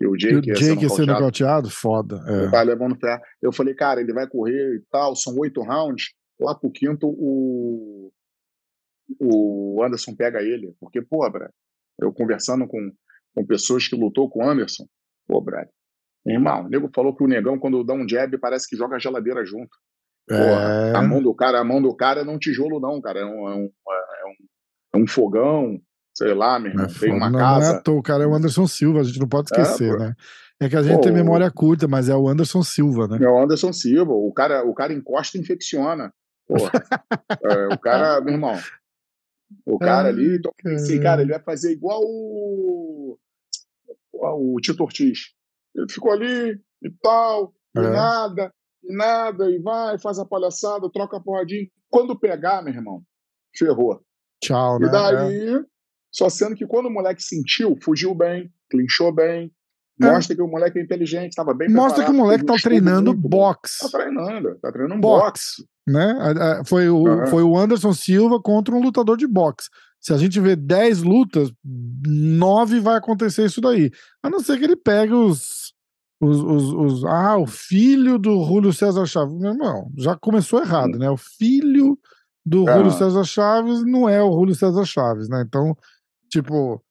Speaker 2: que o Jake,
Speaker 1: o
Speaker 2: ia ser
Speaker 1: Jake ia ser
Speaker 2: nocauteado.
Speaker 1: Foda. É.
Speaker 2: tava levando fé. Eu falei, cara, ele vai correr e tal, são oito rounds. Lá pro quinto, o, o Anderson pega ele. Porque, pô, Brad, eu conversando com, com pessoas que lutou com o Anderson, pô, Brad, irmão, o nego falou que o negão, quando dá um jab, parece que joga a geladeira junto.
Speaker 1: É.
Speaker 2: a mão do cara, a mão do cara não é um tijolo, não, cara. É um, é um, é um, é um fogão, sei lá, meu irmão.
Speaker 1: É
Speaker 2: tem uma
Speaker 1: não, não é
Speaker 2: casa.
Speaker 1: toa, o cara é o Anderson Silva, a gente não pode esquecer,
Speaker 2: pô.
Speaker 1: né? É que a gente
Speaker 2: Pô,
Speaker 1: tem memória curta, mas é o Anderson Silva, né?
Speaker 2: É o Anderson Silva. O cara, o cara encosta e infecciona. [laughs] É, o cara, meu irmão. O cara ali, então, esse cara, ele vai fazer igual o, o Tito Ortiz. Ele ficou ali e tal, e
Speaker 1: É.
Speaker 2: nada, e nada, e vai, faz a palhaçada, troca a porradinha. Quando pegar, meu irmão, ferrou.
Speaker 1: Tchau, né?
Speaker 2: E daí, só sendo que quando o moleque sentiu, fugiu bem, clinchou bem,
Speaker 1: É.
Speaker 2: mostra que o moleque é inteligente, estava bem
Speaker 1: Mostra que o moleque
Speaker 2: um
Speaker 1: tá
Speaker 2: estudo
Speaker 1: treinando boxe.
Speaker 2: Tá treinando, tá treinando
Speaker 1: Boxe.
Speaker 2: boxe.
Speaker 1: né? A- a- Foi o,
Speaker 2: Aham.
Speaker 1: foi o Anderson Silva contra um lutador de boxe. Se a gente vê 10 lutas, 9 vai acontecer isso daí. A não ser que ele pegue os. Os, os, os- ah, o filho do Júlio César Chaves. Meu irmão, já começou errado, né? O filho do
Speaker 2: Ah.
Speaker 1: Júlio César Chaves não é o Júlio César Chaves, né? Então, tipo,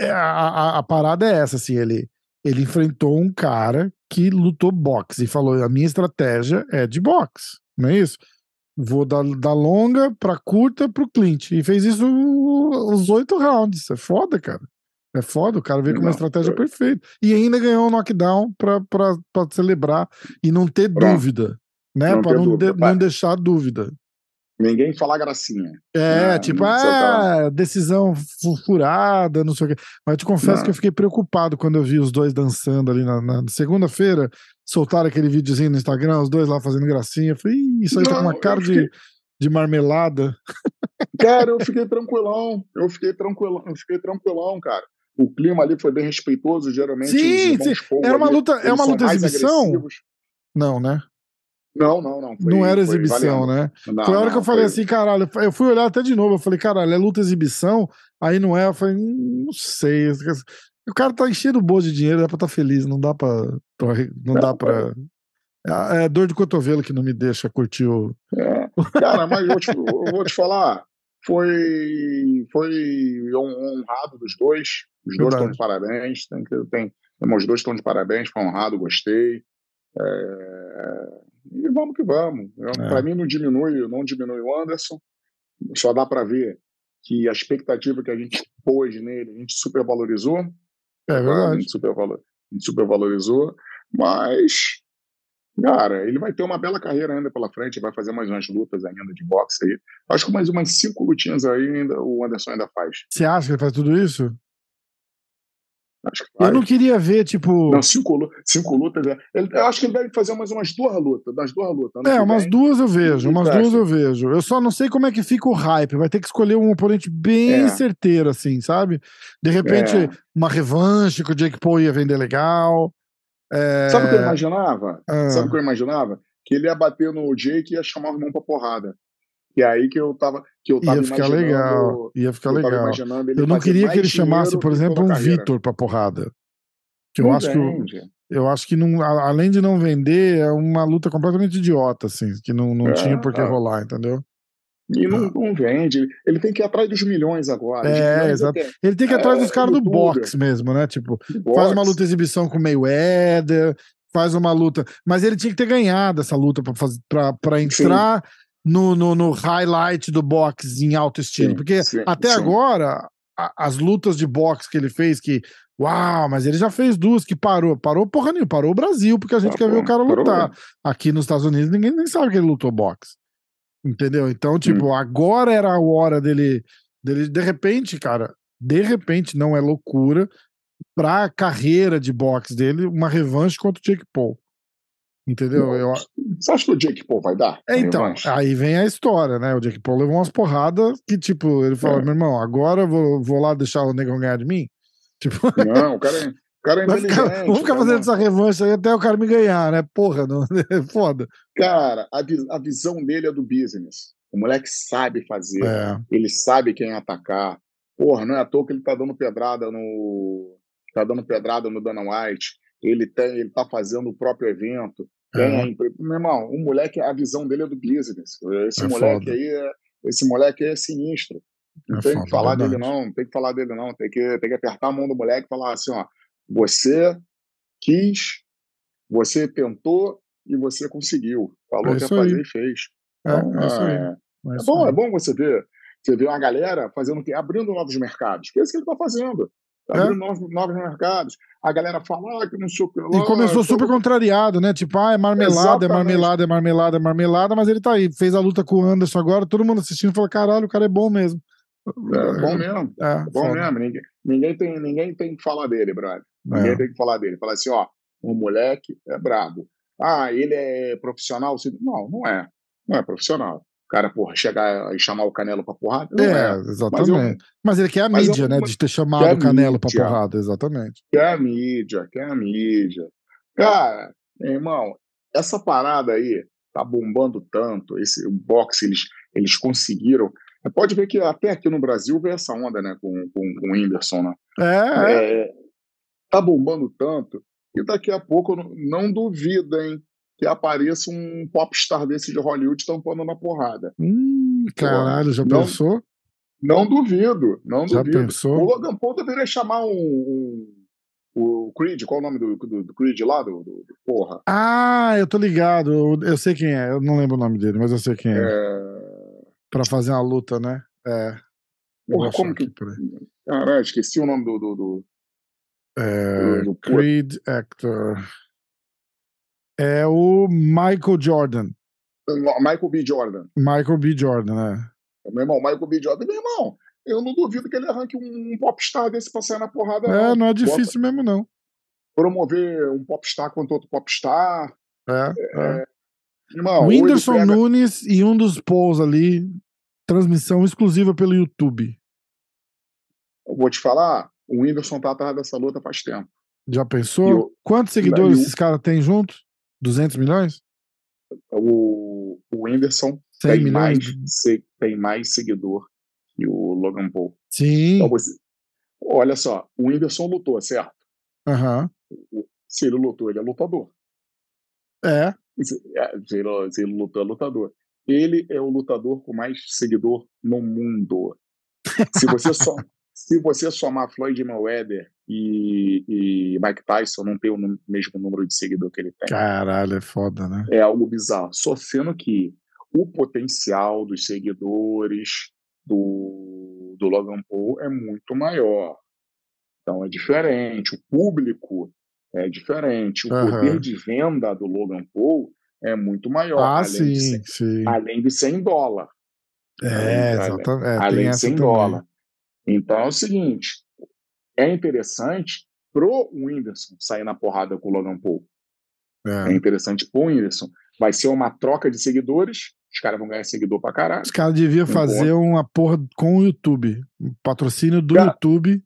Speaker 1: é, a, a, parada é essa, assim, ele, ele enfrentou um cara que lutou boxe e falou: a minha estratégia é de boxe, não é isso? Vou da, da longa pra curta pro Clint. E fez isso os oito rounds. É foda, cara. É foda, o cara veio com uma estratégia
Speaker 2: eu-
Speaker 1: perfeita. E ainda ganhou um knockdown pra, pra, pra celebrar e não ter
Speaker 2: Pronto.
Speaker 1: dúvida. Né?
Speaker 2: Não
Speaker 1: pra não, de- não deixar dúvida.
Speaker 2: Ninguém falar gracinha.
Speaker 1: É,
Speaker 2: Não,
Speaker 1: tipo,
Speaker 2: não precisa
Speaker 1: ah, decisão fu- furada, não sei o quê. Mas eu te confesso
Speaker 2: Não.
Speaker 1: que eu fiquei preocupado quando eu vi os dois dançando ali na, na segunda-feira. Soltaram aquele videozinho no Instagram, os dois lá fazendo gracinha. Eu falei, "Ih, isso aí tá com
Speaker 2: Não,
Speaker 1: uma cara de,
Speaker 2: fiquei-
Speaker 1: de marmelada.
Speaker 2: Cara, eu fiquei tranquilão. Eu fiquei tranquilão, eu fiquei tranquilão, cara. O clima ali foi bem respeitoso, geralmente.
Speaker 1: Sim, sim. Era uma
Speaker 2: ali,
Speaker 1: luta- é uma luta exibição?
Speaker 2: agressivos.
Speaker 1: Não, né?
Speaker 2: Não, não, não. foi-
Speaker 1: não era exibição, né?
Speaker 2: Não,
Speaker 1: foi a hora
Speaker 2: não,
Speaker 1: que eu falei
Speaker 2: foi-
Speaker 1: assim, caralho. Eu fui olhar até de novo. Eu falei, caralho, é luta exibição? Aí não é. Eu falei, hum, não sei. O cara tá enchendo o bolso de dinheiro, dá pra estar feliz. Não dá pra. pra- Não dá pra. É é dor de cotovelo que não me deixa curtir o.
Speaker 2: É, cara, mas eu vou te, eu vou te falar, foi, foi hon- honrado dos dois. Os dois estão de parabéns. Tem, tem, os dois estão de parabéns, foi honrado, gostei. É, e vamos que vamos.
Speaker 1: É.
Speaker 2: Para mim não diminui, não diminui o Anderson. só dá para ver que a expectativa que a gente pôs nele, a gente supervalorizou.
Speaker 1: É verdade.
Speaker 2: A gente, supervalor, a gente supervalorizou, mas, cara, ele vai ter uma bela carreira ainda pela frente, vai fazer mais umas lutas ainda de boxe aí. Acho que mais umas cinco lutinhas aí ainda, o Anderson ainda faz.
Speaker 1: Você acha que ele faz tudo isso? Eu não queria ver, tipo.
Speaker 2: Não, cinco, cinco lutas. É. Ele, eu acho que ele deve fazer mais umas duas lutas. Das duas lutas.
Speaker 1: É, umas vem. duas eu vejo. Umas duas eu vejo. Eu só não sei como é que fica o hype. Vai ter que escolher um oponente bem é. certeiro, assim, sabe? De repente, é. uma revanche que o Jake Paul ia vender legal. É...
Speaker 2: Sabe o que eu imaginava? Ah. Sabe o que eu imaginava? Que ele ia bater no Jake e ia chamar o irmão pra porrada. E aí que eu tava, que eu tava
Speaker 1: ia ficar legal, ia ficar legal. Eu não queria que ele chamasse, por exemplo, um Vitor pra porrada. Que eu acho vende. que eu acho que não, além de não vender, é uma luta completamente idiota, assim, que não, não é, tinha por que é. rolar, entendeu?
Speaker 2: E não, ah. não, vende. Ele tem que ir atrás dos milhões agora.
Speaker 1: É, exato. Ele tem que ir atrás é, dos caras do boxe mesmo, né? Tipo, faz uma luta exibição com Mayweather, faz uma luta. Mas ele tinha que ter ganhado essa luta para entrar no, no, no, highlight do boxe em alto estilo. Sim, porque sim, até sim. agora, a, as lutas de boxe que ele fez, que Uau, mas ele já fez duas que parou. Parou porra nenhuma, parou o Brasil, porque a gente ah, quer ver o cara lutar. Aqui nos Estados Unidos ninguém nem sabe que ele lutou boxe. Entendeu? Então, tipo, hum. agora era a hora dele, dele. De repente, cara, de repente, não é loucura pra carreira de boxe dele, uma revanche contra o Jake Paul. Entendeu?
Speaker 2: Eu... Você acha que o Jake Paul vai dar?
Speaker 1: É, então, revanche? aí vem a história, né? O Jake Paul levou umas porradas que, tipo, ele falou: é. meu irmão, agora eu vou, vou lá deixar o negão ganhar de mim? [laughs]
Speaker 2: Tipo... Não, o cara, o cara é
Speaker 1: ficar, Vamos ficar fazendo essa revanche aí até o cara me ganhar, né? Porra, não, [laughs] é foda.
Speaker 2: Cara, a, a visão dele é do business. O moleque sabe fazer, é. ele sabe quem atacar. Porra, não é à toa que ele tá dando pedrada no. tá dando pedrada no Dana White. Ele, tem, ele tá fazendo o próprio evento. Tem, é. Meu irmão, o moleque, a visão dele é do business. Esse é moleque foda. aí é, esse moleque é sinistro. Não é tem que falar verdade. dele, não. Não tem que falar dele, não. Tem que, tem que apertar a mão do moleque e falar assim: ó, você quis, você tentou e você conseguiu. Falou é que ia fazer e fez.
Speaker 1: É, então, é.
Speaker 2: É, é, bom, é bom você ver. Você vê uma galera fazendo? Abrindo novos mercados. Que é isso que ele está fazendo. Tá abrindo novos, novos mercados. A galera fala ah, que não sei o que.
Speaker 1: E começou super contrariado, né? Tipo, ah, é marmelada, Exatamente. é marmelada, é marmelada, é marmelada, mas ele tá aí. Fez a luta com o Anderson agora, todo mundo assistindo falou: caralho, o cara é bom mesmo.
Speaker 2: É bom mesmo. É, é bom foda. mesmo. Ninguém, ninguém, tem, ninguém tem que falar dele, brother. Ninguém é. tem que falar dele. Falar assim, ó, o moleque é brabo. Ah, ele é profissional? Não, não é. Não é profissional. O cara, porra, chegar e chamar o Canelo pra porrada. Não é,
Speaker 1: é. exatamente. Mas, eu, mas, ele quer a mídia, eu, né? De ter chamado o Canelo mídia, pra porrada, exatamente.
Speaker 2: Quer a mídia, quer a mídia. Cara, irmão, essa parada aí tá bombando tanto, esse boxe, eles, eles conseguiram Pode ver que até aqui no Brasil veio essa onda, né, com, com, com o Whindersson, né?
Speaker 1: É, é.
Speaker 2: é. Tá bombando tanto que daqui a pouco, não, não duvida, hein, que apareça um popstar desse de Hollywood tampando na porrada.
Speaker 1: Hum, caralho, já não, pensou?
Speaker 2: Não duvido, não
Speaker 1: já
Speaker 2: duvido.
Speaker 1: Pensou?
Speaker 2: O Logan Paul deveria chamar um, um o Creed, qual é o nome do, do, do Creed lá? Do, do, do, porra.
Speaker 1: Ah, eu tô ligado. Eu, eu, sei quem é. Eu não lembro o nome dele, mas eu sei quem é.
Speaker 2: é...
Speaker 1: Pra fazer uma luta, né? É.
Speaker 2: Porra, como que. Caralho, esqueci o nome do. do, do...
Speaker 1: É, do, Creed Actor. É o Michael Jordan.
Speaker 2: Michael B. Jordan.
Speaker 1: Michael B. Jordan, né?
Speaker 2: Meu irmão, Michael B. Jordan, meu irmão, eu não duvido que ele arranque um popstar desse pra sair na porrada.
Speaker 1: É, não, não é difícil Bota, mesmo, não.
Speaker 2: Promover um popstar contra outro popstar.
Speaker 1: É, é. é. Irmão, Whindersson pega... Nunes e um dos Pauls ali, transmissão exclusiva pelo YouTube.
Speaker 2: Eu vou te falar, o Whindersson tá atrás dessa luta faz tempo.
Speaker 1: Já pensou? Eu... Quantos seguidores esses caras têm juntos? 200 milhões?
Speaker 2: O, o Whindersson tem mais, tem mais seguidor que o Logan Paul.
Speaker 1: Sim. Então
Speaker 2: você... Olha só, o Whindersson lutou, certo?
Speaker 1: Aham.
Speaker 2: Uhum. Se ele lutou, ele é lutador.
Speaker 1: É.
Speaker 2: Se ele, se ele lutou, é lutador. Ele é o lutador com mais seguidor no mundo. Se você só, [laughs] se você somar Floyd Mayweather e, e Mike Tyson, não tem o mesmo número de seguidor que ele tem.
Speaker 1: Caralho, é foda, né?
Speaker 2: É algo bizarro. Só sendo que o potencial dos seguidores do, do Logan Paul é muito maior. Então é diferente, o público é diferente, o uhum. poder de venda do Logan Paul é muito maior.
Speaker 1: Ah, além sim, de sim.
Speaker 2: Além de 100 dólar.
Speaker 1: É, exatamente. É,
Speaker 2: além de 100 dólar. Então é o seguinte, é interessante pro Whindersson sair na porrada com o Logan Paul. É, é interessante pro Whindersson. Vai ser uma troca de seguidores, os caras vão ganhar seguidor pra caralho.
Speaker 1: Os caras deviam fazer ponto. uma porra com o YouTube. Um patrocínio do Cara, YouTube.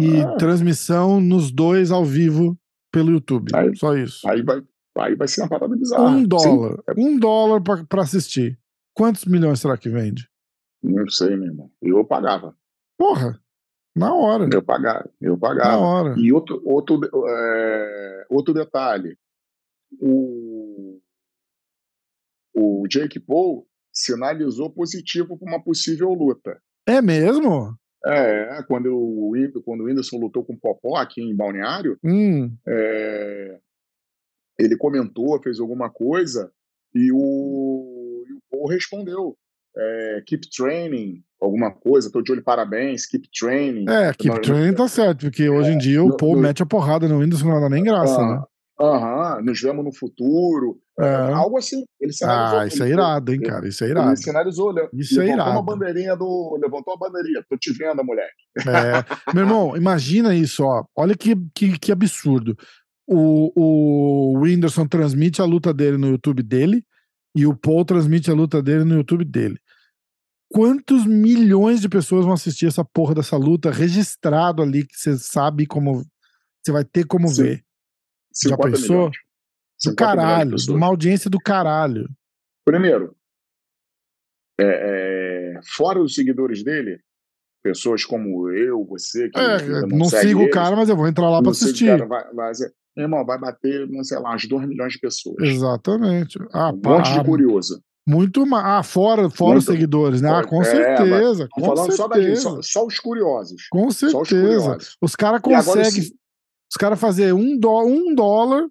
Speaker 1: e é. transmissão nos dois ao vivo pelo YouTube. Aí, Só isso.
Speaker 2: Aí vai, aí vai ser uma parada bizarra.
Speaker 1: Um dólar. Sim. Um dólar pra, pra assistir. Quantos milhões será que vende?
Speaker 2: Não sei, meu irmão. Eu pagava.
Speaker 1: Porra. Na hora.
Speaker 2: Eu pagava. Eu pagava.
Speaker 1: Na hora.
Speaker 2: E outro, outro, é, outro detalhe. O, o Jake Paul sinalizou positivo para uma possível luta.
Speaker 1: É mesmo?
Speaker 2: É, quando o, quando o Whindersson lutou com o Popó aqui em Balneário,
Speaker 1: hum.
Speaker 2: é, ele comentou, fez alguma coisa, e o, e o Paul respondeu é, keep training, alguma coisa, tô de olho, parabéns, keep training.
Speaker 1: É, keep não, training tá certo, porque é, hoje em dia o Paul no, mete a porrada no Windows, não dá nem graça,
Speaker 2: uh,
Speaker 1: né?
Speaker 2: Aham, nos vemos no futuro. É. Algo assim. Ele
Speaker 1: ah, isso é irado, hein, cara? Isso é irado. Ele
Speaker 2: sinalizou,
Speaker 1: isso é irado.
Speaker 2: uma bandeirinha do. Levantou a bandeirinha, tô te vendo, moleque.
Speaker 1: É. Meu irmão, imagina isso, ó. Olha que, que, que absurdo. O, o Whindersson transmite a luta dele no YouTube dele e o Paul transmite a luta dele no YouTube dele quantos milhões de pessoas vão assistir essa porra dessa luta registrado ali, que você sabe como. Você vai ter como Sim. ver. Já pensou? Do caralho, uma audiência do caralho.
Speaker 2: Primeiro, é, é, fora os seguidores dele, pessoas como eu, você, que
Speaker 1: é, não, não sigo o cara, mas eu vou entrar lá para assistir. Cara,
Speaker 2: vai, vai, meu irmão, vai bater, sei lá, uns 2 milhões de pessoas.
Speaker 1: Exatamente. Ah,
Speaker 2: um monte de curioso.
Speaker 1: Muito mais. Ah, fora, fora Muito... os seguidores, né? Ah, com é, certeza. Com
Speaker 2: falando
Speaker 1: certeza.
Speaker 2: só da gente, só, só, os curiosos.
Speaker 1: Com certeza. Os, os caras conseguem. Os caras fazer um, dó, um dólar,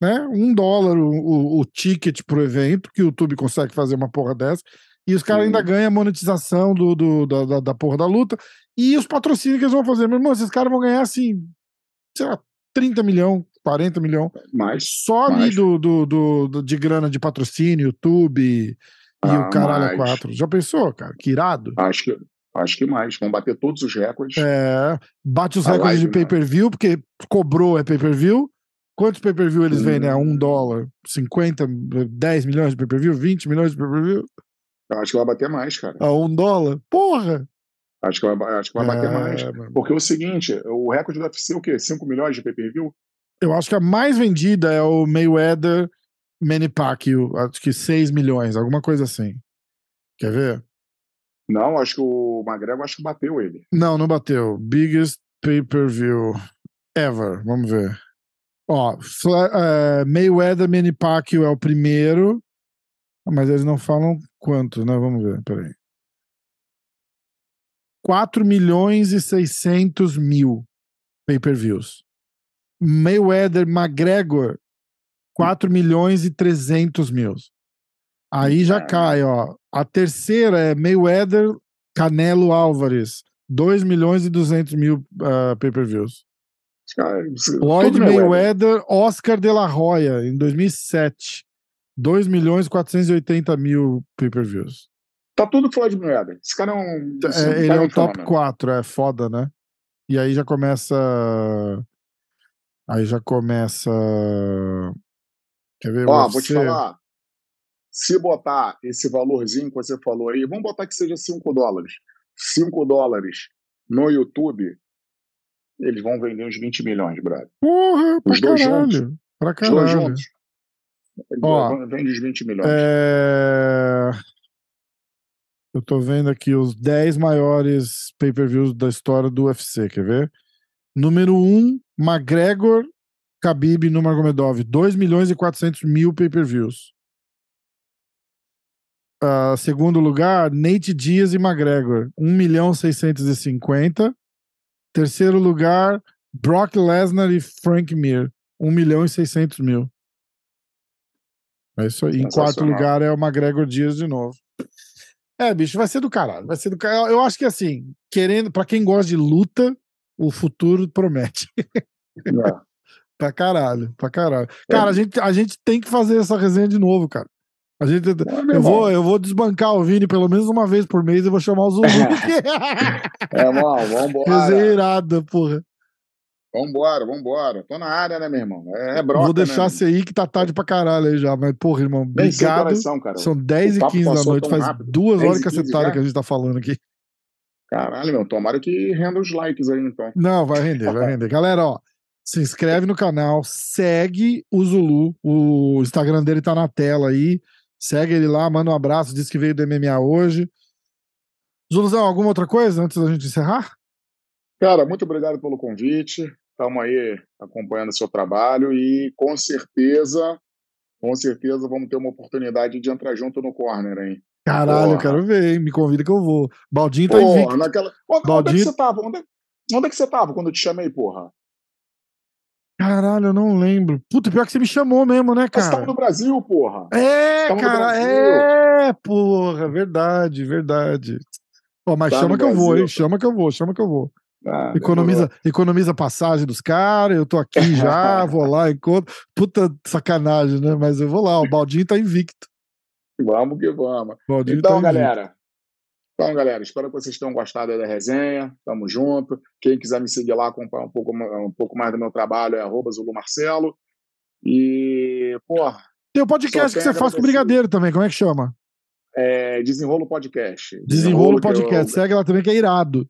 Speaker 1: né? Um dólar o, o, o ticket pro evento, que o YouTube consegue fazer uma porra dessa. E os caras ainda ganham a monetização do, do, da, da, da, porra da luta. E os patrocínios que eles vão fazer. Meu irmão, esses caras vão ganhar assim, sei lá, 30 milhões, 40 milhões.
Speaker 2: Mais.
Speaker 1: Só mais. ali do, do, do, do, de grana de patrocínio, YouTube e ah, o caralho mais. 4. Já pensou, cara? Que irado.
Speaker 2: Acho que, acho que mais. Vão bater todos os recordes.
Speaker 1: É. Bate os A recordes live, de né? pay-per-view, porque cobrou é pay-per-view. Quantos pay-per-view eles hum. vendem? A um dólar? 50, 10 milhões de pay-per-view? 20 milhões de pay-per-view?
Speaker 2: Acho que vai bater mais, cara.
Speaker 1: A um dólar? Porra!
Speaker 2: Acho que vai, acho que vai é, bater mais. Porque é o seguinte, o recorde do UFC é o quê? 5 milhões de pay-per-view?
Speaker 1: Eu acho que a mais vendida é o Mayweather Manny Pacquiao, acho que 6 milhões, alguma coisa assim. Quer ver?
Speaker 2: Não, acho que o McGregor acho que bateu ele.
Speaker 1: Não, não bateu. Biggest pay-per-view ever. Vamos ver. Ó, uh, Mayweather Manny Pacquiao é o primeiro, mas eles não falam quanto, né? Vamos ver, peraí. 4 milhões e 600 mil pay-per-views. Mayweather McGregor, 4 milhões e 300 mil. Aí já cai, ó. A terceira é Mayweather Canelo Álvares, 2 milhões e 200 mil uh, pay-per-views. Lloyd Mayweather, Oscar de la Hoya, em 2007. 2 milhões e 480 mil pay-per-views.
Speaker 2: Tá tudo Floyd Mayweather. Esse cara é um.
Speaker 1: É, ele é o top 4, é foda, né? E aí já começa. Aí já começa. Quer ver?
Speaker 2: Ó, vou te falar. Se botar esse valorzinho que você falou aí, vamos botar que seja 5 dólares. 5 dólares no YouTube, eles vão vender uns 20 milhões, brother.
Speaker 1: Porra, os dois caralho. juntos. Pra caralho. Os dois juntos.
Speaker 2: Ó, vende os 20 milhões.
Speaker 1: É... Eu tô vendo aqui os 10 maiores pay-per-views da história do UFC, quer ver? Número 1, McGregor, Khabib no Margomedov, 2 milhões e 400 mil pay-per-views. Uh, segundo lugar, Nate Diaz e McGregor, 1 milhão 650. Terceiro lugar, Brock Lesnar e Frank Mir, 1 milhão e 600 mil. É isso aí. Em quarto lugar é o McGregor Dias de novo. É, bicho, vai ser do caralho. Vai ser do caralho. Eu acho que assim, querendo, para quem gosta de luta, o futuro promete. É. [laughs] pra caralho, pra caralho. Cara, é. a, gente, a gente tem que fazer essa resenha de novo, cara. A gente, eu, vou, eu vou desbancar o Vini pelo menos uma vez por mês e vou chamar o Zulu.
Speaker 2: é, [laughs] irmão, vambora.
Speaker 1: Resenha irada, porra.
Speaker 2: Vambora, vambora. Tô na área, né, meu irmão? É, é broca,
Speaker 1: Vou deixar né, você aí que tá tarde pra caralho aí já. Mas, porra, irmão, obrigado. São 10 e 15 da noite, faz rápido. duas horas cacetada que a gente tá falando aqui.
Speaker 2: Caralho, meu, tomara que renda os likes aí, então.
Speaker 1: Não, vai render, vai render. Galera, ó, se inscreve no canal, segue o Zulu, o Instagram dele tá na tela aí. Segue ele lá, manda um abraço, diz que veio do MMA hoje. Zuluzão, alguma outra coisa antes da gente encerrar?
Speaker 2: Cara, muito obrigado pelo convite. Estamos aí acompanhando o seu trabalho e com certeza, com certeza vamos ter uma oportunidade de entrar junto no corner, hein?
Speaker 1: Caralho, eu quero ver, hein? Me convida que eu vou. Baldinho tá porra, invicto.
Speaker 2: Naquela... Onde, Baldinho... onde é que você tava? Onde, é, onde é que você tava quando eu te chamei, porra?
Speaker 1: Caralho, eu não lembro. Puta, pior que você me chamou mesmo, né, cara? Você
Speaker 2: tava no Brasil, porra.
Speaker 1: É, cara, é, porra, verdade, verdade. Pô, mas tá chama que Brasil, eu vou, hein? Chama que eu vou, chama que eu vou. Ah, economiza, economiza passagem dos caras, eu tô aqui [laughs] já, vou lá, encontro. Puta sacanagem, né? Mas eu vou lá, o Baldinho tá invicto.
Speaker 2: Vamos que vamos. Baldinho então, tá galera. Então, galera, espero que vocês tenham gostado da resenha. Tamo junto. Quem quiser me seguir lá, acompanhar um pouco, um pouco mais do meu trabalho, é arroba Marcelo. E, pô.
Speaker 1: Tem o um podcast que você faz com o Brigadeiro também, como é que chama?
Speaker 2: É, Desenrolo Podcast.
Speaker 1: Desenrolo, Desenrolo Podcast. Eu... Segue lá também, que é irado.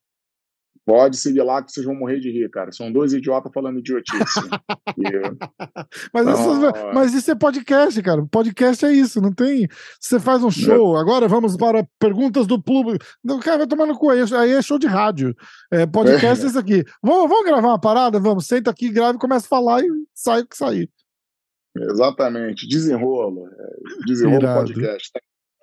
Speaker 2: Pode seguir lá que vocês vão morrer de rir, cara. São dois idiotas falando idiotice. [laughs]
Speaker 1: mas, então, isso, mas, isso, é podcast, cara. Podcast é isso, não tem. Você faz um show, é. agora vamos para perguntas do público. O cara vai tomar no cu, aí é show de rádio. É, podcast é, [laughs] é isso aqui. Vamos, vamos gravar uma parada? Vamos, senta aqui, grava e começa a falar e sai o que sair.
Speaker 2: Exatamente, desenrolo. É, desenrolo Irado. podcast.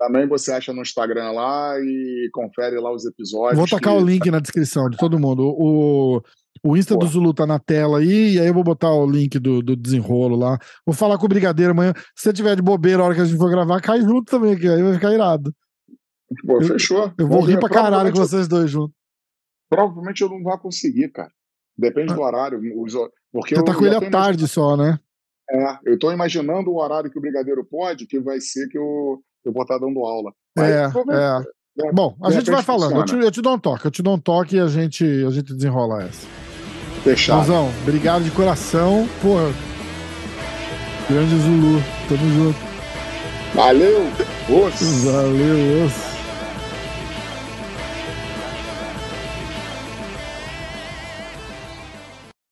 Speaker 2: Também você acha no Instagram lá e confere lá os episódios.
Speaker 1: Vou tacar que... o link na descrição de todo mundo. O, o Insta do Zulu tá na tela aí, e aí eu vou botar o link do, do desenrolo lá. Vou falar com o Brigadeiro amanhã. Se você tiver de bobeira a hora que a gente for gravar, cai junto também, que aí vai ficar irado.
Speaker 2: Pô, fechou.
Speaker 1: Eu vou rir pra caralho com vocês dois juntos.
Speaker 2: Provavelmente eu não vou conseguir, cara. Depende ah. do horário. Porque
Speaker 1: você tá com ele à tarde só, né?
Speaker 2: É, eu tô imaginando o horário que o Brigadeiro pode, que vai ser que eu eu vou estar dando aula.
Speaker 1: Mas, é, é. Bom, a gente vai falando. Eu te, eu te, dou um toque, eu te dou um toque e a gente, a gente desenrola essa.
Speaker 2: Fechado.
Speaker 1: Mãozão, obrigado de coração. Porra. Grande Zulu. Tamo junto.
Speaker 2: Valeu.
Speaker 1: Valeu, osso.